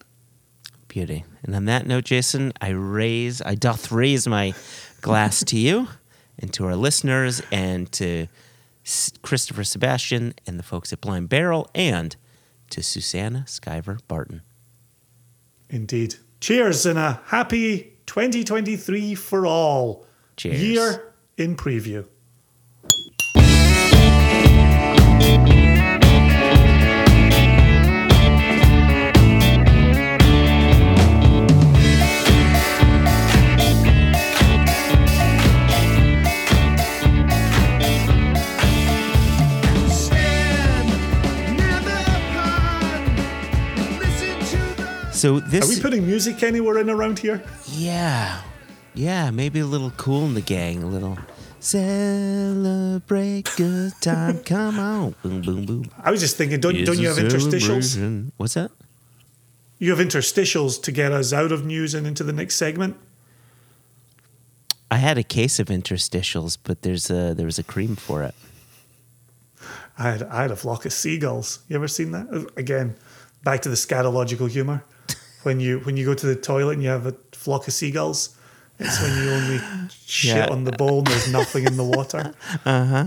Beauty. And on that note, Jason, I raise, I doth raise my glass to you and to our listeners and to Christopher Sebastian and the folks at Blind Barrel and to Susanna Skiver Barton. Indeed. Cheers and a happy 2023 for all. Cheers. Year in preview. So this. Are we putting music anywhere in around here? yeah, yeah, maybe a little Kool & the Gang, a little celebrate good time. *laughs* Come on, boom, boom, boom. I was just thinking, don't, It's don't you a have interstitials? celebration. What's that? You have interstitials to get us out of news and into the next segment. I had a case of interstitials, but there's a there was a cream for it. I had, I had a flock of seagulls. You ever seen that? Again, back to the scatological humor. *laughs* When you when you go to the toilet and you have a flock of seagulls, it's when you only shit Yeah. on the bowl and there's nothing in the water. *laughs* Uh huh.